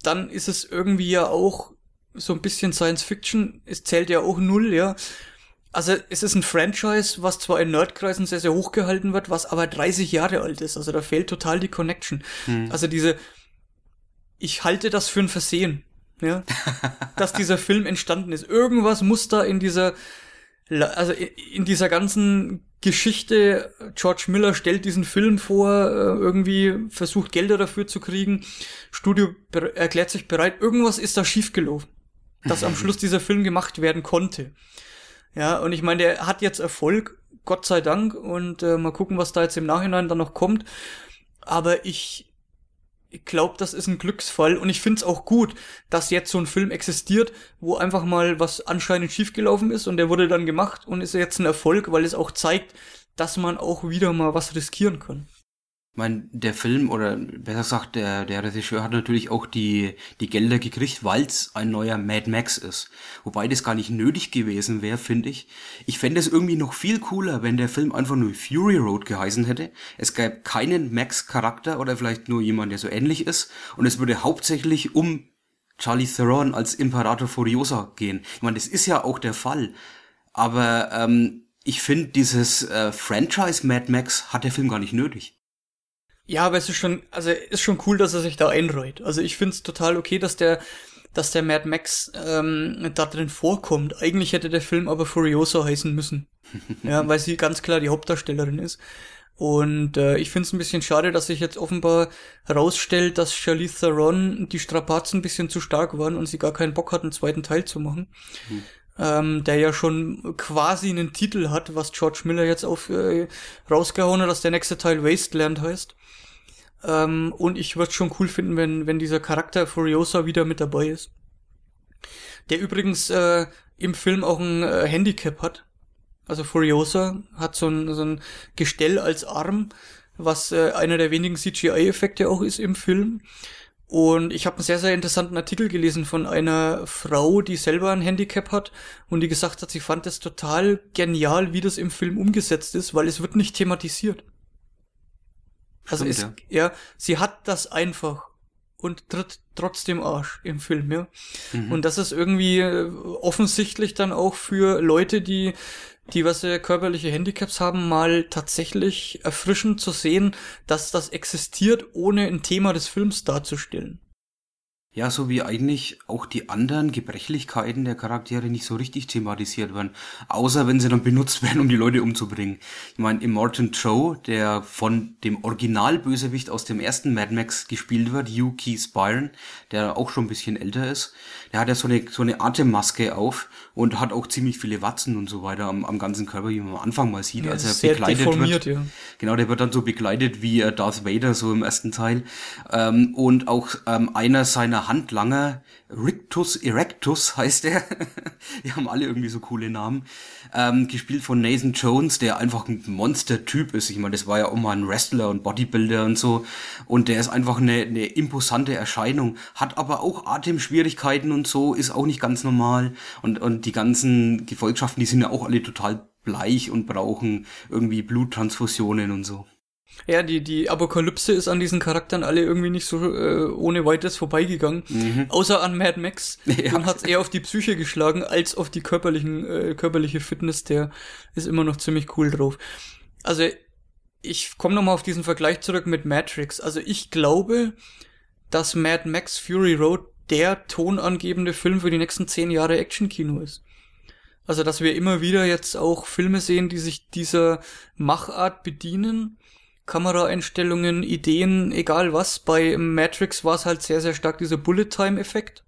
Speaker 3: dann ist es irgendwie ja auch so ein bisschen Science Fiction. Es zählt ja auch null, ja. Also es ist ein Franchise, was zwar in Nerdkreisen sehr, sehr hoch gehalten wird, was aber 30 Jahre alt ist. Also da fehlt total die Connection. Hm. Also diese, ich halte das für ein Versehen, ja, dass dieser Film entstanden ist. Irgendwas muss da in dieser, also in dieser ganzen Geschichte, George Miller stellt diesen Film vor, äh, irgendwie versucht Gelder dafür zu kriegen, Studio erklärt sich bereit, irgendwas ist da schiefgelaufen dass am Schluss dieser Film gemacht werden konnte. Ja, und ich meine, der hat jetzt Erfolg, Gott sei Dank, und äh, mal gucken, was da jetzt im Nachhinein dann noch kommt. Aber ich, ich glaube, das ist ein Glücksfall und ich find's auch gut, dass jetzt so ein Film existiert, wo einfach mal was anscheinend schiefgelaufen ist und der wurde dann gemacht und ist jetzt ein Erfolg, weil es auch zeigt, dass man auch wieder mal was riskieren kann.
Speaker 2: Ich meine, der Film oder besser gesagt, der, der Regisseur hat natürlich auch die, die Gelder gekriegt, weil es ein neuer Mad Max ist. Wobei das gar nicht nötig gewesen wäre, finde ich. Ich fände es irgendwie noch viel cooler, wenn der Film einfach nur Fury Road geheißen hätte. Es gäbe keinen Max-Charakter oder vielleicht nur jemand, der so ähnlich ist. Und es würde hauptsächlich um Charlie Theron als Imperator Furiosa gehen. Ich meine, das ist ja auch der Fall. Aber ähm, ich finde, dieses äh, Franchise Mad Max hat der Film gar nicht nötig.
Speaker 3: Ja, aber es ist schon, also ist schon cool, dass er sich da einreiht. Also ich find's total okay, dass der, dass der Mad Max ähm, da drin vorkommt. Eigentlich hätte der Film aber Furiosa heißen müssen. ja, weil sie ganz klar die Hauptdarstellerin ist. Und äh, ich find's ein bisschen schade, dass sich jetzt offenbar herausstellt, dass Charlize Theron die Strapazen ein bisschen zu stark waren und sie gar keinen Bock hat, einen zweiten Teil zu machen. Mhm. Ähm, der ja schon quasi einen Titel hat, was George Miller jetzt auf äh, rausgehauen hat, dass der nächste Teil Wasteland heißt. Ähm, und ich würde es schon cool finden, wenn, wenn dieser Charakter Furiosa wieder mit dabei ist. Der übrigens äh, im Film auch ein äh, Handicap hat. Also Furiosa hat so ein, so ein Gestell als Arm, was äh, einer der wenigen CGI-Effekte auch ist im Film. Und ich habe einen sehr, sehr interessanten Artikel gelesen von einer Frau, die selber ein Handicap hat und die gesagt hat, sie fand es total genial, wie das im Film umgesetzt ist, weil es wird nicht thematisiert. Also Stimmt, es, ja. ja, sie hat das einfach und tritt trotzdem Arsch im Film, ja. Mhm. Und das ist irgendwie äh, offensichtlich dann auch für Leute, die was äh, körperliche Handicaps haben, mal tatsächlich erfrischend zu sehen, dass das existiert, ohne ein Thema des Films darzustellen.
Speaker 2: Ja, so wie eigentlich auch die anderen Gebrechlichkeiten der Charaktere nicht so richtig thematisiert werden. Außer wenn sie dann benutzt werden, um die Leute umzubringen. Ich meine, Immortan Joe, der von dem Originalbösewicht aus dem ersten Mad Max gespielt wird, Hugh Keith Byron, der auch schon ein bisschen älter ist, der hat ja so eine, so eine Atemmaske auf und hat auch ziemlich viele Watzen und so weiter am, am ganzen Körper, wie man am Anfang mal sieht, ja, als er begleitet wird. Ja. Genau, der wird dann so begleitet wie äh, Darth Vader, so im ersten Teil. Ähm, und auch ähm, einer seiner Handlanger, Rictus Erectus heißt er. Die haben alle irgendwie so coole Namen. Ähm, gespielt von Nathan Jones, der einfach ein Monster-Typ ist. Ich meine, das war ja auch mal ein Wrestler und Bodybuilder und so. Und der ist einfach eine, eine imposante Erscheinung, hat aber auch Atemschwierigkeiten und so, ist auch nicht ganz normal. Und, und die ganzen Gefolgschaften, die sind ja auch alle total bleich und brauchen irgendwie Bluttransfusionen und so.
Speaker 3: Ja, die, die Apokalypse ist an diesen Charakteren alle irgendwie nicht so äh, ohne weiteres vorbeigegangen. Mhm. Außer an Mad Max. Ja. Man hat eher auf die Psyche geschlagen als auf die körperlichen, äh, körperliche Fitness. Der ist immer noch ziemlich cool drauf. Also, ich komme nochmal auf diesen Vergleich zurück mit Matrix. Also, ich glaube, dass Mad Max Fury Road der tonangebende Film für die nächsten zehn Jahre Actionkino ist. Also, dass wir immer wieder jetzt auch Filme sehen, die sich dieser Machart bedienen Kameraeinstellungen, Ideen, egal was. Bei Matrix war es halt sehr, sehr stark dieser Bullet-Time-Effekt,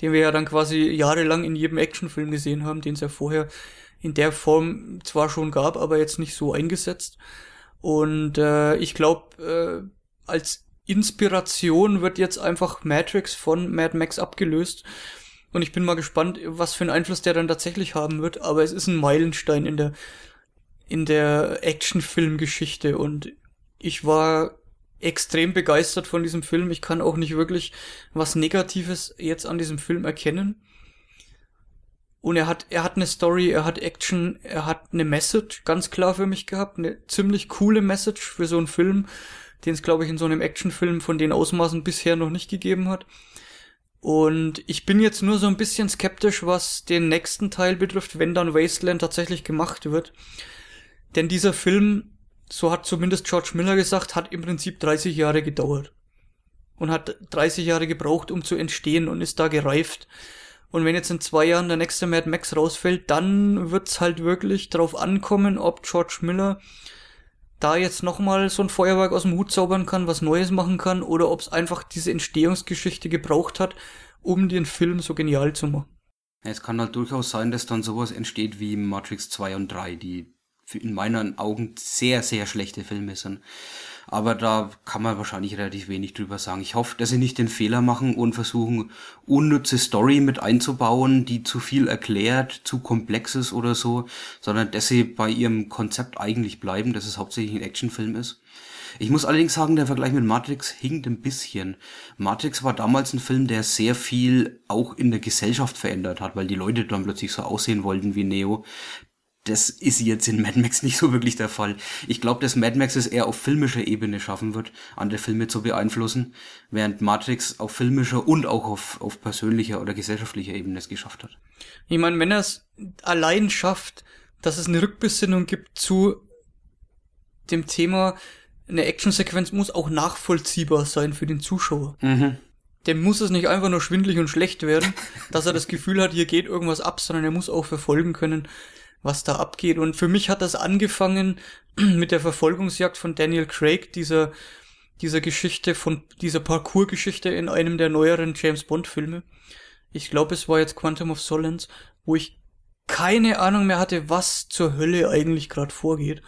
Speaker 3: den wir ja dann quasi jahrelang in jedem Actionfilm gesehen haben, den es ja vorher in der Form zwar schon gab, aber jetzt nicht so eingesetzt. Und äh, ich glaube, äh, als Inspiration wird jetzt einfach Matrix von Mad Max abgelöst. Und ich bin mal gespannt, was für einen Einfluss der dann tatsächlich haben wird. Aber es ist ein Meilenstein in der in der Actionfilmgeschichte und ich war extrem begeistert von diesem Film. Ich kann auch nicht wirklich was Negatives jetzt an diesem Film erkennen. Und er hat, er hat eine Story, er hat Action, er hat eine Message, ganz klar für mich gehabt, eine ziemlich coole Message für so einen Film, den es, glaube ich, in so einem Actionfilm von den Ausmaßen bisher noch nicht gegeben hat. Und ich bin jetzt nur so ein bisschen skeptisch, was den nächsten Teil betrifft, wenn dann Wasteland tatsächlich gemacht wird. Denn dieser Film, so hat zumindest George Miller gesagt, hat im Prinzip 30 Jahre gedauert. Und hat 30 Jahre gebraucht, um zu entstehen und ist da gereift. Und wenn jetzt in zwei Jahren der nächste Mad Max rausfällt, dann wird's halt wirklich drauf ankommen, ob George Miller da jetzt nochmal so ein Feuerwerk aus dem Hut zaubern kann, was Neues machen kann, oder ob es einfach diese Entstehungsgeschichte gebraucht hat, um den Film so genial zu machen.
Speaker 2: Es kann halt durchaus sein, dass dann sowas entsteht wie Matrix 2 und 3, die in meinen Augen sehr, sehr schlechte Filme sind. Aber da kann man wahrscheinlich relativ wenig drüber sagen. Ich hoffe, dass sie nicht den Fehler machen und versuchen, unnütze Story mit einzubauen, die zu viel erklärt, zu komplex ist oder so, sondern dass sie bei ihrem Konzept eigentlich bleiben, dass es hauptsächlich ein Actionfilm ist. Ich muss allerdings sagen, der Vergleich mit Matrix hinkt ein bisschen. Matrix war damals ein Film, der sehr viel auch in der Gesellschaft verändert hat, weil die Leute dann plötzlich so aussehen wollten wie Neo. Das ist jetzt in Mad Max nicht so wirklich der Fall. Ich glaube, dass Mad Max es eher auf filmischer Ebene schaffen wird, andere Filme zu beeinflussen, während Matrix auf filmischer und auch auf, auf persönlicher oder gesellschaftlicher Ebene es geschafft hat.
Speaker 3: Ich meine, wenn er es allein schafft, dass es eine Rückbesinnung gibt zu dem Thema, eine Actionsequenz muss auch nachvollziehbar sein für den Zuschauer.
Speaker 2: Mhm.
Speaker 3: Dem muss es nicht einfach nur schwindlig und schlecht werden, dass er das Gefühl hat, hier geht irgendwas ab, sondern er muss auch verfolgen können, was da abgeht. Und für mich hat das angefangen mit der Verfolgungsjagd von Daniel Craig, dieser, dieser Geschichte von, dieser Parcours-Geschichte in einem der neueren James Bond-Filme. Ich glaube, es war jetzt Quantum of Solace, wo ich keine Ahnung mehr hatte, was zur Hölle eigentlich gerade vorgeht.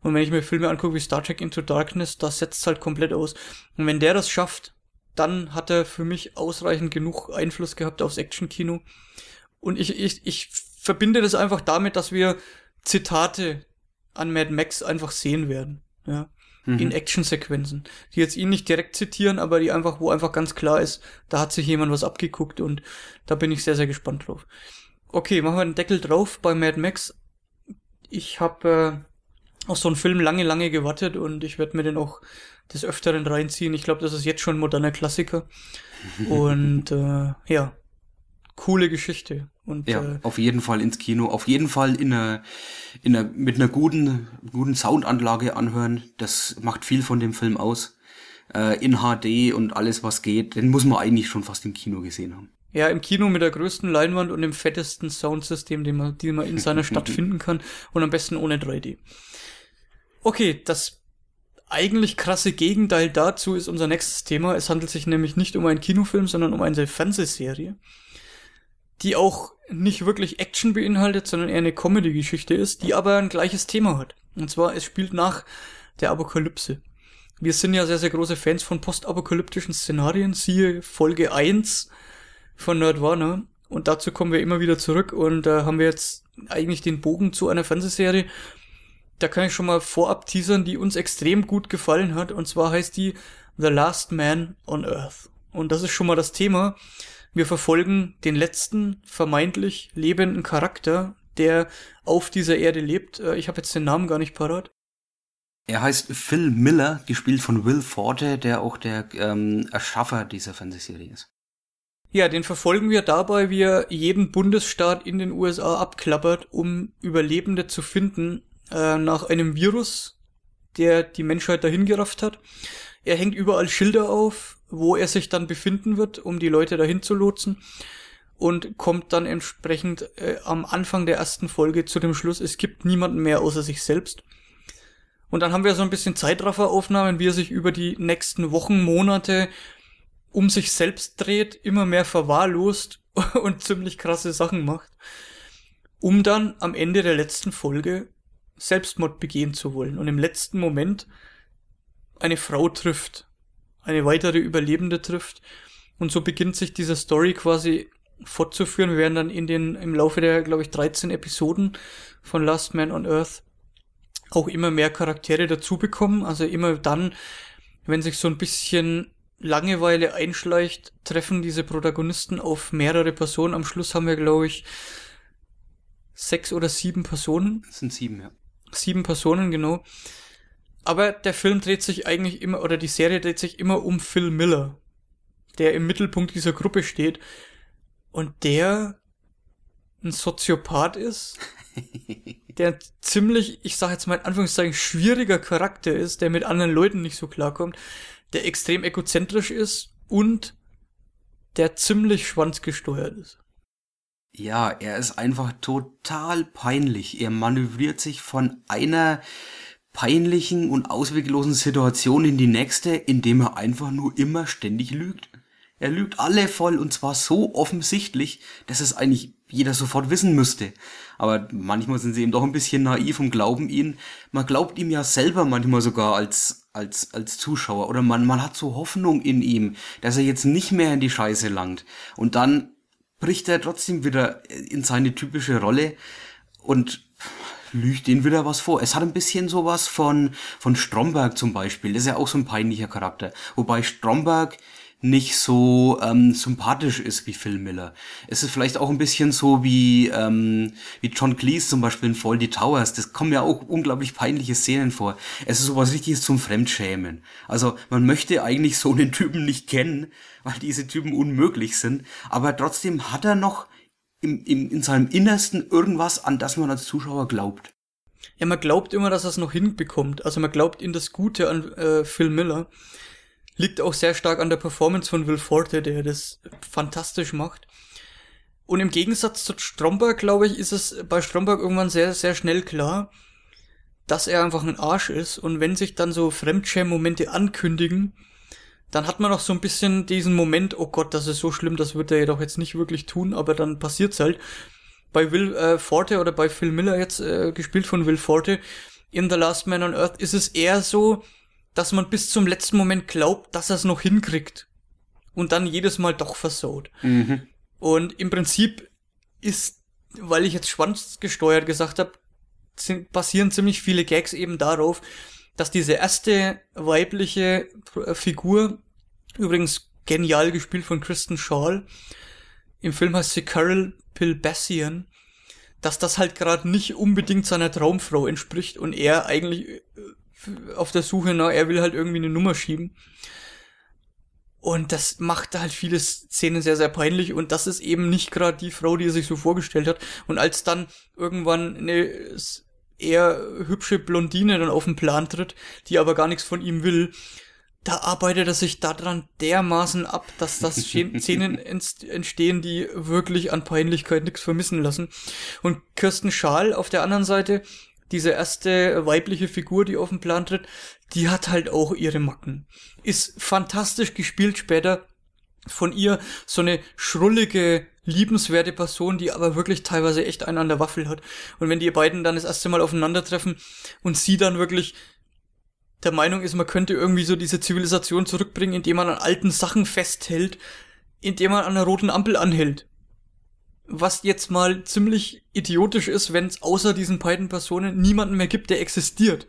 Speaker 3: Und wenn ich mir Filme angucke wie Star Trek Into Darkness, da setzt halt komplett aus. Und wenn der das schafft, dann hat er für mich ausreichend genug Einfluss gehabt aufs Actionkino. Und ich, ich, ich verbinde das einfach damit, dass wir Zitate an Mad Max einfach sehen werden. Ja. Mhm. In Actionsequenzen. Die jetzt ihn nicht direkt zitieren, aber die einfach, wo einfach ganz klar ist, da hat sich jemand was abgeguckt und da bin ich sehr, sehr gespannt drauf. Okay, machen wir den Deckel drauf bei Mad Max. Ich habe äh, auf so einen Film lange, lange gewartet und ich werde mir den auch des Öfteren reinziehen. Ich glaube, das ist jetzt schon ein moderner Klassiker. und äh, ja, coole Geschichte. Und,
Speaker 2: ja,
Speaker 3: äh,
Speaker 2: auf jeden Fall ins Kino, auf jeden Fall in einer, in einer, mit einer guten, guten Soundanlage anhören. Das macht viel von dem Film aus. Äh, in HD und alles, was geht, den muss man eigentlich schon fast im Kino gesehen haben.
Speaker 3: Ja, im Kino mit der größten Leinwand und dem fettesten Soundsystem, den man, den man in seiner Stadt finden kann und am besten ohne 3D. Okay, das eigentlich krasse Gegenteil dazu ist unser nächstes Thema. Es handelt sich nämlich nicht um einen Kinofilm, sondern um eine Fernsehserie, die auch nicht wirklich Action beinhaltet, sondern eher eine Comedy-Geschichte ist, die aber ein gleiches Thema hat. Und zwar, es spielt nach der Apokalypse. Wir sind ja sehr, sehr große Fans von postapokalyptischen Szenarien, siehe Folge 1 von Nerdwana. Und dazu kommen wir immer wieder zurück und da äh, haben wir jetzt eigentlich den Bogen zu einer Fernsehserie. Da kann ich schon mal vorab teasern, die uns extrem gut gefallen hat. Und zwar heißt die The Last Man on Earth. Und das ist schon mal das Thema. Wir verfolgen den letzten vermeintlich lebenden Charakter, der auf dieser Erde lebt. Äh, ich habe jetzt den Namen gar nicht parat.
Speaker 2: Er heißt Phil Miller, gespielt von Will Forte, der auch der ähm, Erschaffer dieser Fernsehserie ist.
Speaker 3: Ja, den verfolgen wir dabei, wie er jeden Bundesstaat in den USA abklappert, um Überlebende zu finden äh, nach einem Virus, der die Menschheit dahin gerafft hat. Er hängt überall Schilder auf, wo er sich dann befinden wird, um die Leute dahin zu lotsen und kommt dann entsprechend äh, am Anfang der ersten Folge zu dem Schluss, es gibt niemanden mehr außer sich selbst. Und dann haben wir so ein bisschen Zeitrafferaufnahmen, wie er sich über die nächsten Wochen, Monate um sich selbst dreht, immer mehr verwahrlost und ziemlich krasse Sachen macht, um dann am Ende der letzten Folge Selbstmord begehen zu wollen und im letzten Moment eine Frau trifft, eine weitere Überlebende trifft und so beginnt sich diese Story quasi fortzuführen. Wir werden dann in den, im Laufe der, glaube ich, 13 Episoden von Last Man on Earth auch immer mehr Charaktere dazu bekommen. Also immer dann, wenn sich so ein bisschen Langeweile einschleicht, treffen diese Protagonisten auf mehrere Personen. Am Schluss haben wir, glaube ich, sechs oder sieben Personen.
Speaker 2: Das sind sieben, ja.
Speaker 3: Sieben Personen, genau. Aber der Film dreht sich eigentlich immer, oder die Serie dreht sich immer um Phil Miller, der im Mittelpunkt dieser Gruppe steht und der ein Soziopath ist, der ziemlich, ich sag jetzt mal in Anführungszeichen, schwieriger Charakter ist, der mit anderen Leuten nicht so klarkommt, der extrem egozentrisch ist und der ziemlich schwanzgesteuert ist.
Speaker 2: Ja, er ist einfach total peinlich. Er manövriert sich von einer peinlichen und ausweglosen Situation in die nächste, indem er einfach nur immer ständig lügt. Er lügt alle voll und zwar so offensichtlich, dass es eigentlich jeder sofort wissen müsste. Aber manchmal sind sie eben doch ein bisschen naiv und glauben ihn. Man glaubt ihm ja selber manchmal sogar als, als, als Zuschauer. Oder man, man hat so Hoffnung in ihm, dass er jetzt nicht mehr in die Scheiße langt. Und dann bricht er trotzdem wieder in seine typische Rolle und lügt denen wieder was vor. Es hat ein bisschen sowas von, von Stromberg zum Beispiel. Das ist ja auch so ein peinlicher Charakter. Wobei Stromberg nicht so ähm, sympathisch ist wie Phil Miller. Es ist vielleicht auch ein bisschen so wie, ähm, wie John Cleese zum Beispiel in Faulty Towers. Das kommen ja auch unglaublich peinliche Szenen vor. Es ist sowas richtiges zum Fremdschämen. Also man möchte eigentlich so einen Typen nicht kennen, weil diese Typen unmöglich sind. Aber trotzdem hat er noch im, im, in seinem Innersten irgendwas, an das man als Zuschauer glaubt.
Speaker 3: Ja, man glaubt immer, dass er es noch hinbekommt. Also man glaubt in das Gute an äh, Phil Miller liegt auch sehr stark an der Performance von Will Forte, der das fantastisch macht. Und im Gegensatz zu Stromberg, glaube ich, ist es bei Stromberg irgendwann sehr, sehr schnell klar, dass er einfach ein Arsch ist. Und wenn sich dann so Fremdschäm-Momente ankündigen, dann hat man noch so ein bisschen diesen Moment, oh Gott, das ist so schlimm, das wird er jedoch jetzt nicht wirklich tun, aber dann passiert's halt. Bei Will äh, Forte oder bei Phil Miller jetzt äh, gespielt von Will Forte in The Last Man on Earth ist es eher so, dass man bis zum letzten Moment glaubt, dass er es noch hinkriegt. Und dann jedes Mal doch versaut. Mhm. Und im Prinzip ist, weil ich jetzt schwanzgesteuert gesagt habe, basieren ziemlich viele Gags eben darauf, dass diese erste weibliche äh, Figur, übrigens genial gespielt von Kristen Shaw, im Film heißt sie Carol Pilbassian, dass das halt gerade nicht unbedingt seiner Traumfrau entspricht und er eigentlich äh, auf der Suche nach, er will halt irgendwie eine Nummer schieben. Und das macht halt viele Szenen sehr, sehr peinlich. Und das ist eben nicht gerade die Frau, die er sich so vorgestellt hat. Und als dann irgendwann eine eher hübsche Blondine dann auf den Plan tritt, die aber gar nichts von ihm will, da arbeitet er sich daran dermaßen ab, dass das Szenen entstehen, die wirklich an Peinlichkeit nichts vermissen lassen. Und Kirsten Schaal auf der anderen Seite, diese erste weibliche Figur, die auf den Plan tritt, die hat halt auch ihre Macken. Ist fantastisch gespielt später von ihr so eine schrullige, liebenswerte Person, die aber wirklich teilweise echt einen an der Waffel hat. Und wenn die beiden dann das erste Mal aufeinandertreffen und sie dann wirklich der Meinung ist, man könnte irgendwie so diese Zivilisation zurückbringen, indem man an alten Sachen festhält, indem man an einer roten Ampel anhält was jetzt mal ziemlich idiotisch ist, wenn es außer diesen beiden Personen niemanden mehr gibt, der existiert.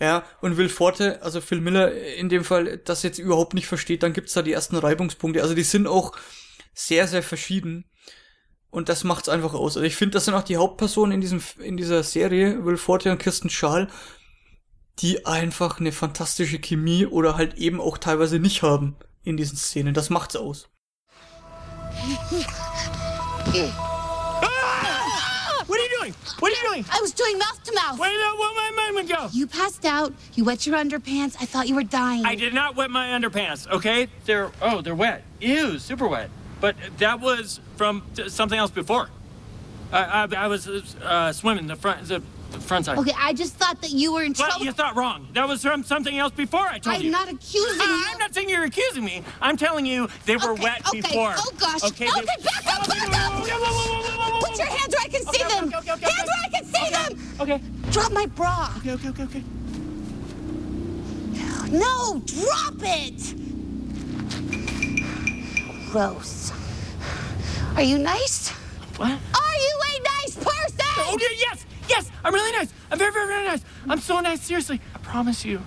Speaker 3: Ja, und Will Forte, also Phil Miller in dem Fall, das jetzt überhaupt nicht versteht, dann gibt's da die ersten Reibungspunkte. Also die sind auch sehr, sehr verschieden. Und das macht's einfach aus. Also ich finde, das sind auch die Hauptpersonen in diesem, in dieser Serie, Will Forte und Kirsten Schaal, die einfach eine fantastische Chemie oder halt eben auch teilweise nicht haben in diesen Szenen. Das macht's aus.
Speaker 11: Ah! What are you doing? What are you doing?
Speaker 12: I was doing mouth to mouth.
Speaker 11: Where did my mind go?
Speaker 12: You passed out. You wet your underpants. I thought you were dying.
Speaker 11: I did not wet my underpants. Okay, they're oh, they're wet. Ew, super wet. But that was from something else before. I, I, I was uh, swimming the front. The, front side.
Speaker 12: Okay, I just thought that you were in
Speaker 11: well,
Speaker 12: trouble.
Speaker 11: you thought wrong. That was from something else before I told you.
Speaker 12: I'm not accusing ah, you.
Speaker 11: I'm not saying you're accusing me. I'm telling you they were
Speaker 12: okay,
Speaker 11: wet
Speaker 12: okay.
Speaker 11: before.
Speaker 12: Oh gosh.
Speaker 11: Okay,
Speaker 12: okay
Speaker 11: they...
Speaker 12: back up, back up. Put your hands where I can see
Speaker 11: okay,
Speaker 12: them.
Speaker 11: Okay, okay,
Speaker 12: hands where I can see them.
Speaker 11: Okay.
Speaker 12: Drop my bra.
Speaker 11: Okay, okay, okay, okay.
Speaker 12: No, drop it. Gross. Are you nice?
Speaker 11: What?
Speaker 12: Are you a nice person?
Speaker 11: Oh, yes, yes. I'm really nice. I'm very, very, very nice. I'm so nice. Seriously, I promise you.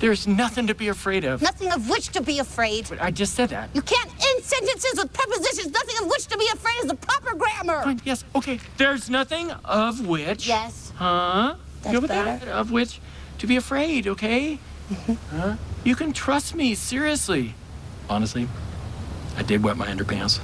Speaker 11: There's nothing to be afraid of.
Speaker 12: Nothing of which to be afraid.
Speaker 11: But I just said that.
Speaker 12: You can't end sentences with prepositions. Nothing of which to be afraid is the proper grammar.
Speaker 11: Fine, yes, okay. There's nothing of which.
Speaker 12: Yes.
Speaker 11: Huh?
Speaker 12: That's
Speaker 11: Go
Speaker 12: better.
Speaker 11: that. Of which to be afraid, okay? Mm-hmm. huh? You can trust me, seriously. Honestly, I did wet my underpants.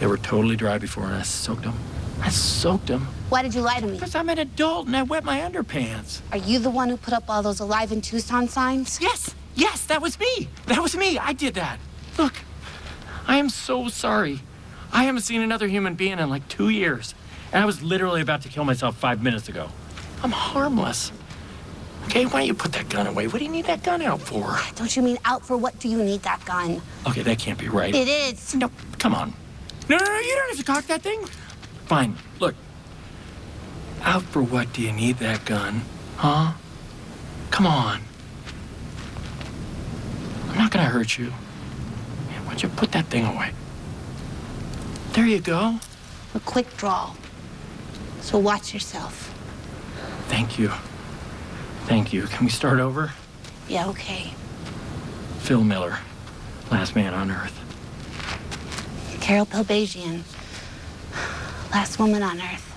Speaker 11: They were totally dry before, and I soaked them. I soaked them.
Speaker 12: Why did you lie to me?
Speaker 11: Because I'm an adult and I wet my underpants.
Speaker 12: Are you the one who put up all those Alive in Tucson signs?
Speaker 11: Yes, yes, that was me. That was me. I did that. Look, I am so sorry. I haven't seen another human being in like two years. And I was literally about to kill myself five minutes ago. I'm harmless. Okay, why don't you put that gun away? What do you need that gun out for?
Speaker 12: Don't you mean out for what do you need that gun?
Speaker 11: Okay, that can't be right.
Speaker 12: It is.
Speaker 11: No, come on. No, no, no, you don't have to cock that thing. Fine, look. Out for what do you need that gun? Huh? Come on. I'm not gonna hurt you. Yeah, why don't you put that thing away? There you go.
Speaker 12: A quick draw. So watch yourself.
Speaker 11: Thank you. Thank you. Can we start over?
Speaker 12: Yeah, okay.
Speaker 11: Phil Miller, last man on Earth.
Speaker 12: Carol Pelbagian, last woman on Earth.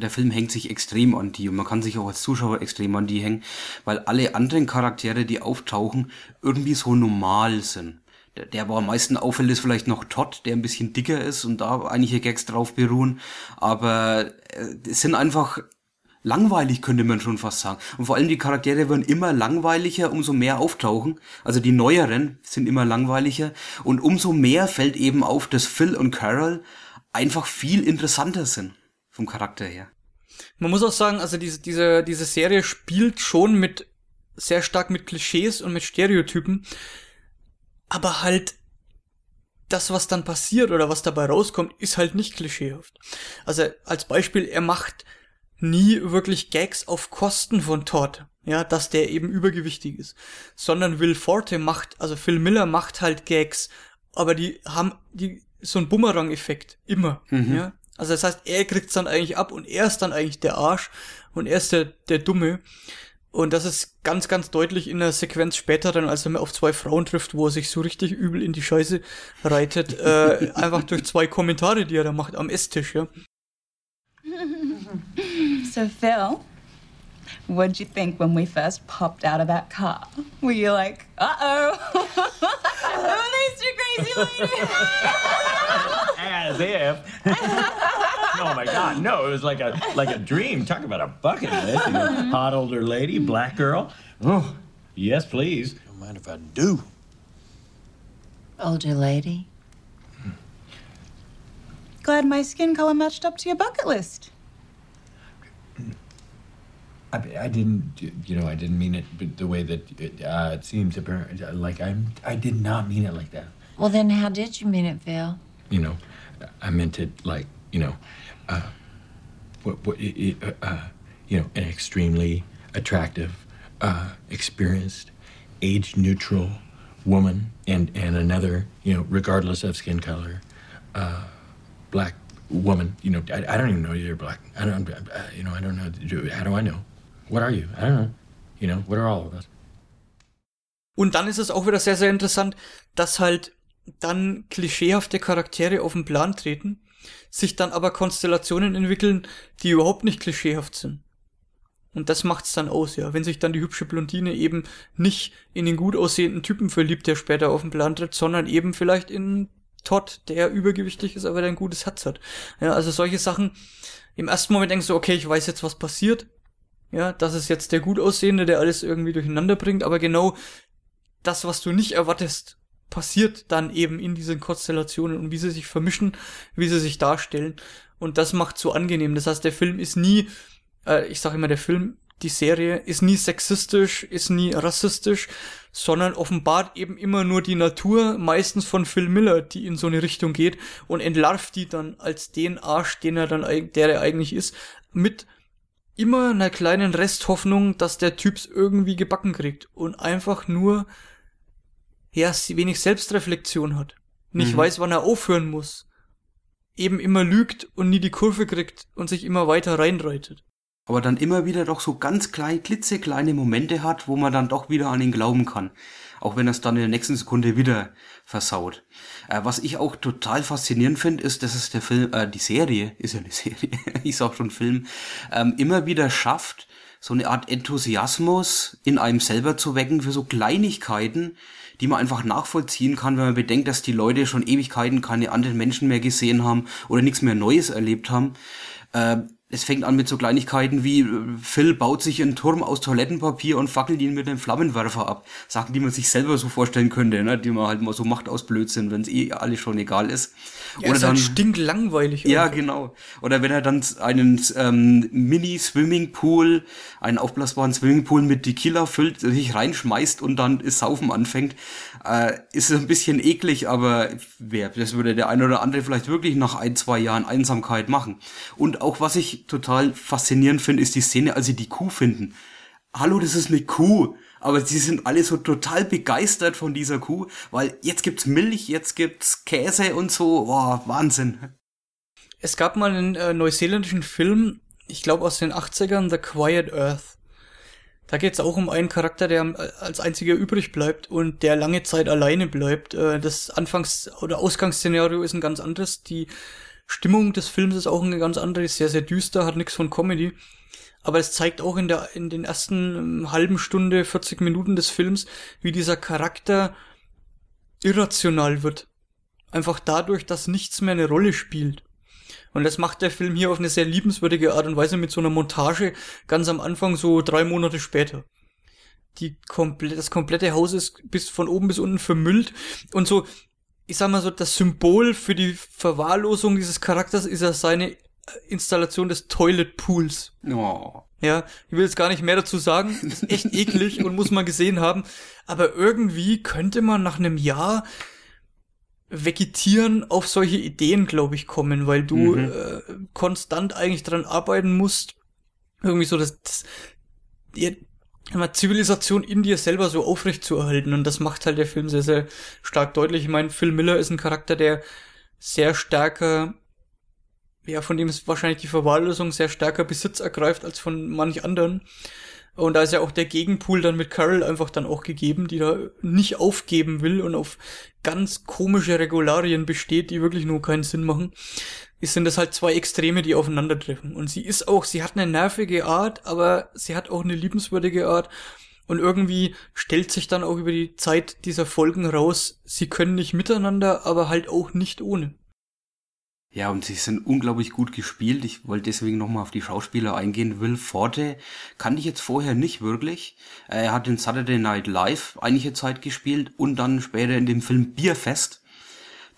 Speaker 2: der Film hängt sich extrem an die und man kann sich auch als Zuschauer extrem an die hängen, weil alle anderen Charaktere, die auftauchen, irgendwie so normal sind. Der, der wo am meisten auffällt, ist vielleicht noch Todd, der ein bisschen dicker ist und da einige Gags drauf beruhen, aber äh, es sind einfach langweilig, könnte man schon fast sagen. Und vor allem die Charaktere werden immer langweiliger, umso mehr auftauchen. Also die neueren sind immer langweiliger und umso mehr fällt eben auf, dass Phil und Carol einfach viel interessanter sind vom Charakter her.
Speaker 3: Man muss auch sagen, also diese, diese, diese Serie spielt schon mit sehr stark mit Klischees und mit Stereotypen, aber halt das, was dann passiert oder was dabei rauskommt, ist halt nicht klischeehaft. Also als Beispiel, er macht nie wirklich Gags auf Kosten von Todd, ja, dass der eben übergewichtig ist, sondern Will Forte macht, also Phil Miller macht halt Gags, aber die haben die so ein Bumerang-Effekt immer, mhm. ja. Also das heißt, er kriegt's dann eigentlich ab und er ist dann eigentlich der Arsch und er ist der, der Dumme. Und das ist ganz, ganz deutlich in der Sequenz später dann, als er auf zwei Frauen trifft, wo er sich so richtig übel in die Scheiße reitet, äh, einfach durch zwei Kommentare, die er da macht am Esstisch, ja.
Speaker 13: So Phil, what'd you think when we first popped out of that car? Were you like, uh-oh, who are these two crazy ladies?
Speaker 11: As if. oh my God, no! It was like a like a dream. Talk about a bucket list. You know, mm-hmm. hot older lady, black girl. Oh, yes, please.
Speaker 14: Don't mind if I do.
Speaker 13: Older lady. Hmm. Glad my skin color matched up to your bucket list.
Speaker 14: I, I didn't, you know, I didn't mean it the way that it, uh, it seems apparent. Like I'm, I did not mean it like that.
Speaker 13: Well, then how did you mean it, Phil?
Speaker 14: You know, I meant it like, you know, uh, what, what, it, uh, uh, you know, an extremely attractive, uh, experienced, age-neutral woman, and and another, you know, regardless of skin color, uh, black woman. You know, I, I don't even know you're black. I don't, uh, you know, I don't know. How do I know? What are you? I don't know. You know, what are all of us?
Speaker 3: Und dann ist es auch wieder sehr, sehr interessant, dass halt dann klischeehafte Charaktere auf den Plan treten, sich dann aber Konstellationen entwickeln, die überhaupt nicht klischeehaft sind. Und das macht's dann aus, ja. Wenn sich dann die hübsche Blondine eben nicht in den gut aussehenden Typen verliebt, der später auf den Plan tritt, sondern eben vielleicht in Todd, der übergewichtig ist, aber der ein gutes Herz hat. Ja, also solche Sachen. Im ersten Moment denkst du, okay, ich weiß jetzt, was passiert. Ja, das ist jetzt der gut aussehende, der alles irgendwie durcheinander bringt, aber genau das, was du nicht erwartest, passiert dann eben in diesen Konstellationen und wie sie sich vermischen, wie sie sich darstellen. Und das macht so angenehm. Das heißt, der Film ist nie, äh, ich sage immer, der Film, die Serie ist nie sexistisch, ist nie rassistisch, sondern offenbart eben immer nur die Natur, meistens von Phil Miller, die in so eine Richtung geht und entlarvt die dann als den Arsch, den er dann, der er eigentlich ist, mit immer einer kleinen Resthoffnung, dass der Typs irgendwie gebacken kriegt und einfach nur ja, wenig Selbstreflexion hat. Nicht mhm. weiß, wann er aufhören muss. Eben immer lügt und nie die Kurve kriegt und sich immer weiter reinreitet.
Speaker 2: Aber dann immer wieder doch so ganz klein, klitzekleine Momente hat, wo man dann doch wieder an ihn glauben kann. Auch wenn er es dann in der nächsten Sekunde wieder versaut. Äh, was ich auch total faszinierend finde, ist, dass es der Film, äh, die Serie, ist ja eine Serie, ich sag schon Film, ähm, immer wieder schafft, so eine Art Enthusiasmus in einem selber zu wecken für so Kleinigkeiten, die man einfach nachvollziehen kann, wenn man bedenkt, dass die Leute schon Ewigkeiten keine anderen Menschen mehr gesehen haben oder nichts mehr Neues erlebt haben. Äh, es fängt an mit so Kleinigkeiten wie äh, Phil baut sich einen Turm aus Toilettenpapier und fackelt ihn mit einem Flammenwerfer ab. Sachen, die man sich selber so vorstellen könnte, ne? die man halt mal so macht aus Blödsinn, wenn es eh alles schon egal ist.
Speaker 3: Ja, Oder ist dann halt stinklangweilig.
Speaker 2: Ja, irgendwie. genau. Oder wenn er dann einen ähm, Mini-Swimmingpool, einen aufblasbaren Swimmingpool mit Tequila füllt, sich reinschmeißt und dann das Saufen anfängt, äh, ist ein bisschen eklig, aber wer, das würde der eine oder andere vielleicht wirklich nach ein, zwei Jahren Einsamkeit machen. Und auch was ich total faszinierend finde, ist die Szene, als sie die Kuh finden. Hallo, das ist eine Kuh. Aber sie sind alle so total begeistert von dieser Kuh, weil jetzt gibt's Milch, jetzt gibt's Käse und so. Boah, Wahnsinn.
Speaker 3: Es gab mal einen äh, neuseeländischen Film, ich glaube aus den 80ern, The Quiet Earth. Da geht es auch um einen Charakter, der als einziger übrig bleibt und der lange Zeit alleine bleibt. Äh, das Anfangs- oder Ausgangsszenario ist ein ganz anderes. Die Stimmung des Films ist auch eine ganz andere, ist sehr, sehr düster, hat nichts von Comedy. Aber es zeigt auch in der, in den ersten ähm, halben Stunde, 40 Minuten des Films, wie dieser Charakter irrational wird. Einfach dadurch, dass nichts mehr eine Rolle spielt. Und das macht der Film hier auf eine sehr liebenswürdige Art und Weise mit so einer Montage ganz am Anfang, so drei Monate später. Die komple das komplette Haus ist bis von oben bis unten vermüllt und so, ich sag mal so, das Symbol für die Verwahrlosung dieses Charakters ist ja seine Installation des Toilet Pools.
Speaker 2: Oh.
Speaker 3: Ja, ich will jetzt gar nicht mehr dazu sagen. Ist echt eklig und muss man gesehen haben. Aber irgendwie könnte man nach einem Jahr vegetieren auf solche Ideen, glaube ich, kommen, weil du mhm. äh, konstant eigentlich dran arbeiten musst, irgendwie so das, das Zivilisation in dir selber so aufrecht zu erhalten. Und das macht halt der Film sehr, sehr stark deutlich. Ich meine, Phil Miller ist ein Charakter, der sehr stärker, ja, von dem ist wahrscheinlich die Verwahrlösung sehr stärker Besitz ergreift als von manch anderen. Und da ist ja auch der Gegenpool dann mit Carol einfach dann auch gegeben, die da nicht aufgeben will und auf ganz komische Regularien besteht, die wirklich nur keinen Sinn machen. Sind das halt zwei Extreme, die aufeinandertreffen. Und sie ist auch, sie hat eine nervige Art, aber sie hat auch eine liebenswürdige Art. Und irgendwie stellt sich dann auch über die Zeit dieser Folgen raus, sie können nicht miteinander, aber halt auch nicht ohne.
Speaker 2: Ja, und sie sind unglaublich gut gespielt. Ich wollte deswegen nochmal auf die Schauspieler eingehen. Will Forte kannte ich jetzt vorher nicht wirklich. Er hat in Saturday Night Live einige Zeit gespielt und dann später in dem Film Bierfest.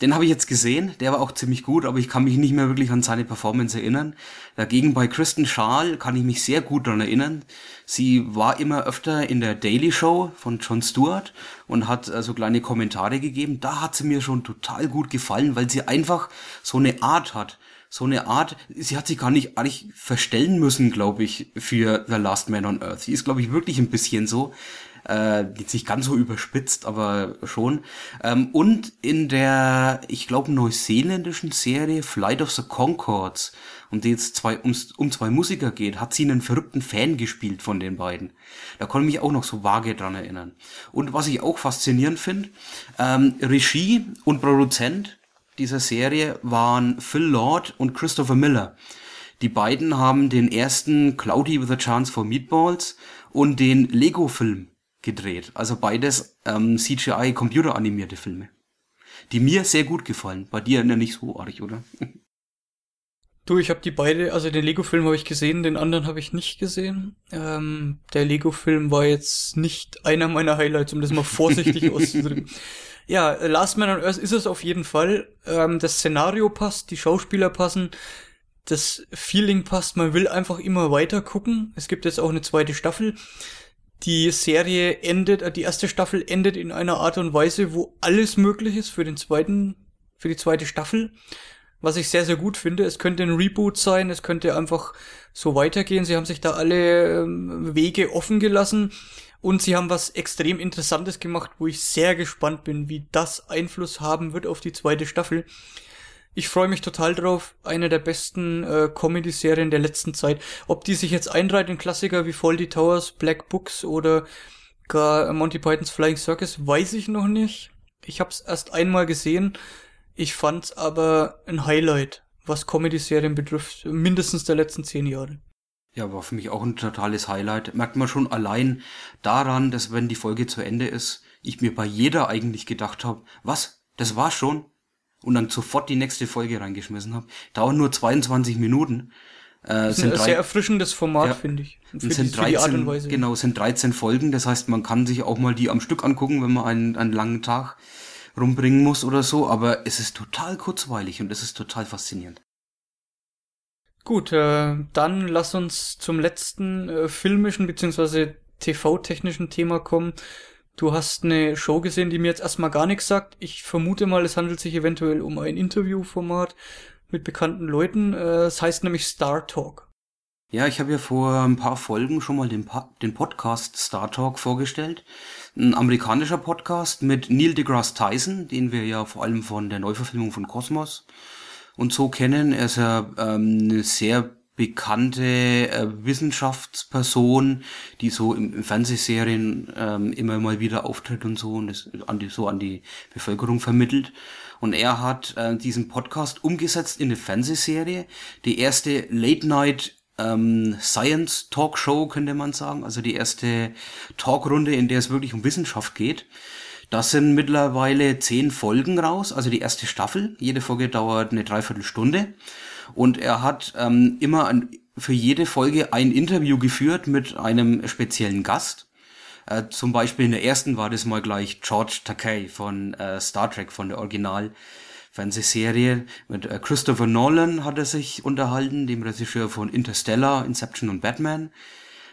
Speaker 2: Den habe ich jetzt gesehen, der war auch ziemlich gut, aber ich kann mich nicht mehr wirklich an seine Performance erinnern. Dagegen bei Kristen Schaal kann ich mich sehr gut daran erinnern. Sie war immer öfter in der Daily Show von Jon Stewart und hat so also kleine Kommentare gegeben. Da hat sie mir schon total gut gefallen, weil sie einfach so eine Art hat. So eine Art, sie hat sich gar nicht eigentlich verstellen müssen, glaube ich, für The Last Man on Earth. Sie ist, glaube ich, wirklich ein bisschen so äh, jetzt nicht ganz so überspitzt, aber schon. Ähm, und in der, ich glaube, neuseeländischen Serie Flight of the Concords, um die jetzt zwei, um, um zwei Musiker geht, hat sie einen verrückten Fan gespielt von den beiden. Da konnte ich mich auch noch so vage dran erinnern. Und was ich auch faszinierend finde, ähm, Regie und Produzent dieser Serie waren Phil Lord und Christopher Miller. Die beiden haben den ersten Cloudy with a Chance for Meatballs und den Lego-Film gedreht. Also beides ähm, CGI computeranimierte Filme. Die mir sehr gut gefallen. Bei dir ja nicht so arg, oder?
Speaker 3: Du, ich habe die beide, also den Lego-Film habe ich gesehen, den anderen habe ich nicht gesehen. Ähm, der Lego-Film war jetzt nicht einer meiner Highlights, um das mal vorsichtig auszudrücken. Ja, Last Man on Earth ist es auf jeden Fall. Ähm, das Szenario passt, die Schauspieler passen, das Feeling passt, man will einfach immer weiter gucken. Es gibt jetzt auch eine zweite Staffel die Serie endet, äh, die erste Staffel endet in einer Art und Weise, wo alles möglich ist für den zweiten, für die zweite Staffel. Was ich sehr, sehr gut finde. Es könnte ein Reboot sein, es könnte einfach so weitergehen. Sie haben sich da alle ähm, Wege offen gelassen und sie haben was extrem Interessantes gemacht, wo ich sehr gespannt bin, wie das Einfluss haben wird auf die zweite Staffel. Ich freue mich total drauf. Eine der besten äh, Comedy-Serien der letzten Zeit. Ob die sich jetzt einreiht in Klassiker wie Faulty Towers, Black Books oder gar Monty Pythons Flying Circus, weiß ich noch nicht. Ich habe es erst einmal gesehen. Ich fand's aber ein Highlight, was Comedy-Serien betrifft, mindestens der letzten zehn Jahre.
Speaker 2: Ja, war für mich auch ein totales Highlight. Merkt man schon allein daran, dass wenn die Folge zu Ende ist, ich mir bei jeder eigentlich gedacht habe, was, das war's schon? Und dann sofort die nächste Folge reingeschmissen habe. Dauert nur 22 Minuten.
Speaker 3: Äh, sind ein drei, sehr erfrischendes Format, ja, finde ich.
Speaker 2: Für, sind die, 13, für Genau, sind 13 Folgen. Das heißt, man kann sich auch mal die am Stück angucken, wenn man einen, einen langen Tag rumbringen muss oder so. Aber es ist total kurzweilig und es ist total faszinierend.
Speaker 3: Gut, äh, dann lass uns zum letzten äh, filmischen beziehungsweise TV-technischen Thema kommen. Du hast eine Show gesehen, die mir jetzt erstmal gar nichts sagt. Ich vermute mal, es handelt sich eventuell um ein Interviewformat mit bekannten Leuten. Äh, es heißt nämlich Star Talk.
Speaker 2: Ja, ich habe ja vor ein paar Folgen schon mal den, pa den Podcast Star Talk vorgestellt. Ein amerikanischer Podcast mit Neil deGrasse Tyson, den wir ja vor allem von der Neuverfilmung von Kosmos und so kennen. Er ist ja ähm, eine sehr bekannte äh, Wissenschaftsperson, die so im, im Fernsehserien ähm, immer mal wieder auftritt und so und das an die, so an die Bevölkerung vermittelt. Und er hat äh, diesen Podcast umgesetzt in eine Fernsehserie, die erste Late Night ähm, Science Talk Show, könnte man sagen. Also die erste Talkrunde, in der es wirklich um Wissenschaft geht. Das sind mittlerweile zehn Folgen raus, also die erste Staffel. Jede Folge dauert eine Dreiviertelstunde. Und er hat ähm, immer ein, für jede Folge ein Interview geführt mit einem speziellen Gast. Äh, zum Beispiel in der ersten war das mal gleich George Takei von äh, Star Trek, von der Original. Fernsehserie. Mit äh, Christopher Nolan hat er sich unterhalten, dem Regisseur von Interstellar, Inception und Batman.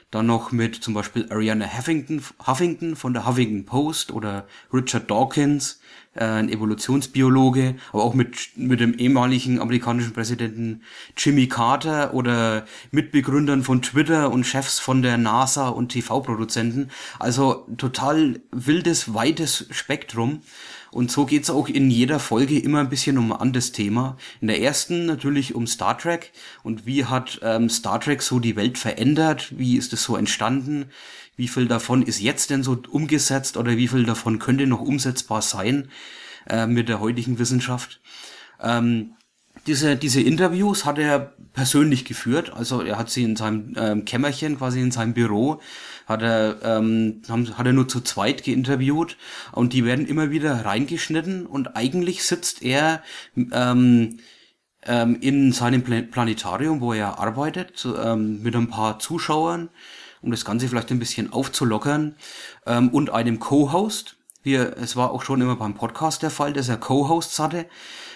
Speaker 2: Dann noch mit zum Beispiel Ariana Huffington, Huffington von der Huffington Post oder Richard Dawkins, äh, ein Evolutionsbiologe, aber auch mit, mit dem ehemaligen amerikanischen Präsidenten Jimmy Carter oder Mitbegründern von Twitter und Chefs von der NASA und TV-Produzenten. Also total wildes, weites Spektrum. Und so geht's auch in jeder Folge immer ein bisschen um ein anderes Thema. In der ersten natürlich um Star Trek und wie hat ähm, Star Trek so die Welt verändert, wie ist es so entstanden, wie viel davon ist jetzt denn so umgesetzt oder wie viel davon könnte noch umsetzbar sein äh, mit der heutigen Wissenschaft. Ähm, diese, diese Interviews hat er persönlich geführt, also er hat sie in seinem ähm, Kämmerchen, quasi in seinem Büro, hat er, ähm, haben, hat er nur zu zweit geinterviewt und die werden immer wieder reingeschnitten und eigentlich sitzt er ähm, ähm, in seinem Planetarium, wo er arbeitet, ähm, mit ein paar Zuschauern, um das Ganze vielleicht ein bisschen aufzulockern ähm, und einem Co-Host. Wir, es war auch schon immer beim Podcast der Fall, dass er Co-Hosts hatte.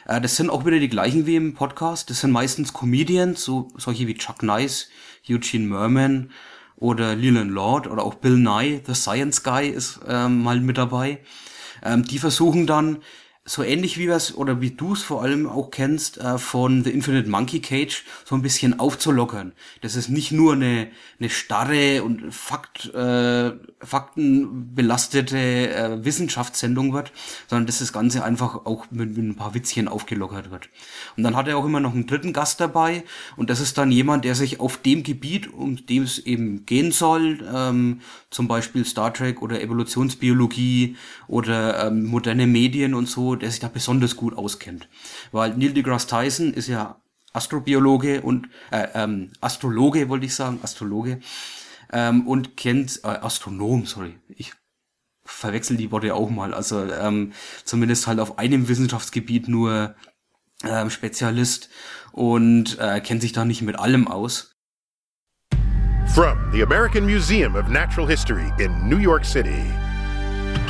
Speaker 2: Äh, das sind auch wieder die gleichen wie im Podcast. Das sind meistens Comedians, so solche wie Chuck Nice, Eugene Merman oder Leland Lord oder auch Bill Nye, The Science Guy ist ähm, mal mit dabei. Ähm, die versuchen dann so ähnlich wie was oder wie du es vor allem auch kennst äh, von The Infinite Monkey Cage so ein bisschen aufzulockern. Dass es nicht nur eine eine starre und Fakt äh, faktenbelastete äh, Wissenschaftssendung wird, sondern dass das Ganze einfach auch mit, mit ein paar Witzchen aufgelockert wird. Und dann hat er auch immer noch einen dritten Gast dabei und das ist dann jemand, der sich auf dem Gebiet, um dem es eben gehen soll, ähm, zum Beispiel Star Trek oder Evolutionsbiologie oder ähm, moderne Medien und so, der sich da besonders gut auskennt. Weil Neil deGrasse Tyson ist ja Astrobiologe und äh, ähm, Astrologe, wollte ich sagen, Astrologe ähm, und kennt äh, Astronom, sorry, ich verwechsel die Worte auch mal. Also ähm, zumindest halt auf einem Wissenschaftsgebiet nur ähm, Spezialist und äh, kennt sich da nicht mit allem aus.
Speaker 15: From the American Museum of Natural History in New York City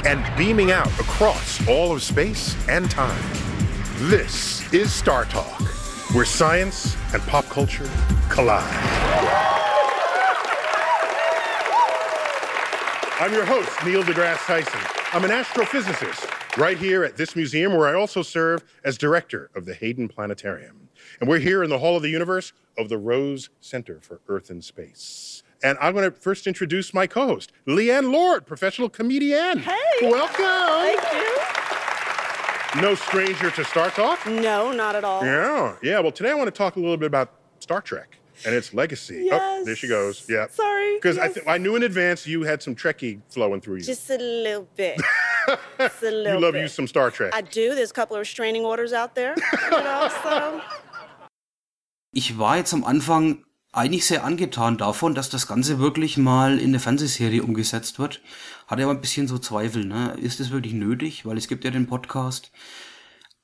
Speaker 15: and beaming out across all of space and time, this is Star Talk, where science and pop culture collide. I'm your host, Neil deGrasse Tyson. I'm an astrophysicist right here at this museum where I also serve as director of the Hayden Planetarium. And we're here in the Hall of the Universe of the Rose Center for Earth and Space. And I'm going to first introduce my co host, Leanne Lord, professional comedian.
Speaker 16: Hey.
Speaker 15: Welcome.
Speaker 16: Thank you.
Speaker 15: No stranger to Star Talk?
Speaker 16: No, not at all.
Speaker 15: Yeah. Yeah. Well, today I want to talk a little bit about Star Trek and its legacy.
Speaker 16: Oh, yes.
Speaker 15: Oh, there she goes. Yeah.
Speaker 16: Sorry.
Speaker 15: Because I, th- I knew in advance you had some Trekkie flowing through you.
Speaker 16: Just a little bit. Just a little
Speaker 15: you love
Speaker 16: bit.
Speaker 15: you some Star Trek.
Speaker 16: I do. There's a couple of restraining orders out there. You know, so.
Speaker 2: Ich war jetzt am Anfang eigentlich sehr angetan davon, dass das Ganze wirklich mal in eine Fernsehserie umgesetzt wird. Hatte aber ein bisschen so Zweifel, ne? Ist es wirklich nötig? Weil es gibt ja den Podcast.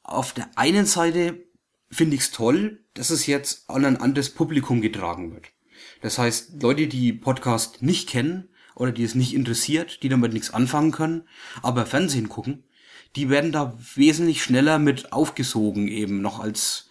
Speaker 2: Auf der einen Seite finde ich es toll, dass es jetzt an ein anderes Publikum getragen wird. Das heißt, Leute, die Podcast nicht kennen oder die es nicht interessiert, die damit nichts anfangen können, aber Fernsehen gucken, die werden da wesentlich schneller mit aufgesogen eben noch als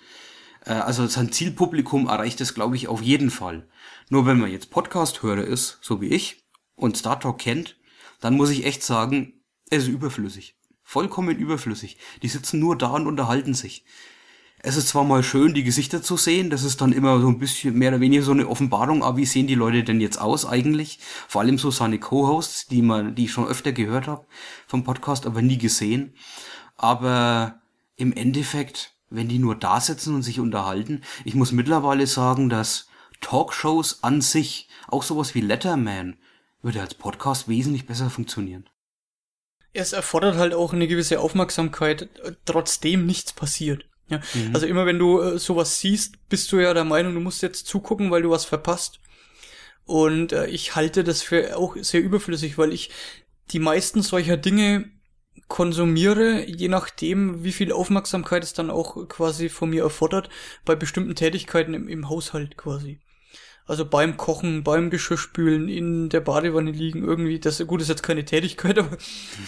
Speaker 2: also sein Zielpublikum erreicht es, glaube ich, auf jeden Fall. Nur wenn man jetzt Podcast-Hörer ist, so wie ich, und Star Talk kennt, dann muss ich echt sagen, es ist überflüssig. Vollkommen überflüssig. Die sitzen nur da und unterhalten sich. Es ist zwar mal schön, die Gesichter zu sehen, das ist dann immer so ein bisschen mehr oder weniger so eine Offenbarung, aber wie sehen die Leute denn jetzt aus eigentlich? Vor allem so seine Co-Hosts, die man, die ich schon öfter gehört habe vom Podcast, aber nie gesehen. Aber im Endeffekt, wenn die nur da sitzen und sich unterhalten, ich muss mittlerweile sagen, dass Talkshows an sich, auch sowas wie Letterman, würde als Podcast wesentlich besser funktionieren.
Speaker 3: Es erfordert halt auch eine gewisse Aufmerksamkeit, äh, trotzdem nichts passiert. Ja, mhm. also immer wenn du äh, sowas siehst, bist du ja der Meinung, du musst jetzt zugucken, weil du was verpasst. Und äh, ich halte das für auch sehr überflüssig, weil ich die meisten solcher Dinge konsumiere, je nachdem, wie viel Aufmerksamkeit es dann auch quasi von mir erfordert, bei bestimmten Tätigkeiten im, im Haushalt quasi. Also beim Kochen, beim Geschirrspülen, in der Badewanne liegen, irgendwie, das gut ist jetzt keine Tätigkeit, aber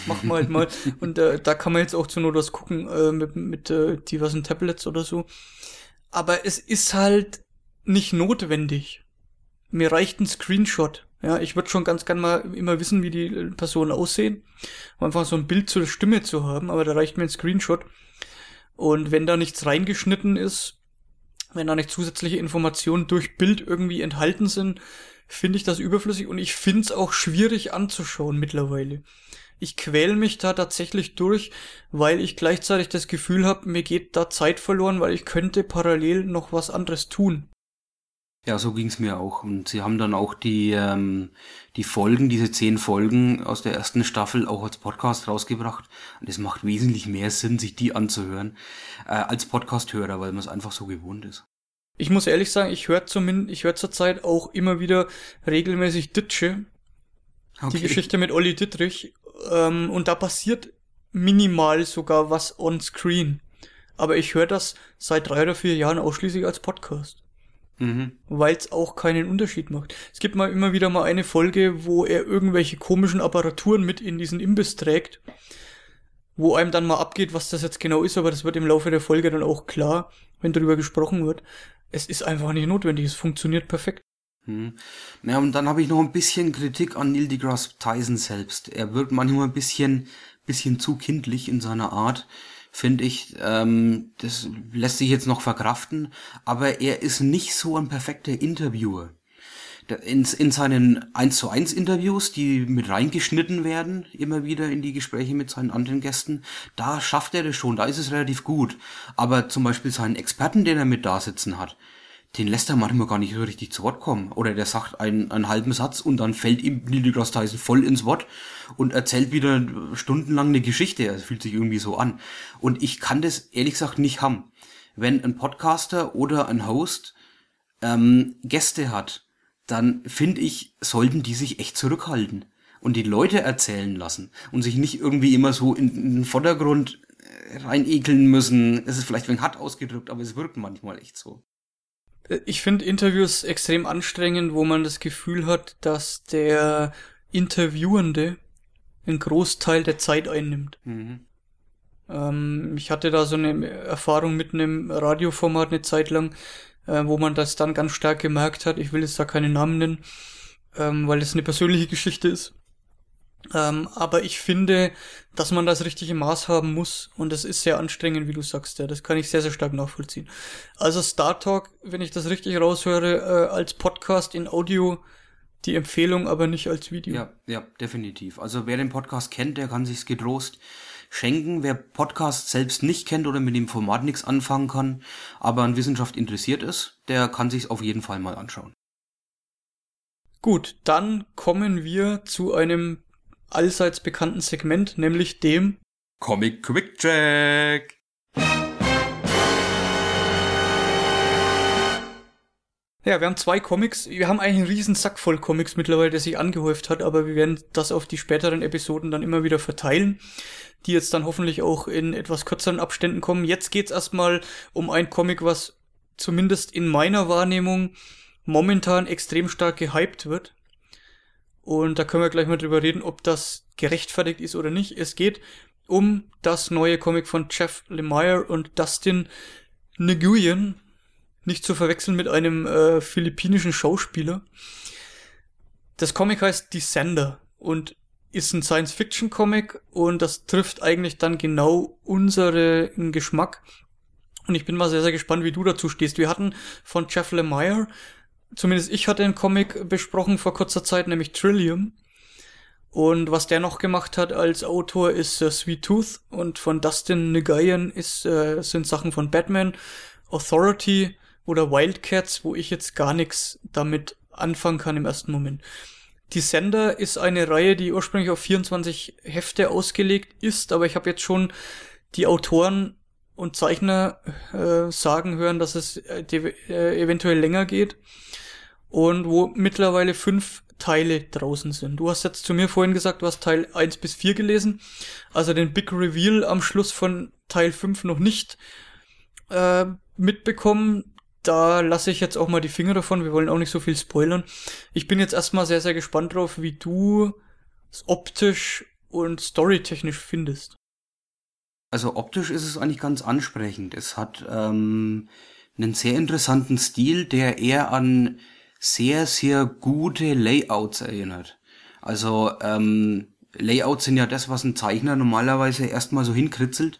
Speaker 3: machen wir halt mal. Und äh, da kann man jetzt auch zu Not was gucken äh, mit, mit äh, diversen Tablets oder so. Aber es ist halt nicht notwendig. Mir reicht ein Screenshot. Ja, ich würde schon ganz gern mal immer wissen, wie die Personen aussehen. Um einfach so ein Bild zur Stimme zu haben, aber da reicht mir ein Screenshot. Und wenn da nichts reingeschnitten ist, wenn da nicht zusätzliche Informationen durch Bild irgendwie enthalten sind, finde ich das überflüssig und ich finde es auch schwierig anzuschauen mittlerweile. Ich quäl mich da tatsächlich durch, weil ich gleichzeitig das Gefühl habe, mir geht da Zeit verloren, weil ich könnte parallel noch was anderes tun.
Speaker 2: Ja, so ging's mir auch. Und sie haben dann auch die, ähm, die Folgen, diese zehn Folgen aus der ersten Staffel auch als Podcast rausgebracht. Und es macht wesentlich mehr Sinn, sich die anzuhören, äh, als Podcast-Hörer, weil man es einfach so gewohnt ist.
Speaker 3: Ich muss ehrlich sagen, ich höre zumindest, ich höre zurzeit auch immer wieder regelmäßig Ditsche. Okay. Die Geschichte mit Olli Dittrich. Ähm, und da passiert minimal sogar was on screen. Aber ich höre das seit drei oder vier Jahren ausschließlich als Podcast. Mhm. Weil es auch keinen Unterschied macht. Es gibt mal immer wieder mal eine Folge, wo er irgendwelche komischen Apparaturen mit in diesen Imbiss trägt, wo einem dann mal abgeht, was das jetzt genau ist, aber das wird im Laufe der Folge dann auch klar, wenn darüber gesprochen wird. Es ist einfach nicht notwendig, es funktioniert perfekt.
Speaker 2: Hm. Ja, und dann habe ich noch ein bisschen Kritik an Neil deGrasse Tyson selbst. Er wird manchmal ein bisschen, bisschen zu kindlich in seiner Art finde ich, ähm, das lässt sich jetzt noch verkraften, aber er ist nicht so ein perfekter Interviewer. In, in seinen 1 zu 1 Interviews, die mit reingeschnitten werden, immer wieder in die Gespräche mit seinen anderen Gästen, da schafft er das schon, da ist es relativ gut. Aber zum Beispiel seinen Experten, den er mit da sitzen hat, den lässt er manchmal gar nicht so richtig zu Wort kommen. Oder der sagt einen, einen halben Satz und dann fällt ihm Neil deGrasse Tyson voll ins Wort und erzählt wieder stundenlang eine Geschichte. Es fühlt sich irgendwie so an. Und ich kann das ehrlich gesagt nicht haben. Wenn ein Podcaster oder ein Host ähm, Gäste hat, dann finde ich, sollten die sich echt zurückhalten und die Leute erzählen lassen und sich nicht irgendwie immer so in, in den Vordergrund äh, reinekeln müssen. Es ist vielleicht ein hart ausgedrückt, aber es wirkt manchmal echt so.
Speaker 3: Ich finde Interviews extrem anstrengend, wo man das Gefühl hat, dass der Interviewende einen Großteil der Zeit einnimmt. Mhm. Ähm, ich hatte da so eine Erfahrung mit einem Radioformat eine Zeit lang, äh, wo man das dann ganz stark gemerkt hat. Ich will jetzt da keine Namen nennen, ähm, weil das eine persönliche Geschichte ist. Ähm, aber ich finde, dass man das richtige Maß haben muss und es ist sehr anstrengend, wie du sagst, ja. Das kann ich sehr, sehr stark nachvollziehen. Also Star Talk, wenn ich das richtig raushöre, äh, als Podcast in Audio die Empfehlung, aber nicht als Video.
Speaker 2: Ja, ja, definitiv. Also wer den Podcast kennt, der kann sich's getrost schenken. Wer Podcast selbst nicht kennt oder mit dem Format nichts anfangen kann, aber an Wissenschaft interessiert ist, der kann sich's auf jeden Fall mal anschauen.
Speaker 3: Gut, dann kommen wir zu einem allseits bekannten Segment, nämlich dem
Speaker 2: Comic Quick Check.
Speaker 3: Ja, wir haben zwei Comics. Wir haben eigentlich einen riesen Sack voll Comics mittlerweile, der sich angehäuft hat, aber wir werden das auf die späteren Episoden dann immer wieder verteilen, die jetzt dann hoffentlich auch in etwas kürzeren Abständen kommen. Jetzt geht's erstmal um ein Comic, was zumindest in meiner Wahrnehmung momentan extrem stark gehypt wird. Und da können wir gleich mal drüber reden, ob das gerechtfertigt ist oder nicht. Es geht um das neue Comic von Jeff Lemire und Dustin Nguyen. Nicht zu verwechseln mit einem äh, philippinischen Schauspieler. Das Comic heißt Descender und ist ein Science-Fiction-Comic und das trifft eigentlich dann genau unseren Geschmack. Und ich bin mal sehr, sehr gespannt, wie du dazu stehst. Wir hatten von Jeff Lemire zumindest ich hatte einen Comic besprochen vor kurzer Zeit, nämlich Trillium. Und was der noch gemacht hat als Autor ist äh, Sweet Tooth und von Dustin Nguyen ist, äh, sind Sachen von Batman, Authority oder Wildcats, wo ich jetzt gar nichts damit anfangen kann im ersten Moment. Descender ist eine Reihe, die ursprünglich auf 24 Hefte ausgelegt ist, aber ich habe jetzt schon die Autoren und Zeichner äh, sagen hören, dass es äh, äh, eventuell länger geht und wo mittlerweile fünf Teile draußen sind. Du hast jetzt zu mir vorhin gesagt, du hast Teil 1 bis 4 gelesen, also den Big Reveal am Schluss von Teil 5 noch nicht äh, mitbekommen. Da lasse ich jetzt auch mal die Finger davon, wir wollen auch nicht so viel spoilern. Ich bin jetzt erstmal sehr, sehr gespannt drauf, wie du es optisch und storytechnisch findest.
Speaker 2: Also optisch ist es eigentlich ganz ansprechend. Es hat ähm, einen sehr interessanten Stil, der eher an sehr, sehr gute Layouts erinnert. Also ähm, Layouts sind ja das, was ein Zeichner normalerweise erstmal so hinkritzelt,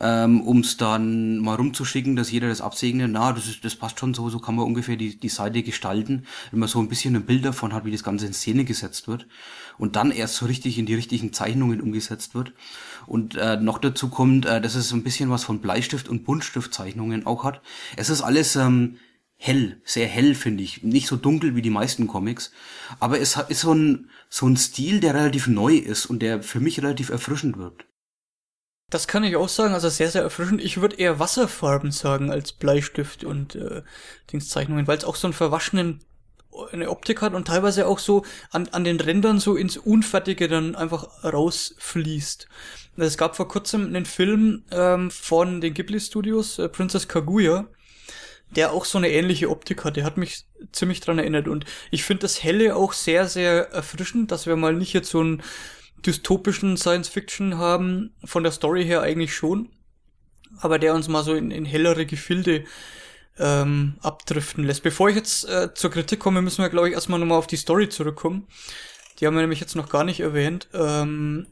Speaker 2: ähm, um es dann mal rumzuschicken, dass jeder das absegnet. Na, das, ist, das passt schon so, so kann man ungefähr die, die Seite gestalten, wenn man so ein bisschen ein Bild davon hat, wie das Ganze in Szene gesetzt wird und dann erst so richtig in die richtigen Zeichnungen umgesetzt wird. Und äh, noch dazu kommt, äh, dass es so ein bisschen was von Bleistift- und Buntstiftzeichnungen auch hat. Es ist alles ähm, hell, sehr hell, finde ich. Nicht so dunkel wie die meisten Comics. Aber es ist so ein, so ein Stil, der relativ neu ist und der für mich relativ erfrischend wirkt.
Speaker 3: Das kann ich auch sagen, also sehr, sehr erfrischend. Ich würde eher Wasserfarben sagen als Bleistift und äh, Dingszeichnungen, weil es auch so einen verwaschenen eine Optik hat und teilweise auch so an, an den Rändern so ins Unfertige dann einfach rausfließt. Es gab vor kurzem einen Film ähm, von den Ghibli Studios, äh, Princess Kaguya, der auch so eine ähnliche Optik hat. Der hat mich ziemlich dran erinnert und ich finde das Helle auch sehr, sehr erfrischend, dass wir mal nicht jetzt so einen dystopischen Science Fiction haben, von der Story her eigentlich schon, aber der uns mal so in, in hellere Gefilde ähm, abdriften lässt. Bevor ich jetzt äh, zur Kritik komme, müssen wir, glaube ich, erstmal nochmal auf die Story zurückkommen. Die haben wir nämlich jetzt noch gar nicht erwähnt. Ähm,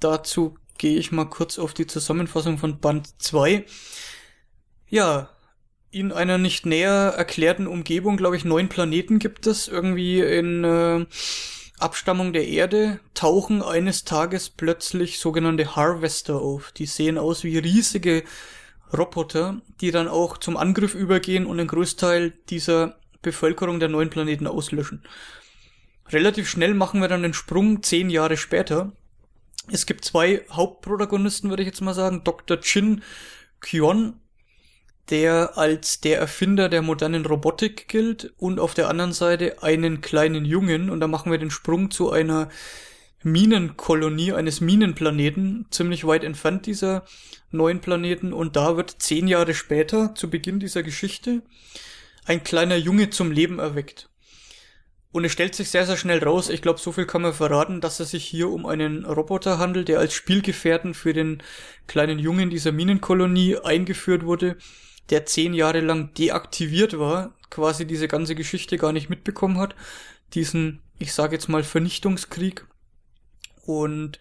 Speaker 3: dazu gehe ich mal kurz auf die Zusammenfassung von Band 2. Ja, in einer nicht näher erklärten Umgebung, glaube ich, neun Planeten gibt es, irgendwie in äh, Abstammung der Erde, tauchen eines Tages plötzlich sogenannte Harvester auf. Die sehen aus wie riesige Roboter, die dann auch zum Angriff übergehen und den Großteil dieser Bevölkerung der neuen Planeten auslöschen. Relativ schnell machen wir dann den Sprung zehn Jahre später. Es gibt zwei Hauptprotagonisten, würde ich jetzt mal sagen. Dr. Chin Kyon, der als der Erfinder der modernen Robotik gilt und auf der anderen Seite einen kleinen Jungen. Und da machen wir den Sprung zu einer Minenkolonie eines Minenplaneten, ziemlich weit entfernt dieser neuen Planeten. Und da wird zehn Jahre später, zu Beginn dieser Geschichte, ein kleiner Junge zum Leben erweckt. Und es stellt sich sehr, sehr schnell raus, ich glaube, so viel kann man verraten, dass es sich hier um einen Roboter handelt, der als Spielgefährten für den kleinen Jungen dieser Minenkolonie eingeführt wurde, der zehn Jahre lang deaktiviert war, quasi diese ganze Geschichte gar nicht mitbekommen hat, diesen, ich sage jetzt mal, Vernichtungskrieg und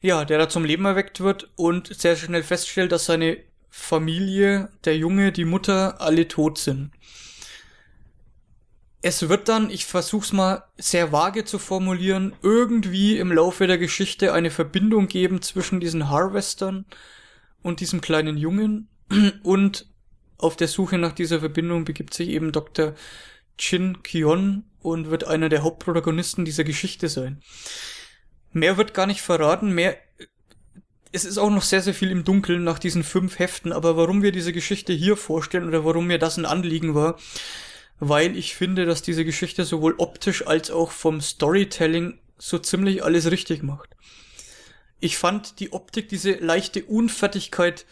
Speaker 3: ja, der da zum Leben erweckt wird und sehr schnell feststellt, dass seine Familie, der Junge, die Mutter, alle tot sind. Es wird dann, ich versuch's mal sehr vage zu formulieren, irgendwie im Laufe der Geschichte eine Verbindung geben zwischen diesen Harvestern und diesem kleinen Jungen und auf der Suche nach dieser Verbindung begibt sich eben Dr. Chin Kyon und wird einer der Hauptprotagonisten dieser Geschichte sein. Mehr wird gar nicht verraten, mehr. Es ist auch noch sehr, sehr viel im Dunkeln nach diesen fünf Heften, aber warum wir diese Geschichte hier vorstellen oder warum mir das ein Anliegen war, weil ich finde, dass diese Geschichte sowohl optisch als auch vom Storytelling so ziemlich alles richtig macht. Ich fand die Optik, diese leichte Unfertigkeit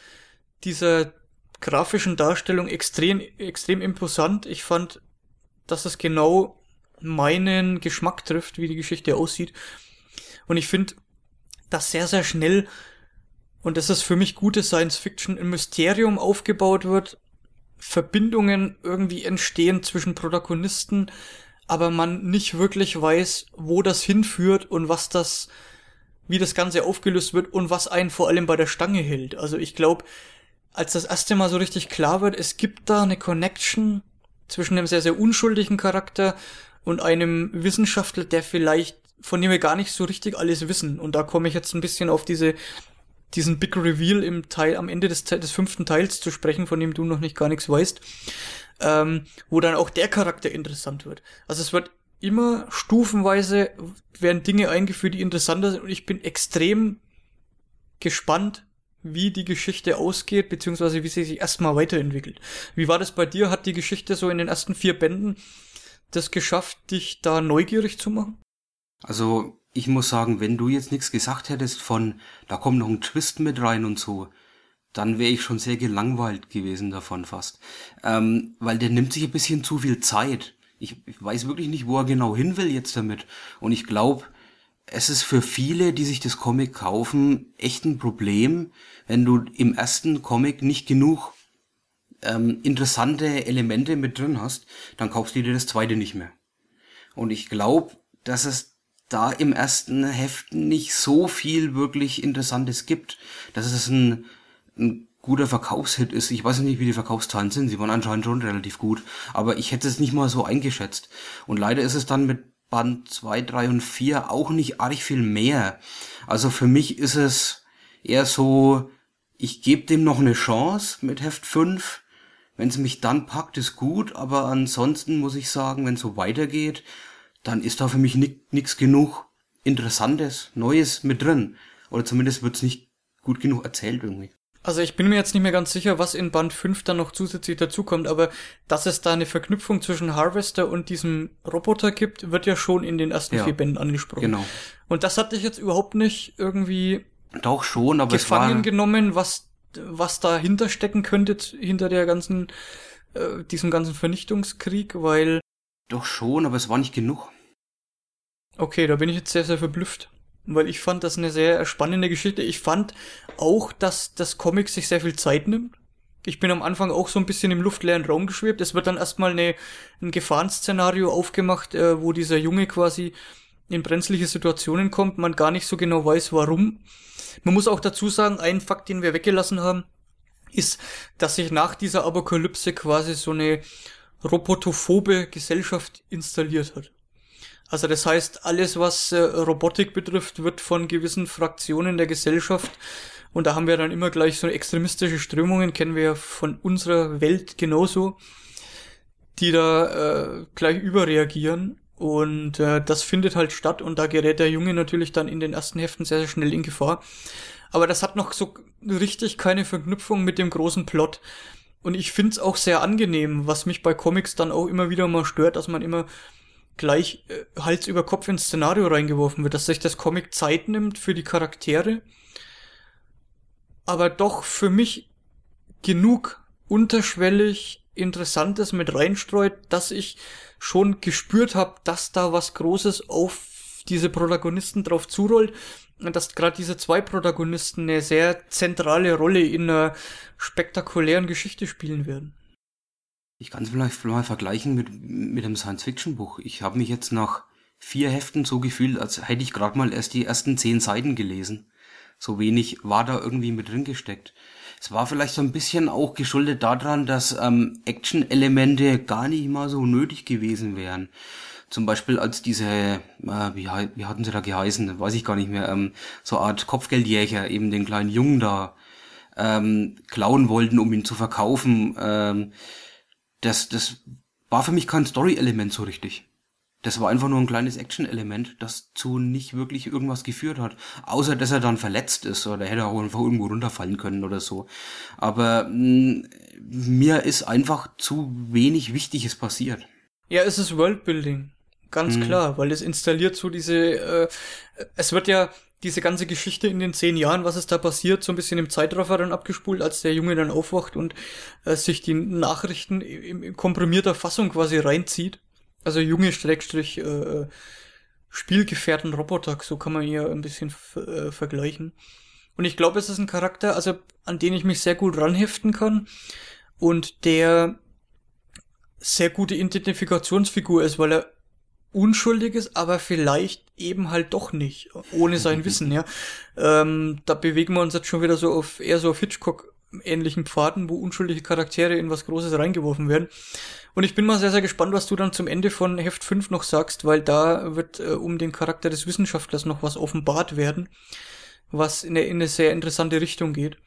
Speaker 3: dieser grafischen Darstellung extrem, extrem imposant. Ich fand, dass es genau meinen Geschmack trifft, wie die Geschichte aussieht. Und ich finde, dass sehr, sehr schnell, und das ist für mich gute Science Fiction, ein Mysterium aufgebaut wird, Verbindungen irgendwie entstehen zwischen Protagonisten, aber man nicht wirklich weiß, wo das hinführt und was das, wie das Ganze aufgelöst wird und was einen vor allem bei der Stange hält. Also ich glaube, als das erste Mal so richtig klar wird, es gibt da eine Connection zwischen einem sehr, sehr unschuldigen Charakter und einem Wissenschaftler, der vielleicht von dem wir gar nicht so richtig alles wissen. Und da komme ich jetzt ein bisschen auf diese, diesen Big Reveal im Teil, am Ende des, des fünften Teils zu sprechen, von dem du noch nicht gar nichts weißt. ähm, wo dann auch der Charakter interessant wird. Also es wird immer stufenweise werden Dinge eingeführt, die interessanter sind und ich bin extrem gespannt, wie die Geschichte ausgeht, beziehungsweise wie sie sich erstmal weiterentwickelt. Wie war das bei dir? Hat die Geschichte so in den ersten vier Bänden das geschafft, dich da neugierig zu machen?
Speaker 2: Also, ich muss sagen, wenn du jetzt nichts gesagt hättest von, da kommt noch ein Twist mit rein und so, dann wäre ich schon sehr gelangweilt gewesen davon fast. Ähm, weil der nimmt sich ein bisschen zu viel Zeit. Ich, ich weiß wirklich nicht, wo er genau hin will jetzt damit. Und ich glaube, es ist für viele, die sich das Comic kaufen, echt ein Problem, wenn du im ersten Comic nicht genug ähm, interessante Elemente mit drin hast, dann kaufst du dir das zweite nicht mehr. Und ich glaube, dass es da im ersten Heft nicht so viel wirklich Interessantes gibt. Dass es ein, ein guter Verkaufshit ist. Ich weiß nicht, wie die Verkaufszahlen sind. Sie waren anscheinend schon relativ gut. Aber ich hätte es nicht mal so eingeschätzt. Und leider ist es dann mit Band 2, 3 und 4 auch nicht arg viel mehr. Also für mich ist es eher so, ich gebe dem noch eine Chance mit Heft 5. Wenn es mich dann packt, ist gut, aber ansonsten muss ich sagen, wenn es so weitergeht, dann ist da für mich nichts genug Interessantes, Neues mit drin. Oder zumindest wird's nicht gut genug erzählt irgendwie.
Speaker 3: Also ich bin mir jetzt nicht mehr ganz sicher, was in Band 5 dann noch zusätzlich dazukommt, aber dass es da eine Verknüpfung zwischen Harvester und diesem Roboter gibt, wird ja schon in den ersten ja, vier Bänden angesprochen. Genau. Und das hatte ich jetzt überhaupt nicht irgendwie
Speaker 2: doch schon, aber
Speaker 3: gefangen
Speaker 2: es war
Speaker 3: genommen, was was dahinter stecken könnte hinter der ganzen äh, diesem ganzen Vernichtungskrieg, weil
Speaker 2: doch schon, aber es war nicht genug.
Speaker 3: Okay, da bin ich jetzt sehr sehr verblüfft weil ich fand das eine sehr spannende Geschichte. Ich fand auch, dass das Comic sich sehr viel Zeit nimmt. Ich bin am Anfang auch so ein bisschen im luftleeren Raum geschwebt. Es wird dann erstmal eine, ein Gefahrenszenario aufgemacht, äh, wo dieser Junge quasi in brenzliche Situationen kommt, man gar nicht so genau weiß, warum. Man muss auch dazu sagen, ein Fakt, den wir weggelassen haben, ist, dass sich nach dieser Apokalypse quasi so eine robotophobe Gesellschaft installiert hat. Also das heißt, alles, was äh, Robotik betrifft, wird von gewissen Fraktionen der Gesellschaft, und da haben wir dann immer gleich so extremistische Strömungen, kennen wir ja von unserer Welt genauso, die da äh, gleich überreagieren. Und äh, das findet halt statt und da gerät der Junge natürlich dann in den ersten Heften sehr, sehr schnell in Gefahr. Aber das hat noch so richtig keine Verknüpfung mit dem großen Plot. Und ich find's auch sehr angenehm, was mich bei Comics dann auch immer wieder mal stört, dass man immer gleich äh, Hals über Kopf ins Szenario reingeworfen wird, dass sich das Comic Zeit nimmt für die Charaktere, aber doch für mich genug unterschwellig Interessantes mit reinstreut, dass ich schon gespürt habe, dass da was Großes auf diese Protagonisten drauf zurollt dass gerade diese zwei Protagonisten eine sehr zentrale Rolle in einer spektakulären Geschichte spielen werden.
Speaker 2: Ich kann es vielleicht mal vergleichen mit, mit einem Science-Fiction-Buch. Ich habe mich jetzt nach vier Heften so gefühlt, als hätte ich gerade mal erst die ersten zehn Seiten gelesen. So wenig war da irgendwie mit drin gesteckt. Es war vielleicht so ein bisschen auch geschuldet daran, dass ähm, Action-Elemente gar nicht mal so nötig gewesen wären. Zum Beispiel als diese, äh, wie, wie hatten sie da geheißen, weiß ich gar nicht mehr, ähm, so Art Kopfgeldjäger eben den kleinen Jungen da ähm, klauen wollten, um ihn zu verkaufen. Ähm, das, das war für mich kein Story-Element so richtig. Das war einfach nur ein kleines Action-Element, das zu nicht wirklich irgendwas geführt hat. Außer, dass er dann verletzt ist oder hätte auch einfach irgendwo runterfallen können oder so. Aber mh, mm, mir ist einfach zu wenig Wichtiges passiert.
Speaker 3: Ja, es ist Worldbuilding. Ganz hm. klar, weil es installiert so diese, äh, es wird ja diese ganze Geschichte in den zehn Jahren, was ist da passiert, so ein bisschen im Zeitraffer dann abgespult, als der Junge dann aufwacht und äh, sich die Nachrichten in, in komprimierter Fassung quasi reinzieht. Also Junge Streckstrich äh, Spielgefährten Roboter, so kann man hier ein bisschen äh, vergleichen. Und ich glaube, es ist ein Charakter, also an den ich mich sehr gut ranheften kann und der sehr gute Identifikationsfigur ist, weil er unschuldig ist, aber vielleicht eben halt doch nicht, ohne sein Wissen, ja. Ähm, da bewegen wir uns jetzt schon wieder so auf eher so auf Hitchcock ähnlichen Pfaden, wo unschuldige Charaktere in was Großes reingeworfen werden. Und ich bin mal sehr, sehr gespannt, was du dann zum Ende von Heft 5 noch sagst, weil da wird äh, um den Charakter des Wissenschaftlers noch was offenbart werden, was in eine, in eine sehr interessante Richtung geht.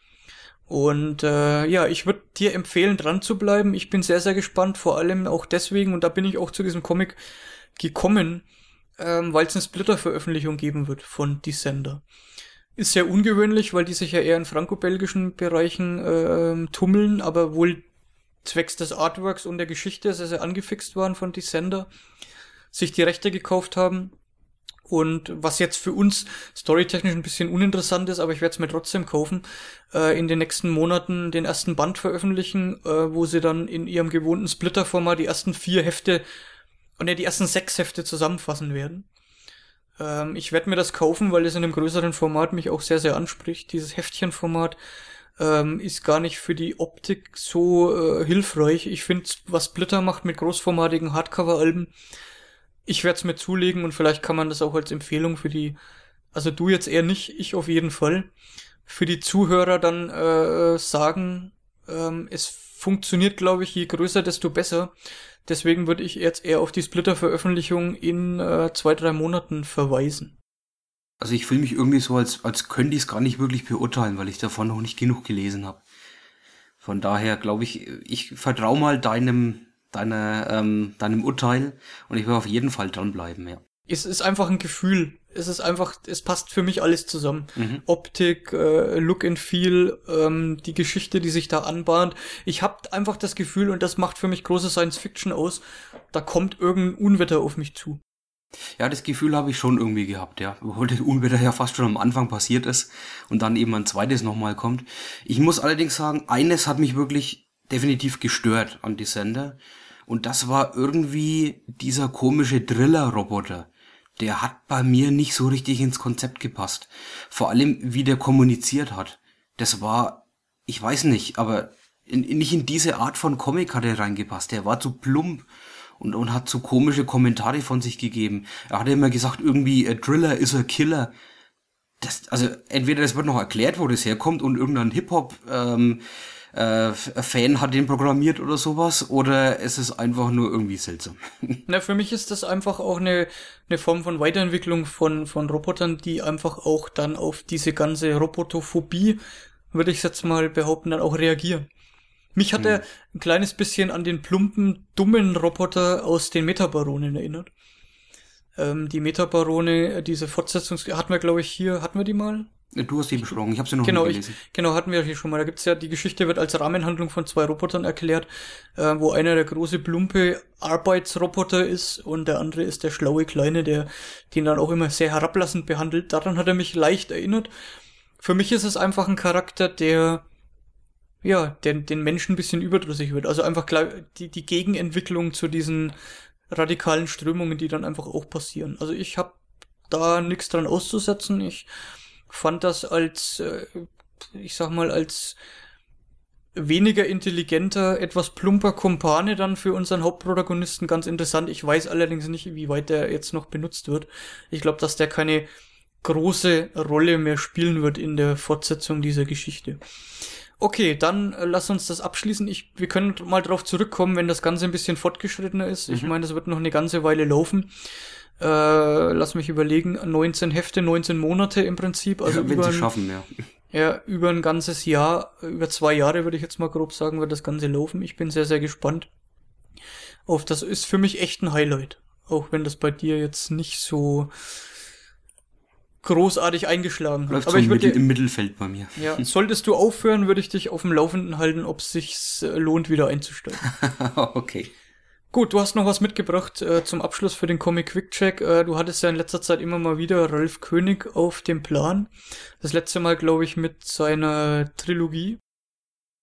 Speaker 3: Und äh, ja, ich würde dir empfehlen, dran zu bleiben. Ich bin sehr, sehr gespannt, vor allem auch deswegen, und da bin ich auch zu diesem Comic gekommen, ähm, weil es eine Splitter-Veröffentlichung geben wird von Descender. Ist sehr ungewöhnlich, weil die sich ja eher in franco-belgischen Bereichen äh, tummeln, aber wohl zwecks des Artworks und der Geschichte sehr, sehr angefixt waren von Descender, sich die Rechte gekauft haben. Und was jetzt für uns storytechnisch ein bisschen uninteressant ist, aber ich werde es mir trotzdem kaufen, äh, in den nächsten Monaten den ersten Band veröffentlichen, äh, wo sie dann in ihrem gewohnten Splitter-Format die ersten vier Hefte und ja, die ersten sechs Hefte zusammenfassen werden. Ähm, ich werde mir das kaufen, weil es in einem größeren Format mich auch sehr, sehr anspricht. Dieses Heftchenformat ähm, ist gar nicht für die Optik so äh, hilfreich. Ich finde, was Splitter macht mit großformatigen Hardcover-Alben, ich werde es mir zulegen und vielleicht kann man das auch als Empfehlung für die, also du jetzt eher nicht, ich auf jeden Fall, für die Zuhörer dann äh, sagen, ähm, es funktioniert, glaube ich, je größer, desto besser. Deswegen würde ich jetzt eher auf die Splitter-Veröffentlichung in äh, zwei, drei Monaten verweisen.
Speaker 2: Also ich fühle mich irgendwie so, als, als könnte ich es gar nicht wirklich beurteilen, weil ich davon noch nicht genug gelesen habe. Von daher glaube ich, ich vertraue mal deinem, deiner, ähm, deinem Urteil und ich werde auf jeden Fall dranbleiben, ja.
Speaker 3: Es ist einfach ein Gefühl. Es ist einfach, es passt für mich alles zusammen.
Speaker 2: Mhm.
Speaker 3: Optik, äh, Look and Feel, ähm, die Geschichte, die sich da anbahnt. Ich habe einfach das Gefühl, und das macht für mich große Science Fiction aus, da kommt irgendein Unwetter auf mich zu.
Speaker 2: Ja, das Gefühl habe ich schon irgendwie gehabt, ja. Obwohl das Unwetter ja fast schon am Anfang passiert ist und dann eben ein zweites nochmal kommt. Ich muss allerdings sagen, eines hat mich wirklich definitiv gestört an die Sender. Und das war irgendwie dieser komische Driller-Roboter der hat bei mir nicht so richtig ins Konzept gepasst. Vor allem, wie der kommuniziert hat. Das war, ich weiß nicht, aber in, in, nicht in diese Art von Comic hat er reingepasst. Der war zu plump und, und hat so komische Kommentare von sich gegeben. Er hat immer gesagt, irgendwie, a Driller is a Killer. Das, also entweder das wird noch erklärt, wo das herkommt und irgendein Hip-Hop ähm, äh, Fan hat den programmiert oder sowas, oder es ist einfach nur irgendwie seltsam.
Speaker 3: Na, für mich ist das einfach auch eine, eine Form von Weiterentwicklung von, von Robotern, die einfach auch dann auf diese ganze Robotophobie, würde ich jetzt mal behaupten, dann auch reagieren. Mich hat hm. er ein kleines bisschen an den plumpen, dummen Roboter aus den Metabaronen erinnert. Ähm, die Metabarone, diese Fortsetzung, hatten wir, glaube ich, hier, hatten wir die mal?
Speaker 2: Du hast die besprochen, ich habe sie noch
Speaker 3: genau,
Speaker 2: nicht gelesen.
Speaker 3: Ich, genau, hatten wir hier schon mal. Da gibt's ja, die Geschichte wird als Rahmenhandlung von zwei Robotern erklärt, äh, wo einer der große, plumpe Arbeitsroboter ist und der andere ist der schlaue Kleine, der den dann auch immer sehr herablassend behandelt. Daran hat er mich leicht erinnert. Für mich ist es einfach ein Charakter, der ja, der den Menschen ein bisschen überdrüssig wird. Also einfach die, die Gegenentwicklung zu diesen radikalen Strömungen, die dann einfach auch passieren. Also ich habe da nichts dran auszusetzen. Ich fand das als, äh, ich sag mal, als weniger intelligenter, etwas plumper Kumpane dann für unseren Hauptprotagonisten ganz interessant. Ich weiß allerdings nicht, wie weit der jetzt noch benutzt wird. Ich glaube, dass der keine große Rolle mehr spielen wird in der Fortsetzung dieser Geschichte. Okay, dann äh, lass uns das abschließen. Ich, wir können mal drauf zurückkommen, wenn das Ganze ein bisschen fortgeschrittener ist. Mhm. Ich meine, das wird noch eine ganze Weile laufen äh, lass mich überlegen, 19 Hefte, 19 Monate im Prinzip. Also
Speaker 2: ja, wenn
Speaker 3: über
Speaker 2: sie schaffen, ja.
Speaker 3: Ja, über ein ganzes Jahr, über zwei Jahre würde ich jetzt mal grob sagen, wird das Ganze laufen. Ich bin sehr, sehr gespannt. Auf das ist für mich echt ein Highlight. Auch wenn das bei dir jetzt nicht so großartig eingeschlagen
Speaker 2: hat. Aber ich würde im Mittelfeld bei mir.
Speaker 3: Ja, solltest du aufhören, würde ich dich auf dem Laufenden halten, ob es sich lohnt, wieder einzusteigen.
Speaker 2: okay.
Speaker 3: Gut, du hast noch was mitgebracht äh, zum Abschluss für den Comic Quick Check. Äh, du hattest ja in letzter Zeit immer mal wieder Ralf König auf dem Plan. Das letzte Mal, glaube ich, mit seiner Trilogie.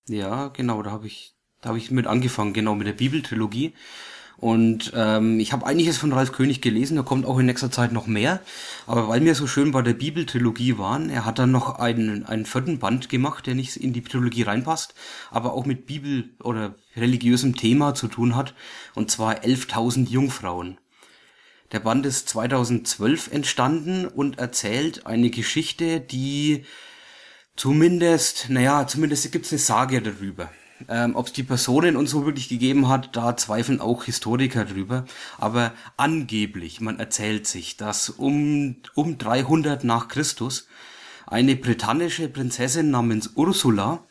Speaker 2: Ja, genau, da habe ich, da habe ich mit angefangen, genau mit der Bibeltrilogie. Und ähm, ich habe einiges von Ralf König gelesen, da kommt auch in nächster Zeit noch mehr. Aber weil wir so schön bei der Bibeltrilogie waren, er hat dann noch einen, einen vierten Band gemacht, der nicht in die Trilogie reinpasst, aber auch mit Bibel oder religiösem Thema zu tun hat. Und zwar 11.000 Jungfrauen. Der Band ist 2012 entstanden und erzählt eine Geschichte, die zumindest, naja, zumindest gibt's eine Sage darüber. Ähm, Ob es die Personen und so wirklich gegeben hat, da zweifeln auch Historiker drüber. Aber angeblich, man erzählt sich, dass um, um 300 nach Christus eine britannische Prinzessin namens Ursula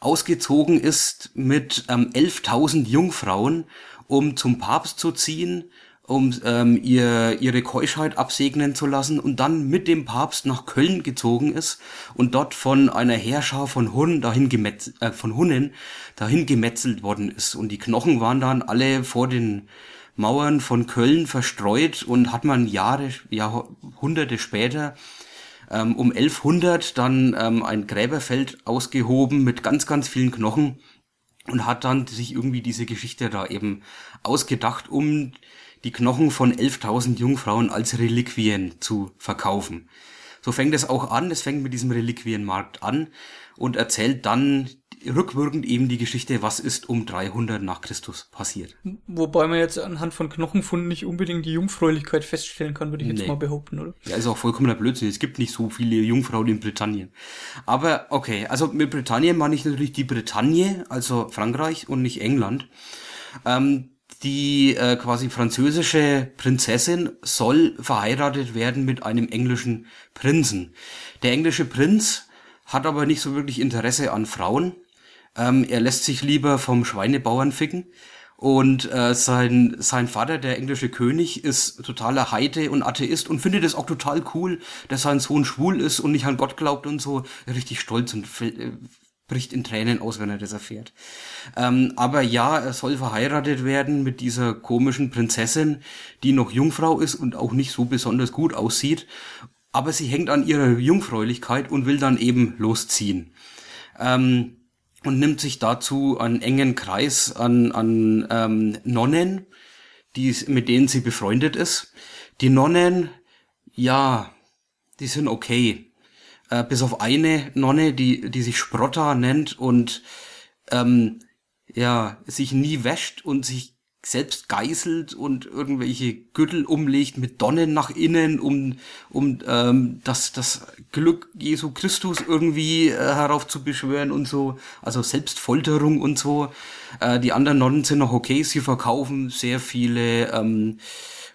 Speaker 2: ausgezogen ist mit ähm, 11.000 Jungfrauen, um zum Papst zu ziehen, um ähm, ihr, ihre Keuschheit absegnen zu lassen und dann mit dem Papst nach Köln gezogen ist und dort von einer Heerschar von Hunnen dahin gemetz äh, von Hunnen dahin gemetzelt worden ist. Und die Knochen waren dann alle vor den Mauern von Köln verstreut und hat man Jahre, Jahrhunderte später ähm, um 1100 dann ähm, ein Gräberfeld ausgehoben mit ganz, ganz vielen Knochen und hat dann sich irgendwie diese Geschichte da eben ausgedacht, um die Knochen von 11.000 Jungfrauen als Reliquien zu verkaufen. So fängt es auch an, es fängt mit diesem Reliquienmarkt an und erzählt dann rückwirkend eben die Geschichte, was ist um 300 nach Christus passiert.
Speaker 3: Wobei man jetzt anhand von Knochenfunden nicht unbedingt die Jungfräulichkeit feststellen kann, würde ich jetzt
Speaker 2: Nee.
Speaker 3: mal behaupten, oder?
Speaker 2: Ja, ist auch vollkommener Blödsinn. Es gibt nicht so viele Jungfrauen in Britannien. Aber okay, also mit Britannien meine ich natürlich die Bretagne, also Frankreich und nicht England. Ähm, die äh, quasi französische Prinzessin soll verheiratet werden mit einem englischen Prinzen. Der englische Prinz hat aber nicht so wirklich Interesse an Frauen. Ähm, er lässt sich lieber vom Schweinebauern ficken. Und äh, sein, sein Vater, der englische König, ist totaler Heide und Atheist und findet es auch total cool, dass sein Sohn schwul ist und nicht an Gott glaubt und so. Richtig stolz und äh, bricht in Tränen aus, wenn er das erfährt. Ähm, aber ja, er soll verheiratet werden mit dieser komischen Prinzessin, die noch Jungfrau ist und auch nicht so besonders gut aussieht. Aber sie hängt an ihrer Jungfräulichkeit und will dann eben losziehen. Ähm, und nimmt sich dazu einen engen Kreis an, an ähm, Nonnen, die, mit denen sie befreundet ist. Die Nonnen, ja, die sind okay. Äh, bis auf eine Nonne, die, die sich Sprotta nennt und ähm, ja, sich nie wäscht und sich selbst geißelt und irgendwelche Gürtel umlegt mit Donnen nach innen, um, um ähm, das, das Glück Jesu Christus irgendwie äh, heraufzubeschwören und so. Also Selbstfolterung und so. Äh, die anderen Nonnen sind noch okay. Sie verkaufen sehr viele, ähm,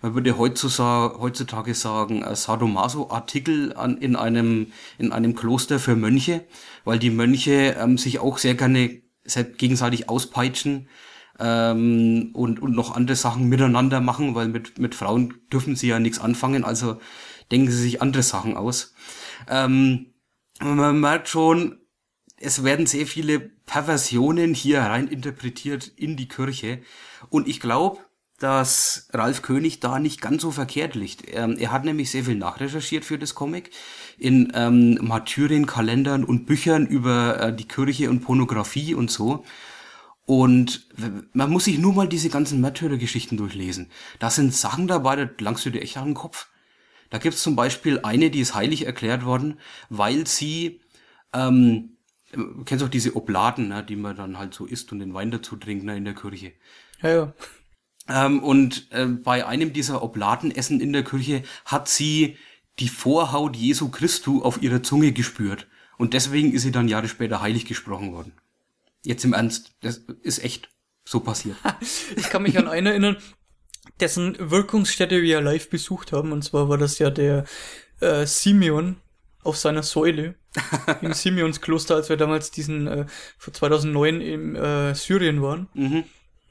Speaker 2: man würde heutzutage, sagen, Sadomaso-Artikel in einem, in einem Kloster für Mönche, weil die Mönche ähm, sich auch sehr gerne gegenseitig auspeitschen ähm, und, und noch andere Sachen miteinander machen, weil mit, mit Frauen dürfen sie ja nichts anfangen, also denken sie sich andere Sachen aus. Ähm, man merkt schon, es werden sehr viele Perversionen hier rein interpretiert in die Kirche. Und ich glaube, dass Ralf König da nicht ganz so verkehrt liegt. Ähm, er hat nämlich sehr viel nachrecherchiert für das Comic in ähm, Martyrienkalendern und Büchern über äh, die Kirche und Pornografie und so. Und man muss sich nur mal diese ganzen Märtyrergeschichten durchlesen. Da sind Sachen dabei, da langst du dir echt an den Kopf. Da gibt's zum Beispiel eine, die ist heilig erklärt worden, weil sie, ähm, du kennst auch diese Oblaten, ne, die man dann halt so isst und den Wein dazu trinkt ne, in der Kirche.
Speaker 3: Ja, ja.
Speaker 2: Ähm, und äh, bei einem dieser Oblatenessen in der Kirche hat sie die Vorhaut Jesu Christu auf ihrer Zunge gespürt. Und deswegen ist sie dann Jahre später heilig gesprochen worden. Jetzt im Ernst, das ist echt so passiert.
Speaker 3: Ich kann mich an einen erinnern, dessen Wirkungsstätte wir live besucht haben. Und zwar war das ja der äh, Simeon auf seiner Säule im Simeonskloster, als wir damals diesen äh, vor 2009 im äh, Syrien waren.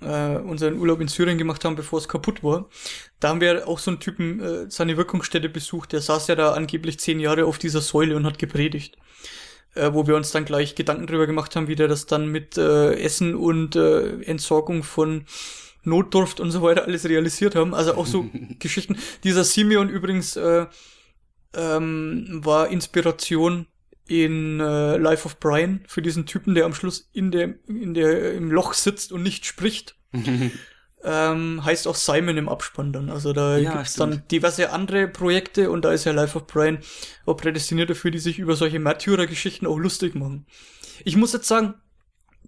Speaker 3: Äh, unseren Urlaub in Syrien gemacht haben, bevor es kaputt war. Da haben wir auch so einen Typen äh, seine Wirkungsstätte besucht. Der saß ja da angeblich zehn Jahre auf dieser Säule und hat gepredigt. Äh, wo wir uns dann gleich Gedanken drüber gemacht haben, wie der das dann mit äh, Essen und äh, Entsorgung von Notdurft und so weiter alles realisiert haben. Also auch so Geschichten. Dieser Simeon übrigens äh, ähm, war Inspiration in äh, Life of Brian für diesen Typen, der am Schluss in der, in der, im Loch sitzt und nicht spricht. ähm, heißt auch Simon im Abspann dann. Also da
Speaker 2: Ja,
Speaker 3: gibt's
Speaker 2: stimmt.
Speaker 3: dann diverse andere Projekte und da ist ja Life of Brian auch prädestiniert dafür, die sich über solche Märtyrer-Geschichten auch lustig machen. Ich muss jetzt sagen,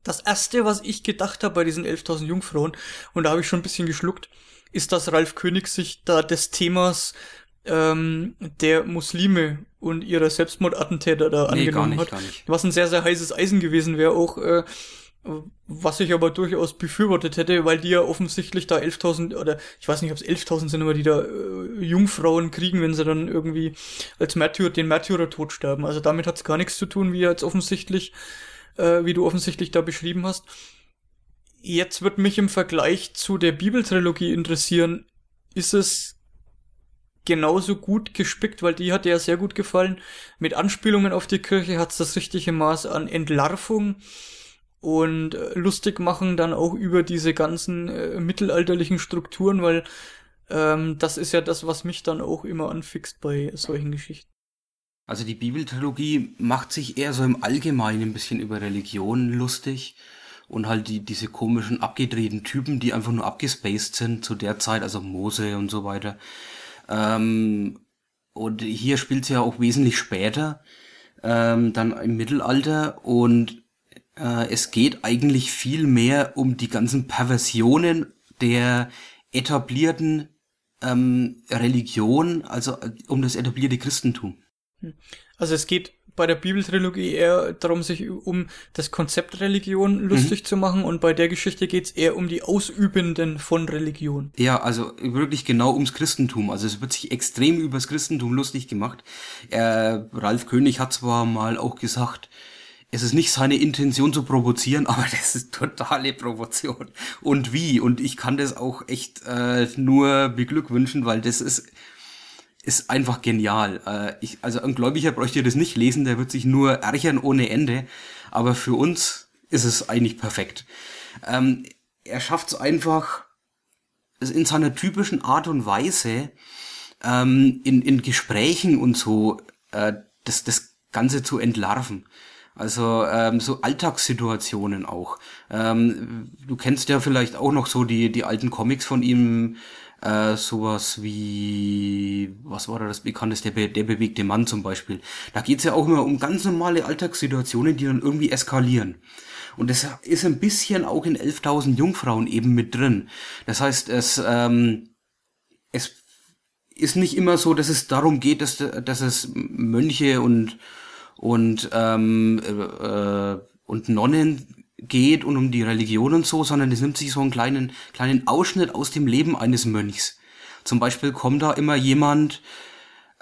Speaker 3: das erste, was ich gedacht habe bei diesen 11.000 Jungfrauen, und da habe ich schon ein bisschen geschluckt, ist, dass Ralf König sich da des Themas ähm, der Muslime und ihrer Selbstmordattentäter da
Speaker 2: Nee,
Speaker 3: angenommen
Speaker 2: nicht,
Speaker 3: hat. Was ein sehr, sehr heißes Eisen gewesen wäre, auch äh, Was ich aber durchaus befürwortet hätte, weil die ja offensichtlich da 11.000 oder ich weiß nicht, ob es 11.000 sind, aber die da äh, Jungfrauen kriegen, wenn sie dann irgendwie als Märtyrer, den Märtyrertod sterben. Also damit hat es gar nichts zu tun, wie jetzt offensichtlich, äh, wie du offensichtlich da beschrieben hast. Jetzt wird mich im Vergleich zu der Bibeltrilogie interessieren, ist es genauso gut gespickt, weil die hat ja sehr gut gefallen. Mit Anspielungen auf die Kirche hat es das richtige Maß an Entlarvung und äh, lustig machen dann auch über diese ganzen äh, mittelalterlichen Strukturen, weil ähm, das ist ja das, was mich dann auch immer anfixt bei solchen Geschichten.
Speaker 2: Also die Bibeltrilogie macht sich eher so im Allgemeinen ein bisschen über Religion lustig und halt die, diese komischen abgedrehten Typen, die einfach nur abgespaced sind zu der Zeit, also Mose und so weiter. Ähm, und hier spielt sie ja auch wesentlich später, ähm, dann im Mittelalter und äh, es geht eigentlich viel mehr um die ganzen Perversionen der etablierten ähm, Religion, also äh, um das etablierte Christentum.
Speaker 3: Also es geht bei der Bibeltrilogie eher darum, sich um das Konzept Religion lustig mhm. zu machen und bei der Geschichte geht's eher um die Ausübenden von Religion.
Speaker 2: Ja, also wirklich genau ums Christentum. Also es wird sich extrem übers Christentum lustig gemacht. Äh, Ralf König hat zwar mal auch gesagt, es ist nicht seine Intention zu provozieren, aber das ist totale Provokation. Und wie? Und ich kann das auch echt äh, nur beglückwünschen, weil das ist ist einfach genial. Äh, ich, also ein Gläubiger bräuchte das nicht lesen, der wird sich nur ärgern ohne Ende. Aber für uns ist es eigentlich perfekt. Ähm, er schafft es einfach in seiner typischen Art und Weise, ähm, in, in Gesprächen und so, äh, das, das Ganze zu entlarven. Also ähm, so Alltagssituationen auch. Ähm, du kennst ja vielleicht auch noch so die, die alten Comics von ihm, äh, sowas wie, was war da das bekannteste, der, der bewegte Mann zum Beispiel. Da geht's ja auch immer um ganz normale Alltagssituationen, die dann irgendwie eskalieren. Und das ist ein bisschen auch in 11.000 Jungfrauen eben mit drin. Das heißt, es, ähm, es ist nicht immer so, dass es darum geht, dass, dass es Mönche und, und, ähm, äh, und Nonnen geht und um die Religion und so, sondern es nimmt sich so einen kleinen, kleinen Ausschnitt aus dem Leben eines Mönchs. Zum Beispiel kommt da immer jemand,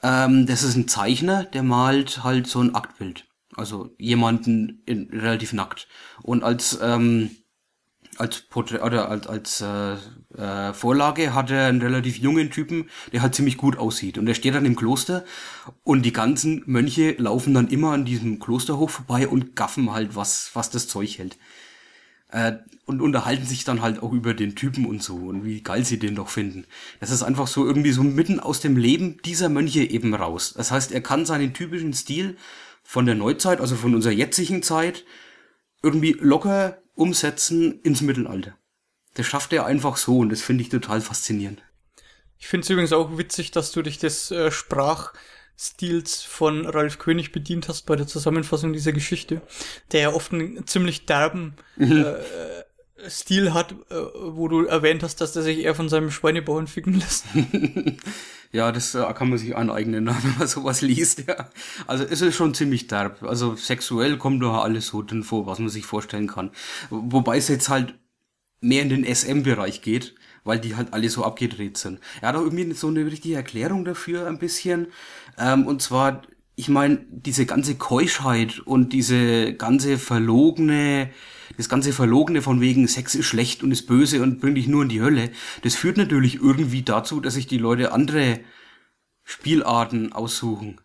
Speaker 2: ähm, das ist ein Zeichner, der malt halt so ein Aktbild. Also jemanden in, relativ nackt. Und als, ähm, als Porträt oder als, als äh, äh, Vorlage hat er einen relativ jungen Typen, der halt ziemlich gut aussieht. Und der steht dann im Kloster und die ganzen Mönche laufen dann immer an diesem Klosterhof vorbei und gaffen halt, was, was das Zeug hält. Äh, und unterhalten sich dann halt auch über den Typen und so und wie geil sie den doch finden. Das ist einfach so irgendwie so mitten aus dem Leben dieser Mönche eben raus. Das heißt, er kann seinen typischen Stil von der Neuzeit, also von unserer jetzigen Zeit, irgendwie locker umsetzen ins Mittelalter. Das schafft er einfach so und das finde ich total faszinierend.
Speaker 3: Ich finde es übrigens auch witzig, dass du dich des äh, Sprachstils von Ralf König bedient hast bei der Zusammenfassung dieser Geschichte, der ja oft einen ziemlich derben mhm. äh, Stil hat, äh, wo du erwähnt hast, dass der sich eher von seinem Schweinebauern ficken lässt.
Speaker 2: ja, das äh, kann man sich aneignen, wenn man sowas liest. Ja. Also es ist schon ziemlich derb. Also sexuell kommt da alles so drin vor, was man sich vorstellen kann. Wobei es jetzt halt mehr in den SM-Bereich geht, weil die halt alle so abgedreht sind. Er hat auch irgendwie so eine richtige Erklärung dafür ein bisschen. Ähm, und zwar, ich meine, diese ganze Keuschheit und diese ganze verlogene, das ganze Verlogene von wegen Sex ist schlecht und ist böse und bringt dich nur in die Hölle, das führt natürlich irgendwie dazu, dass sich die Leute andere Spielarten aussuchen,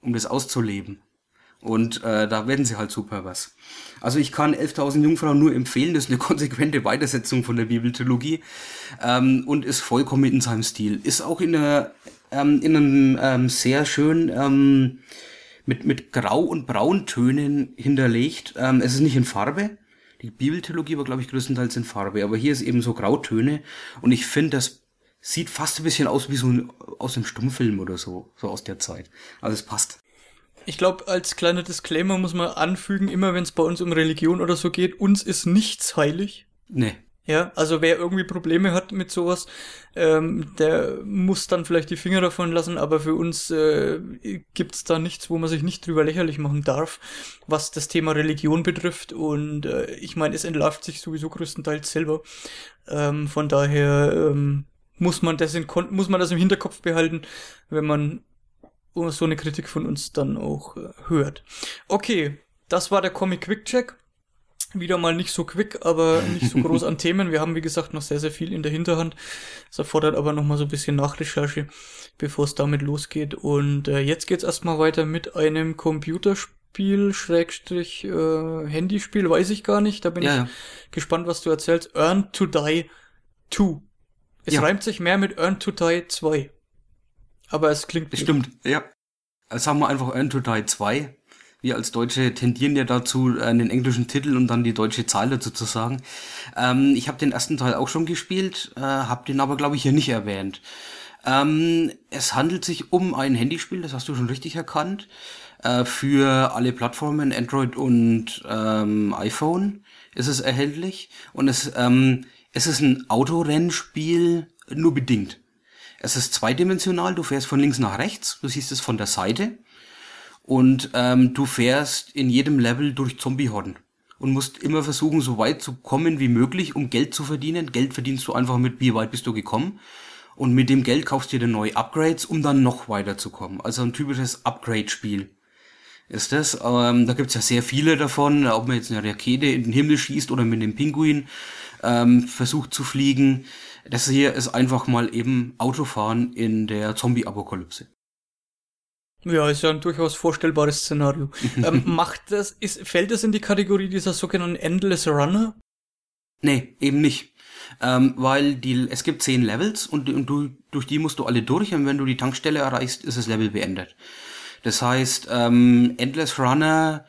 Speaker 2: um das auszuleben. Und äh, da werden sie halt super was. Also ich kann 11.000 Jungfrauen nur empfehlen, das ist eine konsequente Weitersetzung von der Bibeltrilogie ähm, und ist vollkommen in seinem Stil. Ist auch in, einer, ähm, in einem ähm, sehr schön ähm, mit, mit Grau- und Brauntönen hinterlegt. Ähm, es ist nicht in Farbe. Die Bibeltrilogie war, glaube ich, größtenteils in Farbe, aber hier ist eben so Grautöne und ich finde, das sieht fast ein bisschen aus wie so ein, aus einem Stummfilm oder so, so aus der Zeit. Also es passt.
Speaker 3: Ich glaube, als kleiner Disclaimer muss man anfügen, immer wenn es bei uns um Religion oder so geht, uns ist nichts heilig.
Speaker 2: Nee.
Speaker 3: Ja, also wer irgendwie Probleme hat mit sowas, ähm, der muss dann vielleicht die Finger davon lassen, aber für uns äh, gibt's da nichts, wo man sich nicht drüber lächerlich machen darf, was das Thema Religion betrifft. Und äh, ich meine, es entlarvt sich sowieso größtenteils selber. Ähm, von daher ähm, muss man das in muss man das im Hinterkopf behalten, wenn man so eine Kritik von uns dann auch äh, hört. Okay, das war der Comic Quick Check wieder mal nicht so quick, aber nicht so groß an Themen. Wir haben, wie gesagt, noch sehr, sehr viel in der Hinterhand. Das erfordert aber noch mal so ein bisschen Nachrecherche, bevor es damit losgeht. Und äh, jetzt geht's erstmal weiter mit einem Computerspiel, Schrägstrich, äh, Handyspiel, weiß ich gar nicht. Da bin ja, ich ja. gespannt, was du erzählst. Earn to Die 2. Es ja. reimt sich mehr mit Earn to Die 2. Aber es klingt...
Speaker 2: Stimmt, ja. Sagen wir einfach Earn to Die 2 wir als Deutsche tendieren ja dazu, einen englischen Titel und dann die deutsche Zahl dazu zu sagen. Ähm, ich habe den ersten Teil auch schon gespielt, äh, habe den aber, glaube ich, hier nicht erwähnt. Ähm, es handelt sich um ein Handyspiel, das hast du schon richtig erkannt, äh, für alle Plattformen, Android und ähm, iPhone ist es erhältlich. Und es, ähm, es ist ein Autorennspiel, nur bedingt. Es ist zweidimensional, du fährst von links nach rechts, du siehst es von der Seite und ähm, du fährst in jedem Level durch Zombie-Horden und musst immer versuchen, so weit zu kommen wie möglich, um Geld zu verdienen. Geld verdienst du einfach mit, wie weit bist du gekommen. Und mit dem Geld kaufst du dir neue Upgrades, um dann noch weiter zu kommen. Also ein typisches Upgrade-Spiel ist das. Ähm, da gibt's ja sehr viele davon, ob man jetzt eine Rakete in den Himmel schießt oder mit dem Pinguin ähm, versucht zu fliegen. Das hier ist einfach mal eben Autofahren in der Zombie-Apokalypse.
Speaker 3: Ja, ist ja ein durchaus vorstellbares Szenario. ähm, macht das, ist, fällt das in die Kategorie dieser sogenannten Endless Runner?
Speaker 2: Nee, eben nicht. Ähm, weil die, es gibt zehn Levels und, und du, durch die musst du alle durch und wenn du die Tankstelle erreichst, ist das Level beendet. Das heißt, ähm, Endless Runner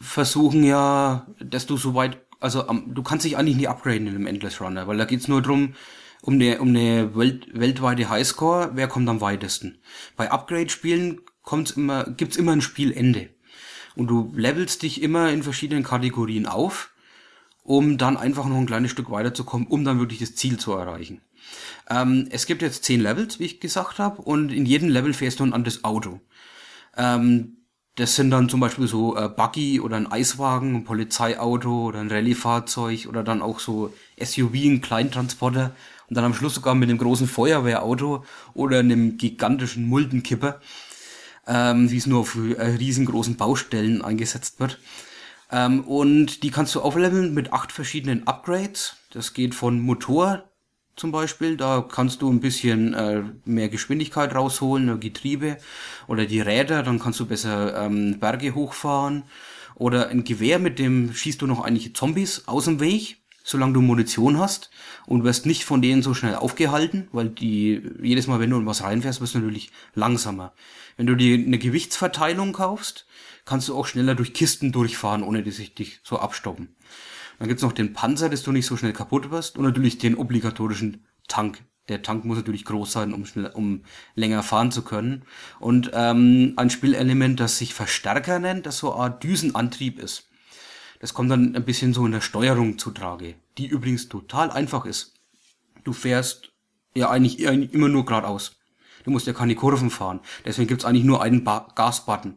Speaker 2: versuchen ja, dass du so weit, also um, du kannst dich eigentlich nie upgraden in einem Endless Runner, weil da geht's nur drum, um eine, um eine Welt, weltweite Highscore, wer kommt am weitesten. Bei Upgrade-Spielen kommt's immer, gibt's immer ein Spielende. Und du levelst dich immer in verschiedenen Kategorien auf, um dann einfach noch ein kleines Stück weiterzukommen, um dann wirklich das Ziel zu erreichen. Ähm, es gibt jetzt zehn Levels, wie ich gesagt habe, und in jedem Level fährst du ein anderes Auto. Ähm, das sind dann zum Beispiel so äh, Buggy oder ein Eiswagen, ein Polizeiauto oder ein Rallye-Fahrzeug oder dann auch so SUV, ein Kleintransporter und dann am Schluss sogar mit einem großen Feuerwehrauto oder einem gigantischen Muldenkipper, ähm, wie es nur auf äh, riesengroßen Baustellen eingesetzt wird. Ähm, und die kannst du aufleveln mit acht verschiedenen Upgrades. Das geht von Motor zum Beispiel, da kannst du ein bisschen äh, mehr Geschwindigkeit rausholen, Getriebe oder die Räder, dann kannst du besser ähm, Berge hochfahren. Oder ein Gewehr, mit dem schießt du noch einige Zombies aus dem Weg solange du Munition hast und wirst nicht von denen so schnell aufgehalten, weil die jedes Mal, wenn du in was reinfährst, wirst du natürlich langsamer. Wenn du dir eine Gewichtsverteilung kaufst, kannst du auch schneller durch Kisten durchfahren, ohne dass sich dich so abstoppen. Dann gibt's noch den Panzer, dass du nicht so schnell kaputt wirst und natürlich den obligatorischen Tank. Der Tank muss natürlich groß sein, um, schnell, um länger fahren zu können. Und ähm, ein Spielelement, das sich Verstärker nennt, das so eine Art Düsenantrieb ist. Das kommt dann ein bisschen so in der Steuerung zu Trage, die übrigens total einfach ist. Du fährst ja eigentlich immer nur geradeaus. Du musst ja keine Kurven fahren. Deswegen gibt's eigentlich nur einen Gasbutton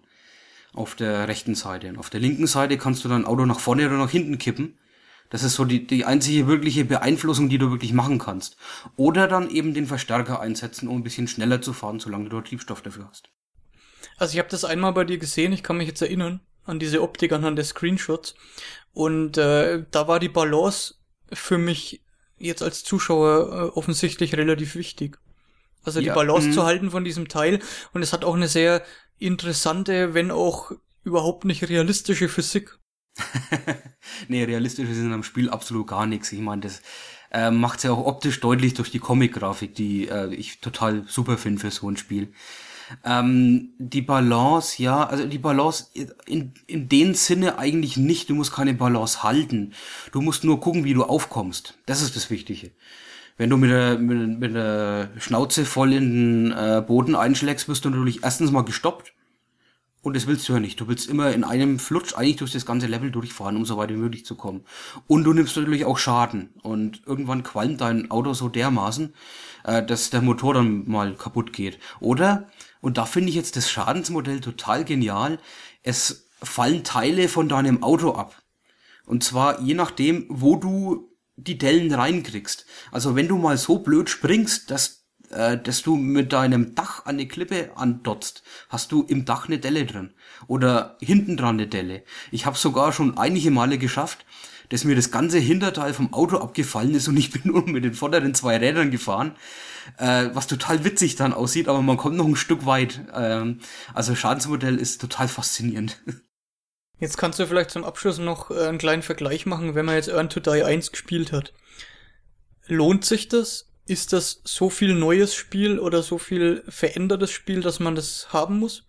Speaker 2: auf der rechten Seite. Und auf der linken Seite kannst du dein Auto nach vorne oder nach hinten kippen. Das ist so die, die einzige wirkliche Beeinflussung, die du wirklich machen kannst. Oder dann eben den Verstärker einsetzen, um ein bisschen schneller zu fahren, solange du dort Triebstoff dafür hast.
Speaker 3: Also ich habe das einmal bei dir gesehen, ich kann mich jetzt erinnern an diese Optik anhand der Screenshots. Und äh, da war die Balance für mich jetzt als Zuschauer äh, offensichtlich relativ wichtig. Also die ja, Balance mh. zu halten von diesem Teil. Und es hat auch eine sehr interessante, wenn auch überhaupt nicht realistische Physik.
Speaker 2: nee, realistisch ist in einem Spiel absolut gar nichts. Ich meine, das äh, macht ja auch optisch deutlich durch die Comic-Grafik, die äh, ich total super finde für so ein Spiel. Ähm, die Balance, ja, also die Balance in, in dem Sinne eigentlich nicht. Du musst keine Balance halten. Du musst nur gucken, wie du aufkommst. Das ist das Wichtige. Wenn du mit der, mit, mit der Schnauze voll in den äh, Boden einschlägst, wirst du natürlich erstens mal gestoppt. Und das willst du ja nicht. Du willst immer in einem Flutsch eigentlich durch das ganze Level durchfahren, um so weit wie möglich zu kommen. Und du nimmst natürlich auch Schaden. Und irgendwann qualmt dein Auto so dermaßen, äh, dass der Motor dann mal kaputt geht. Oder, und da finde ich jetzt das Schadensmodell total genial, es fallen Teile von deinem Auto ab. Und zwar je nachdem, wo du die Dellen reinkriegst. Also wenn du mal so blöd springst, dass äh, dass du mit deinem Dach an die Klippe andotzt, hast du im Dach eine Delle drin. Oder hinten dran eine Delle. Ich habe sogar schon einige Male geschafft, dass mir das ganze Hinterteil vom Auto abgefallen ist und ich bin nur mit den vorderen zwei Rädern gefahren, äh, was total witzig dann aussieht, aber man kommt noch ein Stück weit. Ähm, also Schadensmodell ist total faszinierend.
Speaker 3: Jetzt kannst du vielleicht zum Abschluss noch äh, einen kleinen Vergleich machen, wenn man jetzt Earn to Die 1 gespielt hat. Lohnt sich das? Ist das so viel neues Spiel oder so viel verändertes Spiel, dass man das haben muss?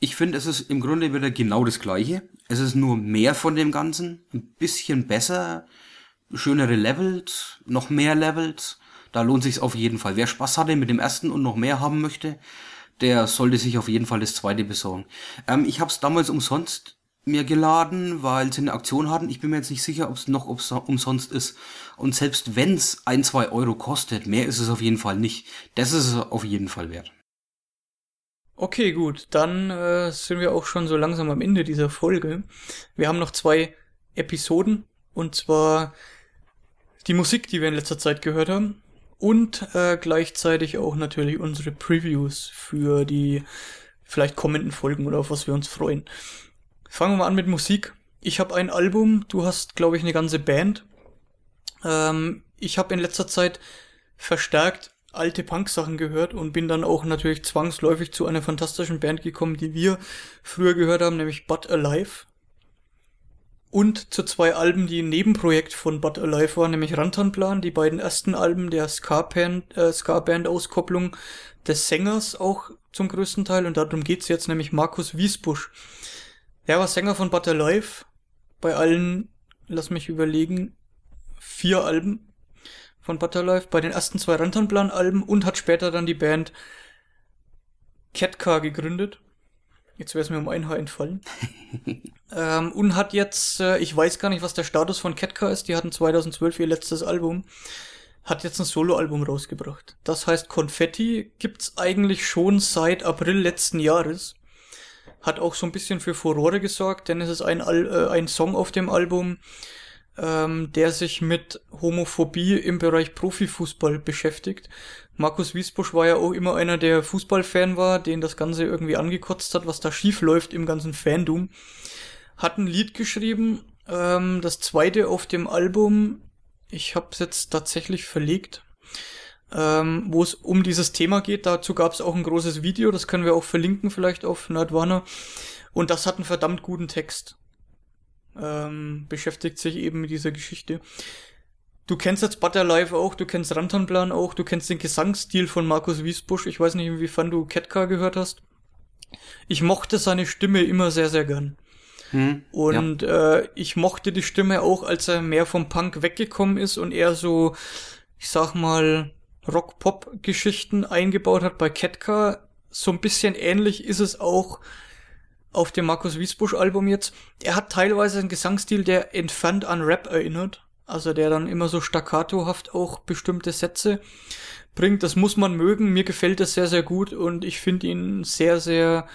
Speaker 2: Ich finde, es ist im Grunde wieder genau das gleiche. Es ist nur mehr von dem Ganzen, ein bisschen besser, schönere Levels, noch mehr Levels. Da lohnt sich auf jeden Fall. Wer Spaß hatte mit dem ersten und noch mehr haben möchte, der sollte sich auf jeden Fall das zweite besorgen. Ähm, ich habe es damals umsonst mir geladen, weil sie eine Aktion hatten. Ich bin mir jetzt nicht sicher, ob es noch ob's umsonst ist. Und selbst wenn es ein, zwei Euro kostet, mehr ist es auf jeden Fall nicht. Das ist es auf jeden Fall wert.
Speaker 3: Okay, gut. Dann äh, sind wir auch schon so langsam am Ende dieser Folge. Wir haben noch zwei Episoden. Und zwar die Musik, die wir in letzter Zeit gehört haben. Und äh, gleichzeitig auch natürlich unsere Previews für die vielleicht kommenden Folgen oder auf was wir uns freuen. Fangen wir mal an mit Musik. Ich habe ein Album, du hast, glaube ich, eine ganze Band. Ähm, ich habe in letzter Zeit verstärkt alte Punk-Sachen gehört und bin dann auch natürlich zwangsläufig zu einer fantastischen Band gekommen, die wir früher gehört haben, nämlich But Alive. Und zu zwei Alben, die ein Nebenprojekt von But Alive waren, nämlich Rantanplan, die beiden ersten Alben der Ska-Band-Auskopplung äh, Ska des Sängers auch zum größten Teil und darum geht's jetzt, nämlich Markus Wiesbusch. Er war Sänger von Butter Life. Bei allen, lass mich überlegen, vier Alben von Butter Life. Bei den ersten zwei Rantanplan-Alben und hat später dann die Band Catcar gegründet. Jetzt wäre es mir um ein Haar entfallen. ähm, und hat jetzt, äh, ich weiß gar nicht, was der Status von Catcar ist. Die hatten 2012 ihr letztes Album. Hat jetzt ein Soloalbum rausgebracht. Das heißt, Konfetti gibt's eigentlich schon seit April letzten Jahres hat auch so ein bisschen für Furore gesorgt, denn es ist ein, Al äh, ein Song auf dem Album, ähm, der sich mit Homophobie im Bereich Profifußball beschäftigt. Markus Wiesbusch war ja auch immer einer, der Fußballfan war, den das Ganze irgendwie angekotzt hat, was da schief läuft im ganzen Fandom. Hat ein Lied geschrieben, ähm, das zweite auf dem Album. Ich hab's jetzt tatsächlich verlegt ähm, wo es um dieses Thema geht. Dazu gab es auch ein großes Video, das können wir auch verlinken vielleicht auf Nerdwarner. Und das hat einen verdammt guten Text. Ähm, beschäftigt sich eben mit dieser Geschichte. Du kennst jetzt Butterlife auch, du kennst Rantanplan auch, du kennst den Gesangsstil von Markus Wiesbusch. Ich weiß nicht, inwiefern du Ketka gehört hast. Ich mochte seine Stimme immer sehr, sehr gern. Hm, und ja. äh, ich mochte die Stimme auch, als er mehr vom Punk weggekommen ist und eher so, ich sag mal, Rock-Pop-Geschichten eingebaut hat bei Ketka. So ein bisschen ähnlich ist es auch auf dem Markus Wiesbusch-Album jetzt. Er hat teilweise einen Gesangsstil, der entfernt an Rap erinnert. Also der dann immer so staccatohaft auch bestimmte Sätze bringt. Das muss man mögen. Mir gefällt das sehr, sehr gut und ich finde ihn sehr, sehr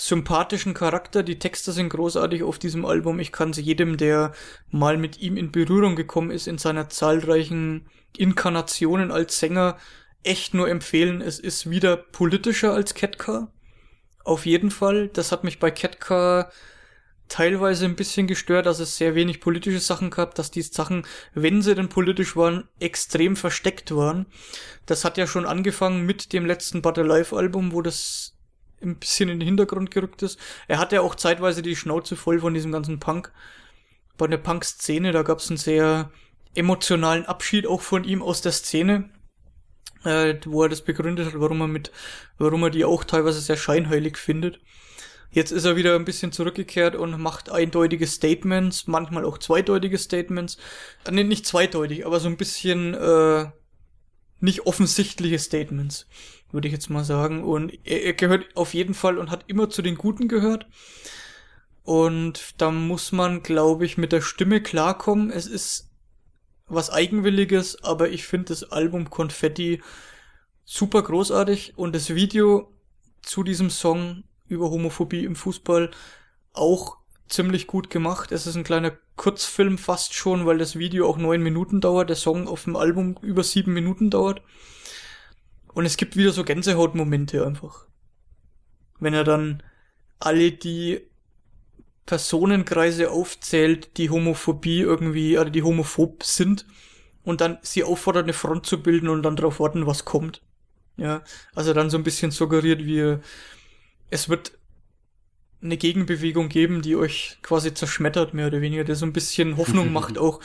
Speaker 3: sympathischen Charakter. Die Texte sind großartig auf diesem Album. Ich kann sie jedem, der mal mit ihm in Berührung gekommen ist, in seiner zahlreichen Inkarnationen als Sänger, echt nur empfehlen. Es ist wieder politischer als Ketka. Auf jeden Fall. Das hat mich bei Ketka teilweise ein bisschen gestört, dass es sehr wenig politische Sachen gab, dass die Sachen, wenn sie denn politisch waren, extrem versteckt waren. Das hat ja schon angefangen mit dem letzten Battle Life Album, wo das ein bisschen in den Hintergrund gerückt ist. Er hatte ja auch zeitweise die Schnauze voll von diesem ganzen Punk. Bei der Punk-Szene, da gab es einen sehr emotionalen Abschied auch von ihm aus der Szene, äh, wo er das begründet hat, warum er mit, warum er die auch teilweise sehr scheinheilig findet. Jetzt ist er wieder ein bisschen zurückgekehrt und macht eindeutige Statements, manchmal auch zweideutige Statements. Äh, nee, nicht zweideutig, aber so ein bisschen äh, nicht offensichtliche Statements, würde ich jetzt mal sagen. Und er, er gehört auf jeden Fall und hat immer zu den Guten gehört. Und da muss man, glaube ich, mit der Stimme klarkommen. Es ist was Eigenwilliges, aber ich finde das Album Konfetti super großartig und das Video zu diesem Song über Homophobie im Fußball auch ziemlich gut gemacht. Es ist ein kleiner Kurzfilm fast schon, weil das Video auch neun Minuten dauert, der Song auf dem Album über sieben Minuten dauert. Und es gibt wieder so Gänsehautmomente einfach. Wenn er dann alle die Personenkreise aufzählt, die Homophobie irgendwie, oder die homophob sind, und dann sie auffordert, eine Front zu bilden und dann darauf warten, was kommt. Ja, also dann so ein bisschen suggeriert, wie es wird eine Gegenbewegung geben, die euch quasi zerschmettert, mehr oder weniger, der so ein bisschen Hoffnung macht auch.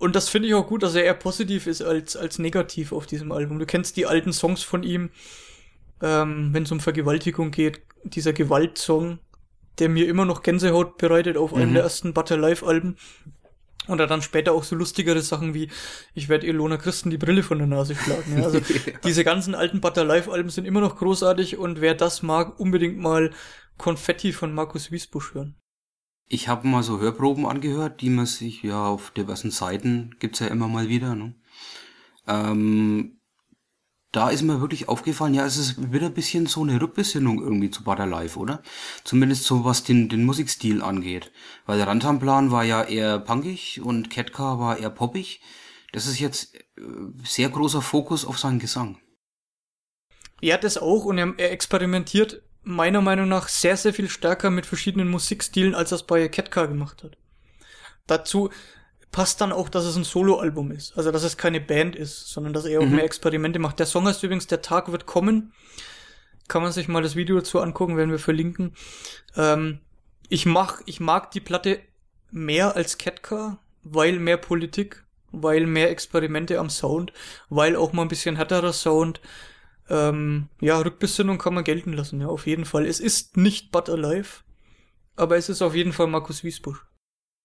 Speaker 3: Und das finde ich auch gut, dass er eher positiv ist als, als negativ auf diesem Album. Du kennst die alten Songs von ihm, ähm, wenn es um Vergewaltigung geht, dieser Gewaltsong, der mir immer noch Gänsehaut bereitet auf einem
Speaker 2: Mhm.
Speaker 3: der ersten Butter Live Alben. Und dann später auch so lustigere Sachen wie, ich werde Ilona Christen die Brille von der Nase schlagen. Ja, also diese ganzen alten Butter Live Alben sind immer noch großartig und wer das mag, unbedingt mal Konfetti von Markus Wiesbusch hören.
Speaker 2: Ich habe mal so Hörproben angehört, die man sich ja auf diversen Seiten gibt's ja immer mal wieder. Ne? Ähm, da ist mir wirklich aufgefallen, ja, es ist wieder ein bisschen so eine Rückbesinnung irgendwie zu Butter Live, oder? Zumindest so was den, den Musikstil angeht. Weil der Rantanplan war ja eher punkig und Ketka war eher poppig. Das ist jetzt äh, sehr großer Fokus auf seinen Gesang.
Speaker 3: Er hat das auch und er experimentiert meiner Meinung nach sehr, sehr viel stärker mit verschiedenen Musikstilen, als es bei Ketka gemacht hat. Dazu passt dann auch, dass es ein Soloalbum ist. Also, dass es keine Band ist, sondern dass er auch
Speaker 2: Mhm.
Speaker 3: mehr Experimente macht. Der Song heißt übrigens Der Tag wird kommen. Kann man sich mal das Video dazu angucken, werden wir verlinken. Ähm, ich mach, ich mag die Platte mehr als Ketka, weil mehr Politik, weil mehr Experimente am Sound, weil auch mal ein bisschen härterer Sound. Ähm, ja, Rückbesinnung kann man gelten lassen, ja, auf jeden Fall. Es ist nicht But Alive, aber es ist auf jeden Fall Markus Wiesbusch.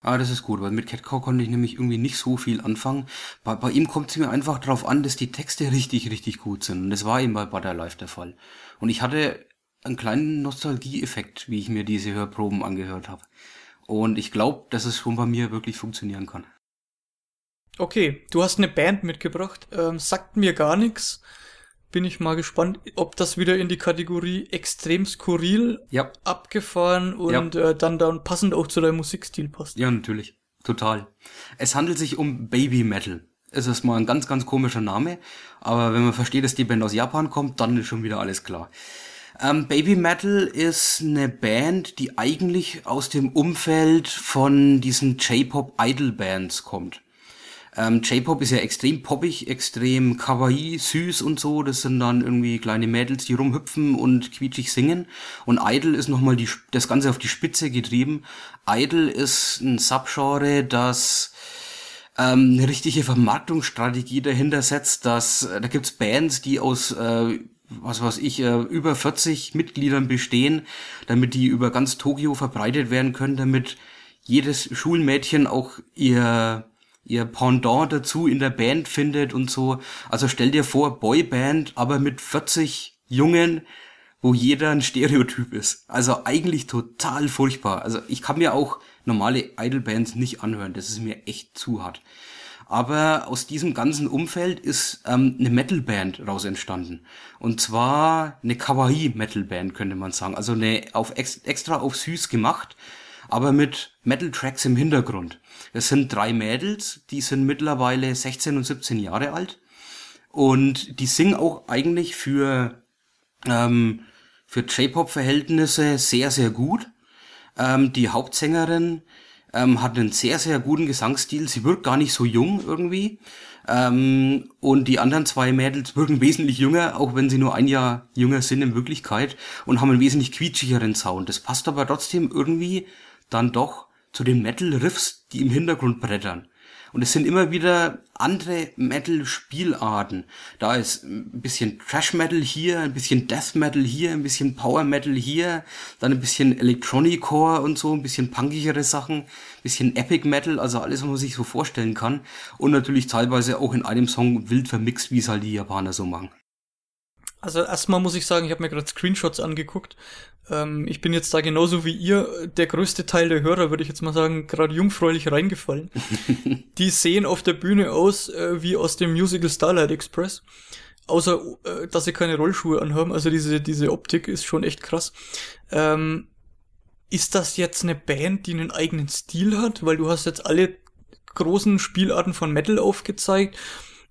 Speaker 2: Ah, das ist gut, weil mit Catcow konnte ich nämlich irgendwie nicht so viel anfangen. Bei, bei ihm kommt es mir einfach darauf an, dass die Texte richtig, richtig gut sind. Und das war eben bei Butter Life der Fall. Und ich hatte einen kleinen Nostalgieeffekt, wie ich mir diese Hörproben angehört habe. Und ich glaube, dass es schon bei mir wirklich funktionieren kann.
Speaker 3: Okay, du hast eine Band mitgebracht, ähm, sagt mir gar nichts. Bin ich mal gespannt, ob das wieder in die Kategorie extrem skurril
Speaker 2: ja.
Speaker 3: abgefahren und äh, dann dann passend auch zu deinem Musikstil passt.
Speaker 2: Ja, natürlich. Total. Es handelt sich um Baby Metal. Es ist mal ein ganz, ganz komischer Name, aber wenn man versteht, dass die Band aus Japan kommt, dann ist schon wieder alles klar. Ähm, Baby Metal ist eine Band, die eigentlich aus dem Umfeld von diesen J-Pop Idol Bands kommt. Ähm, J-Pop ist ja extrem poppig, extrem kawaii, süß und so. Das sind dann irgendwie kleine Mädels, die rumhüpfen und quietschig singen. Und Idol ist nochmal die, das Ganze auf die Spitze getrieben. Idol ist ein Subgenre, das ähm, eine richtige Vermarktungsstrategie dahinter setzt, dass äh, da gibt's Bands, die aus äh, was weiß ich, äh, über 40 Mitgliedern bestehen, damit die über ganz Tokio verbreitet werden können, damit jedes Schulmädchen auch ihr ihr Pendant dazu in der Band findet und so. Also stell dir vor, Boyband, aber mit 40 Jungen, wo jeder ein Stereotyp ist. Also eigentlich total furchtbar. Also ich kann mir auch normale Idolbands nicht anhören. Das ist mir echt zu hart. Aber aus diesem ganzen Umfeld ist ähm, eine Metalband raus entstanden. Und zwar eine Kawaii-Metalband, könnte man sagen. Also eine auf ex extra auf süß gemacht, aber mit Metal-Tracks im Hintergrund. Es sind drei Mädels, die sind mittlerweile 16 und 17 Jahre alt. Und die singen auch eigentlich für, ähm, für J-Pop-Verhältnisse sehr, sehr gut. Ähm, die Hauptsängerin ähm, hat einen sehr, sehr guten Gesangsstil. Sie wirkt gar nicht so jung irgendwie. Ähm, und die anderen zwei Mädels wirken wesentlich jünger, auch wenn sie nur ein Jahr jünger sind in Wirklichkeit und haben einen wesentlich quietschigeren Sound. Das passt aber trotzdem irgendwie dann doch zu den Metal-Riffs, die im Hintergrund brettern. Und es sind immer wieder andere Metal-Spielarten. Da ist ein bisschen Trash-Metal hier, ein bisschen Death-Metal hier, ein bisschen Power-Metal hier, dann ein bisschen Electronic-Core und so, ein bisschen punkigere Sachen, ein bisschen Epic-Metal, also alles, was man sich so vorstellen kann. Und natürlich teilweise auch in einem Song wild vermixt, wie es halt die Japaner so machen.
Speaker 3: Also erstmal muss ich sagen, ich habe mir gerade Screenshots angeguckt. Ähm, ich bin jetzt da genauso wie ihr, der größte Teil der Hörer, würde ich jetzt mal sagen, gerade jungfräulich reingefallen. die sehen auf der Bühne aus äh, wie aus dem Musical Starlight Express. Außer, äh, dass sie keine Rollschuhe anhaben. Also diese, diese Optik ist schon echt krass. Ähm, ist das jetzt eine Band, die einen eigenen Stil hat? Weil du hast jetzt alle großen Spielarten von Metal aufgezeigt.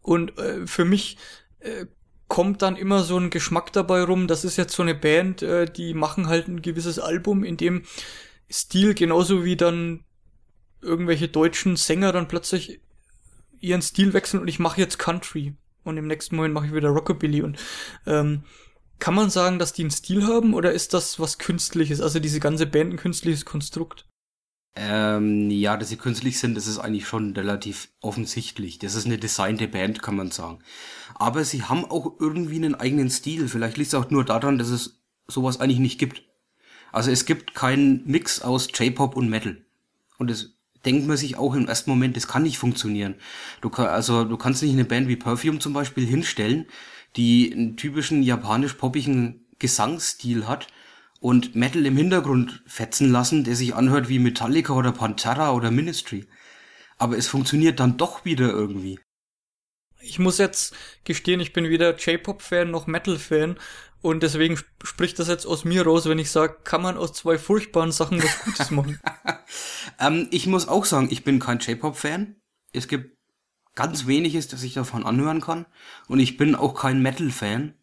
Speaker 3: Und äh, für mich äh, kommt dann immer so ein Geschmack dabei rum. Das ist jetzt so eine Band, äh, die machen halt ein gewisses Album, in dem Stil genauso wie dann irgendwelche deutschen Sänger dann plötzlich ihren Stil wechseln und ich mache jetzt Country und im nächsten Moment mache ich wieder Rockabilly und ähm, kann man sagen, dass die einen Stil haben oder ist das was Künstliches, also diese ganze Band ein künstliches Konstrukt?
Speaker 2: Ähm, ja, dass sie künstlich sind, das ist eigentlich schon relativ offensichtlich. Das ist eine designte Band, kann man sagen. Aber sie haben auch irgendwie einen eigenen Stil. Vielleicht liegt es auch nur daran, dass es sowas eigentlich nicht gibt. Also es gibt keinen Mix aus J-Pop und Metal. Und das denkt man sich auch im ersten Moment, das kann nicht funktionieren. Du kann, also du kannst nicht eine Band wie Perfume zum Beispiel hinstellen, die einen typischen japanisch-poppigen Gesangsstil hat und Metal im Hintergrund fetzen lassen, der sich anhört wie Metallica oder Pantera oder Ministry. Aber es funktioniert dann doch wieder irgendwie.
Speaker 3: Ich muss jetzt gestehen, ich bin weder J-Pop-Fan noch Metal-Fan und deswegen spricht das jetzt aus mir raus, wenn ich sage, kann man aus zwei furchtbaren Sachen was Gutes machen.
Speaker 2: ähm, ich muss auch sagen, ich bin kein J-Pop-Fan. Es gibt ganz weniges, das ich davon anhören kann. Und ich bin auch kein Metal-Fan.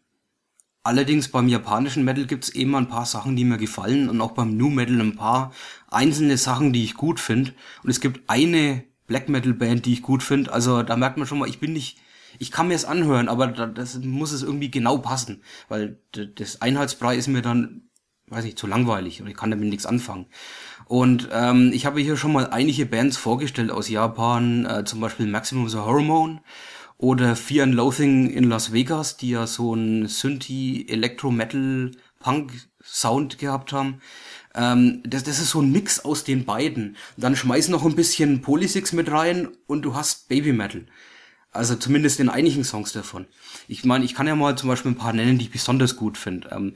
Speaker 2: Allerdings beim japanischen Metal gibt's eben ein paar Sachen, die mir gefallen und auch beim New Metal ein paar einzelne Sachen, die ich gut finde. Und es gibt eine Black Metal Band, die ich gut finde. Also da merkt man schon mal, ich bin nicht, ich kann mir es anhören, aber da, das muss es irgendwie genau passen, weil das Einheitsbrei ist mir dann, weiß nicht, zu langweilig und ich kann damit nichts anfangen. Und ähm, ich habe hier schon mal einige Bands vorgestellt aus Japan, äh, zum Beispiel Maximum the Hormone oder Fear and Loathing in Las Vegas, die ja so ein Synthi Electro Metal Punk Sound gehabt haben. Ähm, das, das ist so ein Mix aus den beiden. Dann schmeiß noch ein bisschen Polysix mit rein und du hast Baby Metal. Also zumindest in einigen Songs davon. Ich meine, ich kann ja mal zum Beispiel ein paar nennen, die ich besonders gut finde. Ähm,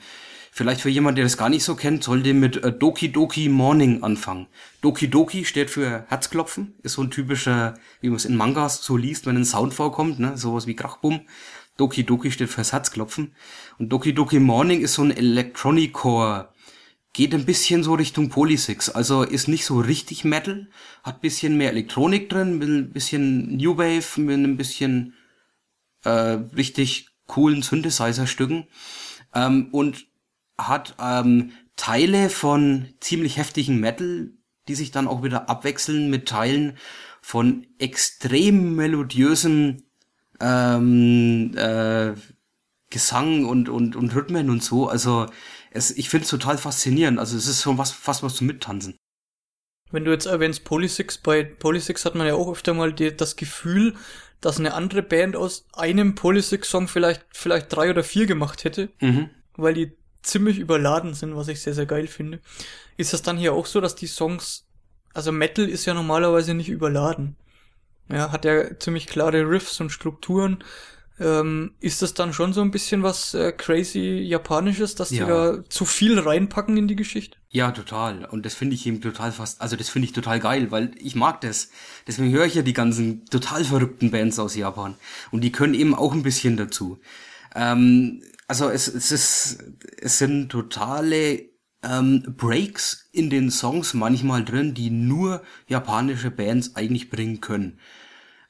Speaker 2: Vielleicht für jemand, der das gar nicht so kennt, sollte mit äh, Doki Doki Morning anfangen. Doki Doki steht für Herzklopfen, ist so ein typischer, wie man es in Mangas so liest, wenn ein Sound vorkommt, ne, sowas wie Krachbum. Doki Doki steht fürs Herzklopfen. Und Doki Doki Morning ist so ein Electronic Core. Geht ein bisschen so Richtung Polysix, also ist nicht so richtig Metal, hat bisschen mehr Elektronik drin, mit ein bisschen New Wave, mit ein bisschen äh, richtig coolen Synthesizer-Stücken. Ähm, und hat ähm, Teile von ziemlich heftigen Metal, die sich dann auch wieder abwechseln mit Teilen von extrem melodiösem ähm, äh, Gesang und, und, und Rhythmen und so. Also es, ich finde es total faszinierend. Also es ist schon was, fast was zum Mittanzen.
Speaker 3: Wenn du jetzt erwähnst Polysix, bei Polysix hat man ja auch öfter mal die, das Gefühl, dass eine andere Band aus einem Polysix-Song vielleicht, vielleicht drei oder vier gemacht hätte, mhm. weil die ziemlich überladen sind, was ich sehr, sehr geil finde. Ist das dann hier auch so, dass die Songs, also Metal ist ja normalerweise nicht überladen. Ja, hat ja ziemlich klare Riffs und Strukturen. Ähm, ist das dann schon so ein bisschen was äh, crazy Japanisches, dass ja. die da zu viel reinpacken in die Geschichte?
Speaker 2: Ja, total. Und das finde ich eben total fast, also das finde ich total geil, weil ich mag das. Deswegen höre ich ja die ganzen total verrückten Bands aus Japan. Und die können eben auch ein bisschen dazu. Ähm, also es, es ist, es sind totale ähm, Breaks in den Songs manchmal drin, die nur japanische Bands eigentlich bringen können.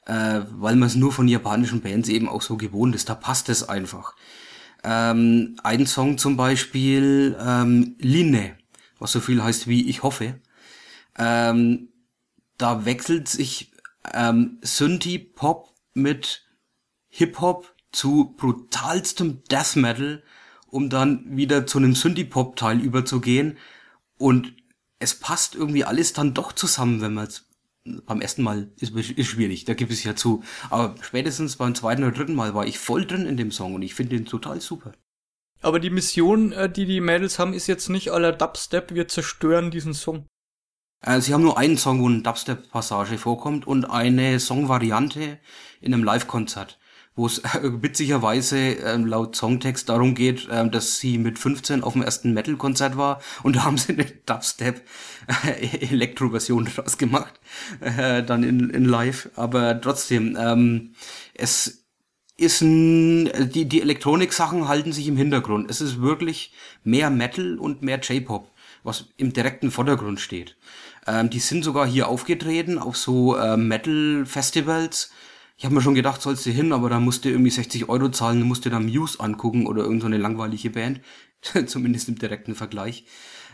Speaker 2: Äh, weil man es nur von japanischen Bands eben auch so gewohnt ist. Da passt es einfach. Ähm, ein Song zum Beispiel, ähm, Line, was so viel heißt wie ich hoffe. Ähm, da wechselt sich ähm, Synthie-Pop mit Hip-Hop zu brutalstem Death Metal, um dann wieder zu einem Synthie-Pop-Teil überzugehen. Und es passt irgendwie alles dann doch zusammen, wenn man es beim ersten Mal ist, ist schwierig, da gibt es ja zu. Aber spätestens beim zweiten oder dritten Mal war ich voll drin in dem Song und ich finde den total super.
Speaker 3: Aber die Mission, äh, die die Mädels haben, ist jetzt nicht aller Dubstep, wir zerstören diesen Song.
Speaker 2: Äh, sie haben nur einen Song, wo eine Dubstep-Passage vorkommt und eine Songvariante in einem Live-Konzert wo es äh, witzigerweise ähm, laut Songtext darum geht, ähm, dass sie mit 15 auf dem ersten Metal-Konzert war und da haben sie eine Dubstep-Elektro-Version draus gemacht, äh, dann in, in live. Aber trotzdem, ähm, es ist ein, die, die Elektronik-Sachen halten sich im Hintergrund. Es ist wirklich mehr Metal und mehr J-Pop, was im direkten Vordergrund steht. Ähm, die sind sogar hier aufgetreten auf so äh, Metal-Festivals, ich habe mir schon gedacht, sollst du hin, aber da musst du irgendwie 60 Euro zahlen, musst du da Muse angucken oder irgendeine so langweilige Band. Zumindest im direkten Vergleich.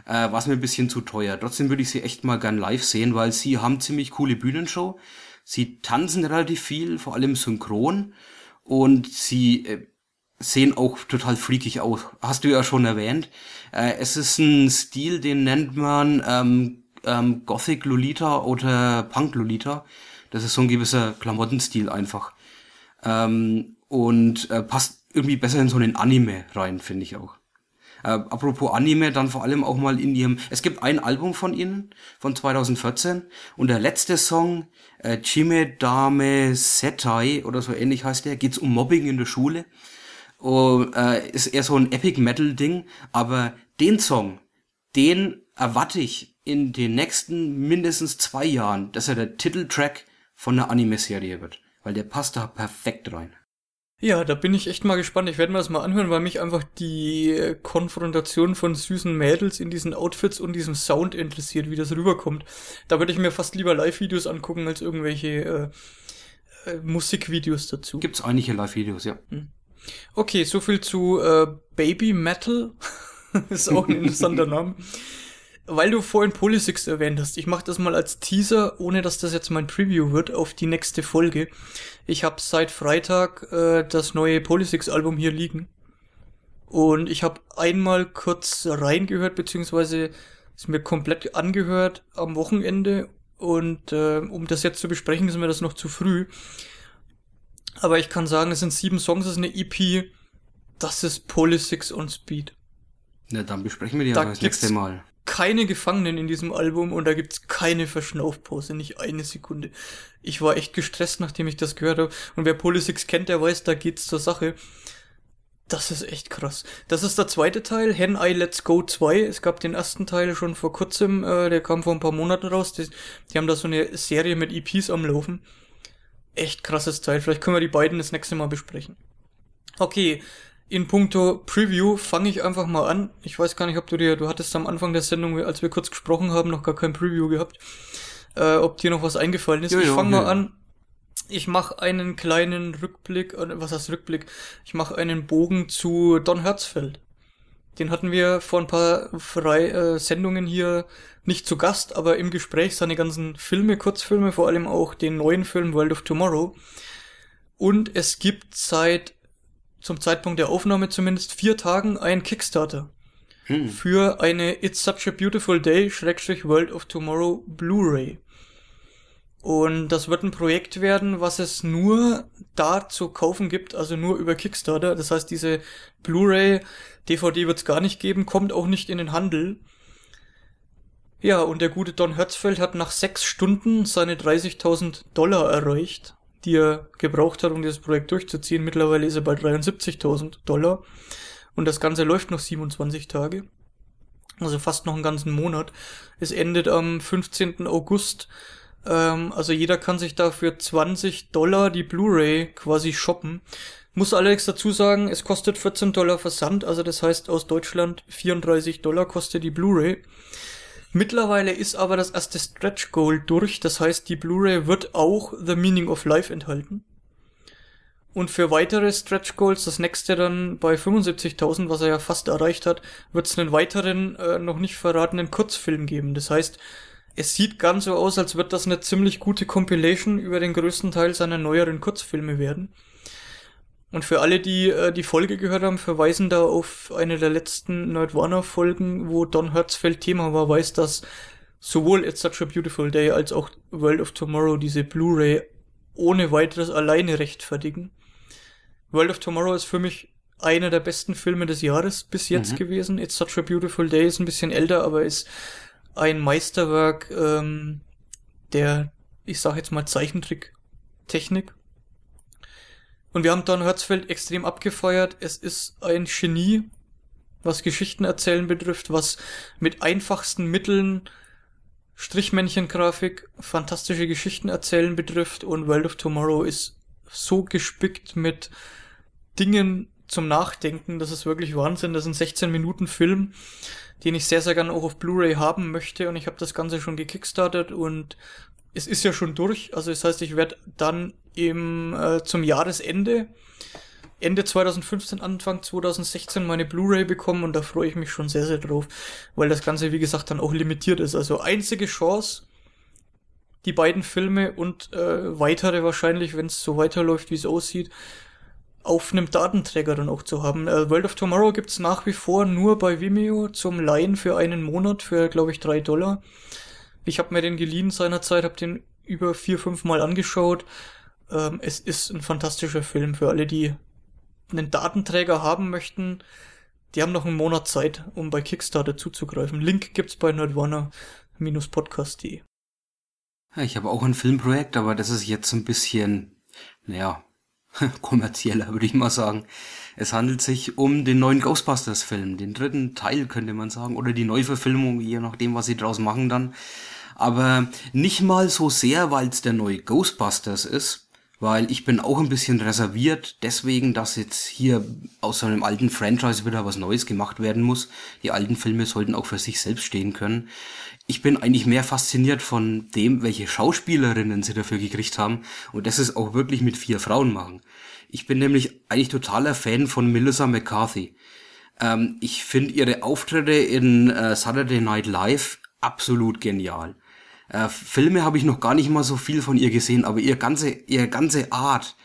Speaker 2: Äh, war es mir ein bisschen zu teuer. Trotzdem würde ich sie echt mal gern live sehen, weil sie haben ziemlich coole Bühnenshow. Sie tanzen relativ viel, vor allem synchron. Und sie äh, sehen auch total freakig aus. Hast du ja schon erwähnt. Äh, es ist ein Stil, den nennt man ähm, ähm, Gothic Lolita oder Punk Lolita. Das ist so ein gewisser Klamottenstil einfach. Ähm, und äh, passt irgendwie besser in so einen Anime rein, finde ich auch. Äh, apropos Anime, dann vor allem auch mal in ihrem. Es gibt ein Album von ihnen von 2014 und der letzte Song, äh, Chime Dame Setai oder so ähnlich heißt der, geht's um Mobbing in der Schule. Und, äh, ist eher so ein Epic Metal Ding, aber den Song, den erwarte ich in den nächsten mindestens zwei Jahren, dass er der Titeltrack von einer Anime-Serie wird. Weil der passt da perfekt rein.
Speaker 3: Ja, da bin ich echt mal gespannt. Ich werde mir das mal anhören, weil mich einfach die Konfrontation von süßen Mädels in diesen Outfits und diesem Sound interessiert, wie das rüberkommt. Da würde ich mir fast lieber Live-Videos angucken als irgendwelche äh, äh, Musikvideos dazu.
Speaker 2: Gibt's einige Live-Videos, ja. Hm.
Speaker 3: Okay, so viel zu äh, Baby Metal. ist auch ein interessanter Name weil du vorhin Polysix erwähnt hast, ich mache das mal als Teaser, ohne dass das jetzt mein Preview wird, auf die nächste Folge. Ich habe seit Freitag äh, das neue Polysix-Album hier liegen. Und ich habe einmal kurz reingehört, beziehungsweise ist mir komplett angehört am Wochenende. Und äh, um das jetzt zu besprechen, ist mir das noch zu früh. Aber ich kann sagen, es sind sieben Songs, es ist eine EP. Das ist Polysix on Speed.
Speaker 2: Na, dann besprechen wir die da das nächste Mal
Speaker 3: keine Gefangenen in diesem Album und da gibt's keine Verschnaufpause, nicht eine Sekunde. Ich war echt gestresst, nachdem ich das gehört habe. Und wer Polysix kennt, der weiß, da geht's zur Sache. Das ist echt krass. Das ist der zweite Teil, Hen I Let's Go 2. Es gab den ersten Teil schon vor kurzem, äh, der kam vor ein paar Monaten raus. Die, die haben da so eine Serie mit EPs am Laufen. Echt krasses Teil. Vielleicht können wir die beiden das nächste Mal besprechen. Okay, in puncto Preview fange ich einfach mal an. Ich weiß gar nicht, ob du dir, du hattest am Anfang der Sendung, als wir kurz gesprochen haben, noch gar kein Preview gehabt, äh, ob dir noch was eingefallen ist. Jo, ich fange mal an. Ich mache einen kleinen Rückblick, äh, was heißt Rückblick? Ich mache einen Bogen zu Don Herzfeld. Den hatten wir vor ein paar Frei äh, Sendungen hier nicht zu Gast, aber im Gespräch seine ganzen Filme, Kurzfilme, vor allem auch den neuen Film World of Tomorrow. Und es gibt seit zum Zeitpunkt der Aufnahme zumindest vier Tagen ein Kickstarter hm. für eine It's Such a Beautiful Day Schrägstrich World of Tomorrow Blu-ray. Und das wird ein Projekt werden, was es nur da zu kaufen gibt, also nur über Kickstarter. Das heißt, diese Blu-ray, DVD wird es gar nicht geben, kommt auch nicht in den Handel. Ja, und der gute Don Hertzfeld hat nach sechs Stunden seine 30.000 Dollar erreicht die er gebraucht hat, um dieses Projekt durchzuziehen. Mittlerweile ist er bei 73.000 Dollar und das Ganze läuft noch 27 Tage. Also fast noch einen ganzen Monat. Es endet am 15. August. Ähm, also jeder kann sich da für 20 Dollar die Blu-ray quasi shoppen. Muss allerdings dazu sagen, es kostet 14 Dollar Versand, also das heißt aus Deutschland 34 Dollar kostet die Blu-ray. Mittlerweile ist aber das erste Stretch Goal durch, das heißt, die Blu-ray wird auch The Meaning of Life enthalten. Und für weitere Stretch Goals, das nächste dann bei 75.000, was er ja fast erreicht hat, wird es einen weiteren, äh, noch nicht verratenen Kurzfilm geben. Das heißt, es sieht ganz so aus, als wird das eine ziemlich gute Compilation über den größten Teil seiner neueren Kurzfilme werden. Und für alle, die äh, die Folge gehört haben, verweisen da auf eine der letzten Nerdwarner-Folgen, wo Don Hertzfeld Thema war, weiß, dass sowohl It's Such a Beautiful Day als auch World of Tomorrow diese Blu-ray ohne weiteres alleine rechtfertigen. World of Tomorrow ist für mich einer der besten Filme des Jahres bis jetzt
Speaker 2: Mhm.
Speaker 3: gewesen. It's Such a Beautiful Day ist ein bisschen älter, aber ist ein Meisterwerk ähm, der, ich sag jetzt mal, Zeichentrick-Technik. Und wir haben Don Hertzfeld extrem abgefeuert. Es ist ein Genie, was Geschichten erzählen betrifft, was mit einfachsten Mitteln Strichmännchengrafik, fantastische Geschichten erzählen betrifft und World of Tomorrow ist so gespickt mit Dingen zum Nachdenken, das ist wirklich Wahnsinn. Das ist ein 16 Minuten Film, den ich sehr, sehr gerne auch auf Blu-ray haben möchte und ich habe das Ganze schon gekickstartet und es ist ja schon durch. Also das heißt, ich werde dann im, äh, zum Jahresende, Ende 2015, Anfang 2016 meine Blu-ray bekommen und da freue ich mich schon sehr, sehr drauf, weil das Ganze, wie gesagt, dann auch limitiert ist. Also einzige Chance, die beiden Filme und äh, weitere wahrscheinlich, wenn es so weiterläuft, wie es aussieht, auf einem Datenträger dann auch zu haben. Äh, World of Tomorrow gibt's nach wie vor nur bei Vimeo zum Leihen für einen Monat für, glaube ich, drei Dollar. Ich habe mir den geliehen seinerzeit, habe den über vier, fünf Mal angeschaut. Ähm, es ist ein fantastischer Film für alle, die einen Datenträger haben möchten. Die haben noch einen Monat Zeit, um bei Kickstarter zuzugreifen. Link gibt's bei nerdwarner-podcast.de.
Speaker 2: Ja, ich habe auch ein Filmprojekt, aber das ist jetzt ein bisschen, naja, kommerzieller, würde ich mal sagen. Es handelt sich um den neuen Ghostbusters-Film, den dritten Teil, könnte man sagen, oder die Neuverfilmung, je nachdem, was sie draus machen dann. Aber nicht mal so sehr, weil es der neue Ghostbusters ist, weil ich bin auch ein bisschen reserviert, deswegen, dass jetzt hier aus so einem alten Franchise wieder was Neues gemacht werden muss. Die alten Filme sollten auch für sich selbst stehen können. Ich bin eigentlich mehr fasziniert von dem, welche Schauspielerinnen sie dafür gekriegt haben und das ist auch wirklich mit vier Frauen machen. Ich bin nämlich eigentlich totaler Fan von Melissa McCarthy. Ähm, ich finde ihre Auftritte in äh, Saturday Night Live absolut genial. Äh, Filme habe ich noch gar nicht mal so viel von ihr gesehen, aber ihr ganze, ihre ganze Art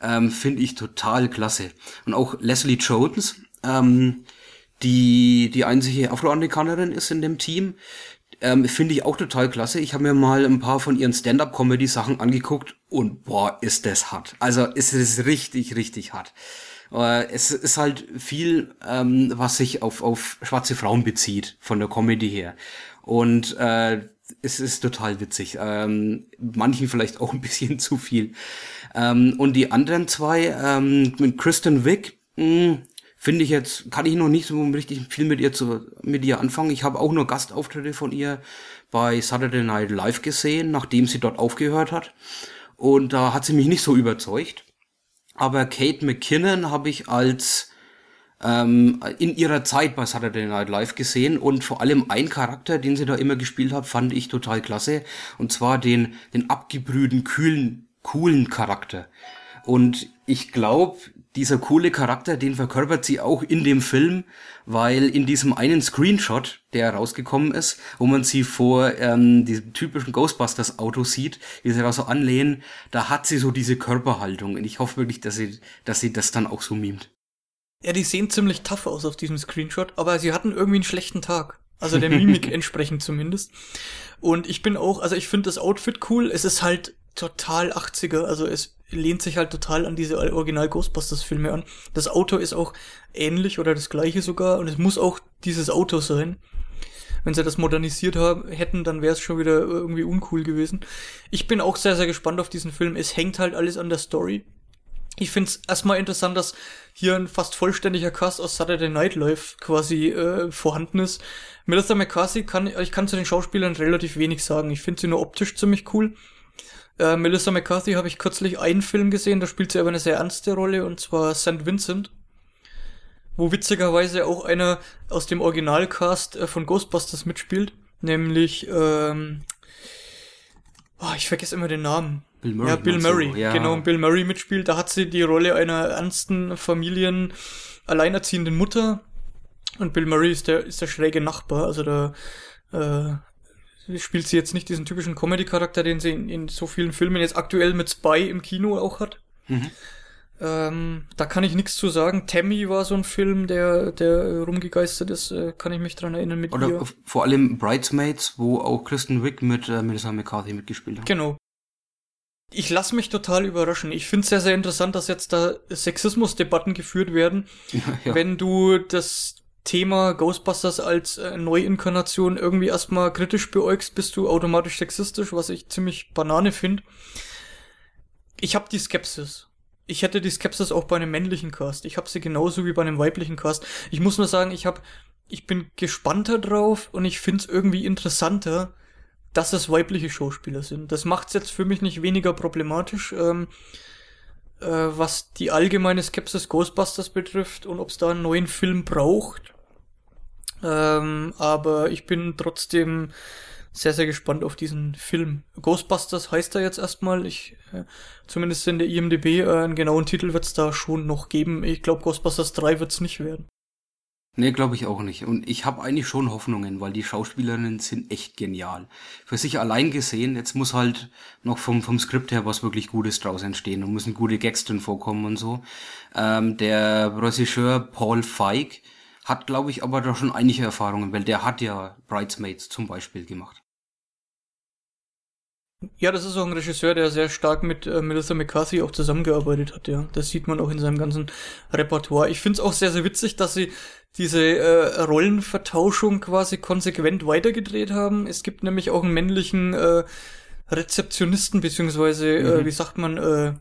Speaker 2: ähm, finde ich total klasse. Und auch Leslie Jones, ähm, die die einzige Afroamerikanerin ist in dem Team, ähm, finde ich auch total klasse. Ich habe mir mal ein paar von ihren Stand-up-Comedy-Sachen angeguckt und boah, ist das hart. Also es ist richtig, richtig hart. Äh, es ist halt viel, ähm, was sich auf, auf schwarze Frauen bezieht, von der Comedy her. Und äh, es ist total witzig. Ähm, manchen vielleicht auch ein bisschen zu viel. Ähm, und die anderen zwei, ähm, mit Kristen Wick, mh, finde ich jetzt, kann ich noch nicht so richtig viel mit ihr zu, mit ihr anfangen. Ich habe auch nur Gastauftritte von ihr bei Saturday Night Live gesehen, nachdem sie dort aufgehört hat. Und da hat sie mich nicht so überzeugt. Aber Kate McKinnon habe ich als ähm, in ihrer Zeit bei Saturday Night Live gesehen und vor allem ein Charakter, den sie da immer gespielt hat, fand ich total klasse. Und zwar den, den abgebrühten, kühlen, coolen Charakter. Und ich glaube, dieser coole Charakter, den verkörpert sie auch in dem Film, weil in diesem einen Screenshot, der rausgekommen ist, wo man sie vor ähm, diesem typischen Ghostbusters-Auto sieht, wie sie da so anlehnen, da hat sie so diese Körperhaltung. Und ich hoffe wirklich, dass sie, dass sie das dann auch so mimt.
Speaker 3: Ja, die sehen ziemlich tough aus auf diesem Screenshot, aber sie hatten irgendwie einen schlechten Tag. Also der Mimik entsprechend zumindest. Und ich bin auch, also ich finde das Outfit cool. Es ist halt total 80er, also es lehnt sich halt total an diese Original Ghostbusters Filme an. Das Auto ist auch ähnlich oder das gleiche sogar und es muss auch dieses Auto sein. Wenn sie das modernisiert haben, hätten, dann wäre es schon wieder irgendwie uncool gewesen. Ich bin auch sehr, sehr gespannt auf diesen Film. Es hängt halt alles an der Story. Ich finde es erstmal interessant, dass hier ein fast vollständiger Cast aus Saturday Night Live quasi äh, vorhanden ist. Melissa McCarthy kann, ich kann zu den Schauspielern relativ wenig sagen. Ich finde sie nur optisch ziemlich cool. Äh, Melissa McCarthy habe ich kürzlich einen Film gesehen, da spielt sie aber eine sehr ernste Rolle, und zwar St. Vincent. Wo witzigerweise auch einer aus dem Originalcast äh, von Ghostbusters mitspielt. Nämlich, ähm, oh, ich vergesse immer den Namen.
Speaker 2: Bill Murray.
Speaker 3: Ja, Bill? Murray,
Speaker 2: Ja.
Speaker 3: genau, Bill Murray mitspielt. Da hat sie die Rolle einer ernsten Familien alleinerziehenden Mutter. Und Bill Murray ist der, ist der schräge Nachbar. Also da äh, spielt sie jetzt nicht diesen typischen Comedy-Charakter, den sie in, in so vielen Filmen jetzt aktuell mit Spy im Kino auch hat.
Speaker 2: Mhm.
Speaker 3: Ähm, da kann ich nichts zu sagen. Tammy war so ein Film, der, der rumgegeistert ist, äh, kann ich mich dran erinnern mit
Speaker 2: Oder
Speaker 3: ihr.
Speaker 2: vor allem Bridesmaids, wo auch Kristen Wick mit äh, Melissa McCarthy mitgespielt hat.
Speaker 3: Genau. Ich lasse mich total überraschen. Ich finde es sehr, sehr interessant, dass jetzt da Sexismusdebatten geführt werden.
Speaker 2: Ja.
Speaker 3: Wenn du das Thema Ghostbusters als äh, Neuinkarnation irgendwie erstmal kritisch beäugst, bist du automatisch sexistisch, was ich ziemlich Banane finde. Ich habe die Skepsis. Ich hätte die Skepsis auch bei einem männlichen Cast. Ich habe sie genauso wie bei einem weiblichen Cast. Ich muss nur sagen, ich habe, ich bin gespannter drauf und ich find's irgendwie interessanter, dass es weibliche Schauspieler sind. Das macht's jetzt für mich nicht weniger problematisch, ähm, äh, was die allgemeine Skepsis Ghostbusters betrifft und ob es da einen neuen Film braucht. Ähm, aber ich bin trotzdem sehr, sehr gespannt auf diesen Film. Ghostbusters heißt er jetzt erstmal. Ich, äh, zumindest in der IMDB, äh, einen genauen Titel wird's da schon noch geben. Ich glaube, Ghostbusters 3 wird's nicht werden.
Speaker 2: Nee, glaube ich auch nicht. Und ich habe eigentlich schon Hoffnungen, weil die Schauspielerinnen sind echt genial. Für sich allein gesehen, jetzt muss halt noch vom, vom Skript her was wirklich Gutes draus entstehen und müssen gute Gags drin vorkommen und so. Ähm, der Regisseur Paul Feig hat, glaube ich, aber da schon einige Erfahrungen, weil der hat ja Bridesmaids zum Beispiel gemacht.
Speaker 3: Ja, das ist auch ein Regisseur, der sehr stark mit äh, Melissa McCarthy auch zusammengearbeitet hat, ja. Das sieht man auch in seinem ganzen Repertoire. Ich finde es auch sehr, sehr witzig, dass sie diese äh, Rollenvertauschung quasi konsequent weitergedreht haben. Es gibt nämlich auch einen männlichen äh, Rezeptionisten, beziehungsweise, äh,
Speaker 2: Mhm.
Speaker 3: wie sagt man, äh,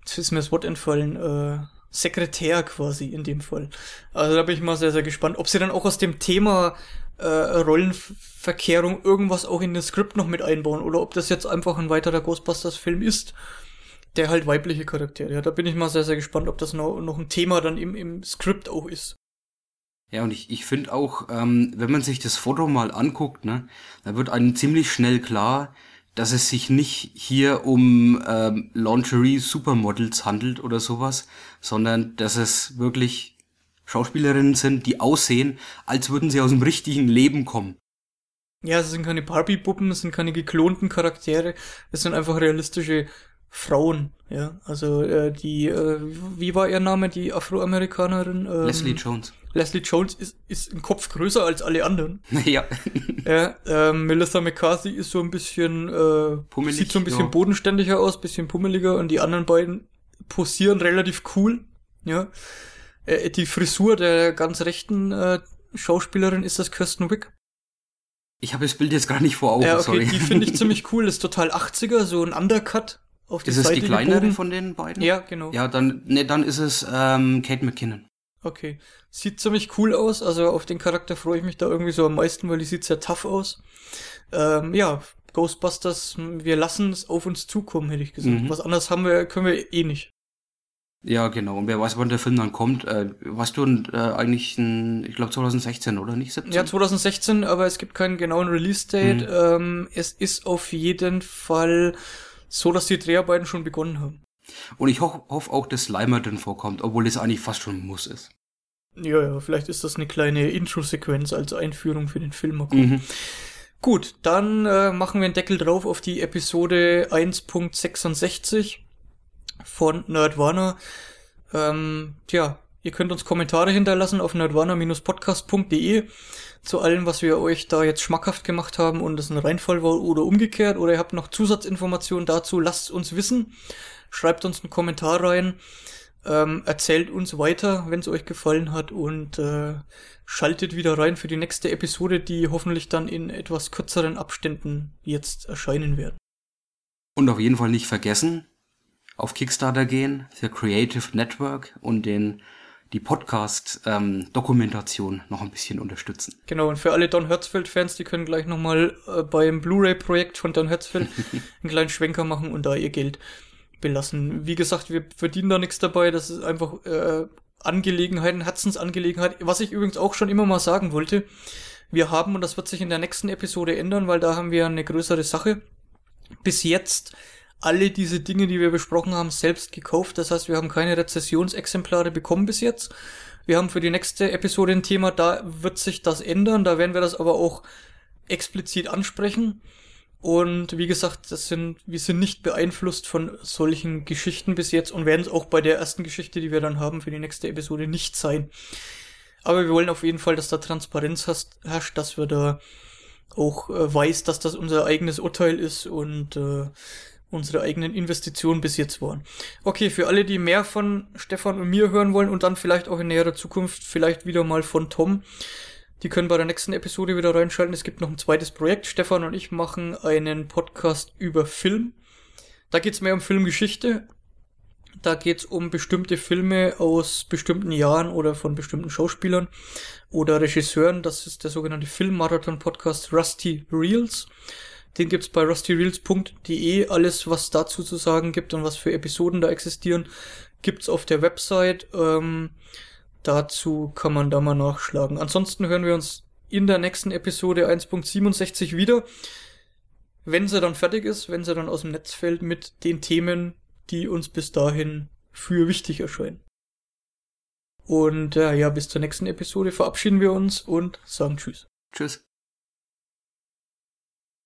Speaker 3: jetzt ist mir das Wort entfallen, äh, Sekretär quasi in dem Fall. Also da bin ich mal sehr, sehr gespannt, ob sie dann auch aus dem Thema äh, Rollenverkehrung irgendwas auch in das Skript noch mit einbauen oder ob das jetzt einfach ein weiterer Ghostbusters-Film ist, der halt weibliche Charaktere hat. Da bin ich mal sehr, sehr gespannt, ob das noch, noch ein Thema dann im, im Skript auch ist.
Speaker 2: Ja, und ich, ich finde auch, ähm, wenn man sich das Foto mal anguckt, ne, da wird einem ziemlich schnell klar, dass es sich nicht hier um ähm, Lingerie-Supermodels handelt oder sowas, sondern dass es wirklich Schauspielerinnen sind, die aussehen, als würden sie aus dem richtigen Leben kommen.
Speaker 3: Ja, es sind keine Barbie-Puppen, es sind keine geklonten Charaktere, es sind einfach realistische Frauen, ja. Also äh, die, äh, wie war ihr Name, die Afroamerikanerin? Ähm,
Speaker 2: Leslie Jones.
Speaker 3: Leslie Jones ist, ist ein Kopf größer als alle anderen.
Speaker 2: ja.
Speaker 3: Ja, ähm, Melissa McCarthy ist so ein bisschen, äh,
Speaker 2: Pummelig,
Speaker 3: sieht so ein bisschen
Speaker 2: ja.
Speaker 3: bodenständiger aus, bisschen pummeliger und die anderen beiden posieren relativ cool, ja. Äh, die Frisur der ganz rechten äh, Schauspielerin ist das Kirsten Wick.
Speaker 2: Ich habe das Bild jetzt gar nicht vor Augen,
Speaker 3: ja, okay,
Speaker 2: sorry.
Speaker 3: die finde ich ziemlich cool, ist total 80er, so ein Undercut auf die
Speaker 2: Ist es
Speaker 3: Seite
Speaker 2: die kleinere
Speaker 3: gebogen.
Speaker 2: von den beiden?
Speaker 3: Ja, genau.
Speaker 2: Ja, dann, ne, dann ist es ähm, Kate McKinnon.
Speaker 3: Okay. Sieht ziemlich cool aus, also auf den Charakter freue ich mich da irgendwie so am meisten, weil die sieht sehr tough aus. Ähm, ja, Ghostbusters, wir lassen es auf uns zukommen, hätte ich gesagt.
Speaker 2: Mhm.
Speaker 3: Was anderes haben wir, können wir eh nicht.
Speaker 2: Ja, genau. Und wer weiß, wann der Film dann kommt. Äh, weißt du äh, eigentlich, ein, ich glaube 2016, oder nicht? 17?
Speaker 3: Ja, 2016, aber es gibt keinen genauen Release-Date. Ähm, es ist auf jeden Fall so, dass die Dreharbeiten schon begonnen haben.
Speaker 2: Und ich ho hoffe auch, dass Slimer drin vorkommt, obwohl es eigentlich fast schon ein Muss ist.
Speaker 3: Ja, ja, vielleicht ist das eine kleine Intro-Sequenz als Einführung für den Film.
Speaker 2: Mhm.
Speaker 3: Gut, dann äh, machen wir einen Deckel drauf auf die Episode 1.66 von Nerdwana. Ähm, tja, ihr könnt uns Kommentare hinterlassen auf nerdwana-podcast.de zu allem, was wir euch da jetzt schmackhaft gemacht haben und es ein Reinfall war oder umgekehrt oder ihr habt noch Zusatzinformationen dazu, lasst uns wissen. Schreibt uns einen Kommentar rein. Ähm, erzählt uns weiter, wenn es euch gefallen hat und äh, schaltet wieder rein für die nächste Episode, die hoffentlich dann in etwas kürzeren Abständen jetzt erscheinen werden.
Speaker 2: Und auf jeden Fall nicht vergessen, auf Kickstarter gehen für Creative Network und den die Podcast-Dokumentation noch ein bisschen unterstützen.
Speaker 3: Genau, und für alle Don Hertzfeld-Fans, die können gleich nochmal äh, beim Blu-ray-Projekt von Don Hertzfeld einen kleinen Schwenker machen und da ihr Geld belassen. Wie gesagt, wir verdienen da nichts dabei, das ist einfach äh, Angelegenheiten, Herzensangelegenheit. Was ich übrigens auch schon immer mal sagen wollte, wir haben, und das wird sich in der nächsten Episode ändern, weil da haben wir eine größere Sache, bis jetzt alle diese Dinge, die wir besprochen haben, selbst gekauft. Das heißt, wir haben keine Rezessionsexemplare bekommen bis jetzt. Wir haben für die nächste Episode ein Thema, da wird sich das ändern. Da werden wir das aber auch explizit ansprechen. Und wie gesagt, das sind, wir sind nicht beeinflusst von solchen Geschichten bis jetzt und werden es auch bei der ersten Geschichte, die wir dann haben für die nächste Episode, nicht sein. Aber wir wollen auf jeden Fall, dass da Transparenz herrscht, dass wir da auch äh, weiß, dass das unser eigenes Urteil ist und äh, unsere eigenen Investitionen bis jetzt waren. Okay, für alle, die mehr von Stefan und mir hören wollen und dann vielleicht auch in näherer Zukunft vielleicht wieder mal von Tom, die können bei der nächsten Episode wieder reinschalten. Es gibt noch ein zweites Projekt. Stefan und ich machen einen Podcast über Film. Da geht's mehr um Filmgeschichte. Da geht's um bestimmte Filme aus bestimmten Jahren oder von bestimmten Schauspielern oder Regisseuren. Das ist der sogenannte Filmmarathon-Podcast Rusty Reels. Den gibt's bei rustyreels.de. Alles, was dazu zu sagen gibt und was für Episoden da existieren, gibt's auf der Website. Ähm, Dazu kann man da mal nachschlagen. Ansonsten hören wir uns in der nächsten Episode 1.67 wieder, wenn sie dann fertig ist, wenn sie dann aus dem Netz fällt mit den Themen, die uns bis dahin für wichtig erscheinen. Und äh, ja, bis zur nächsten Episode verabschieden wir uns und sagen Tschüss.
Speaker 2: Tschüss.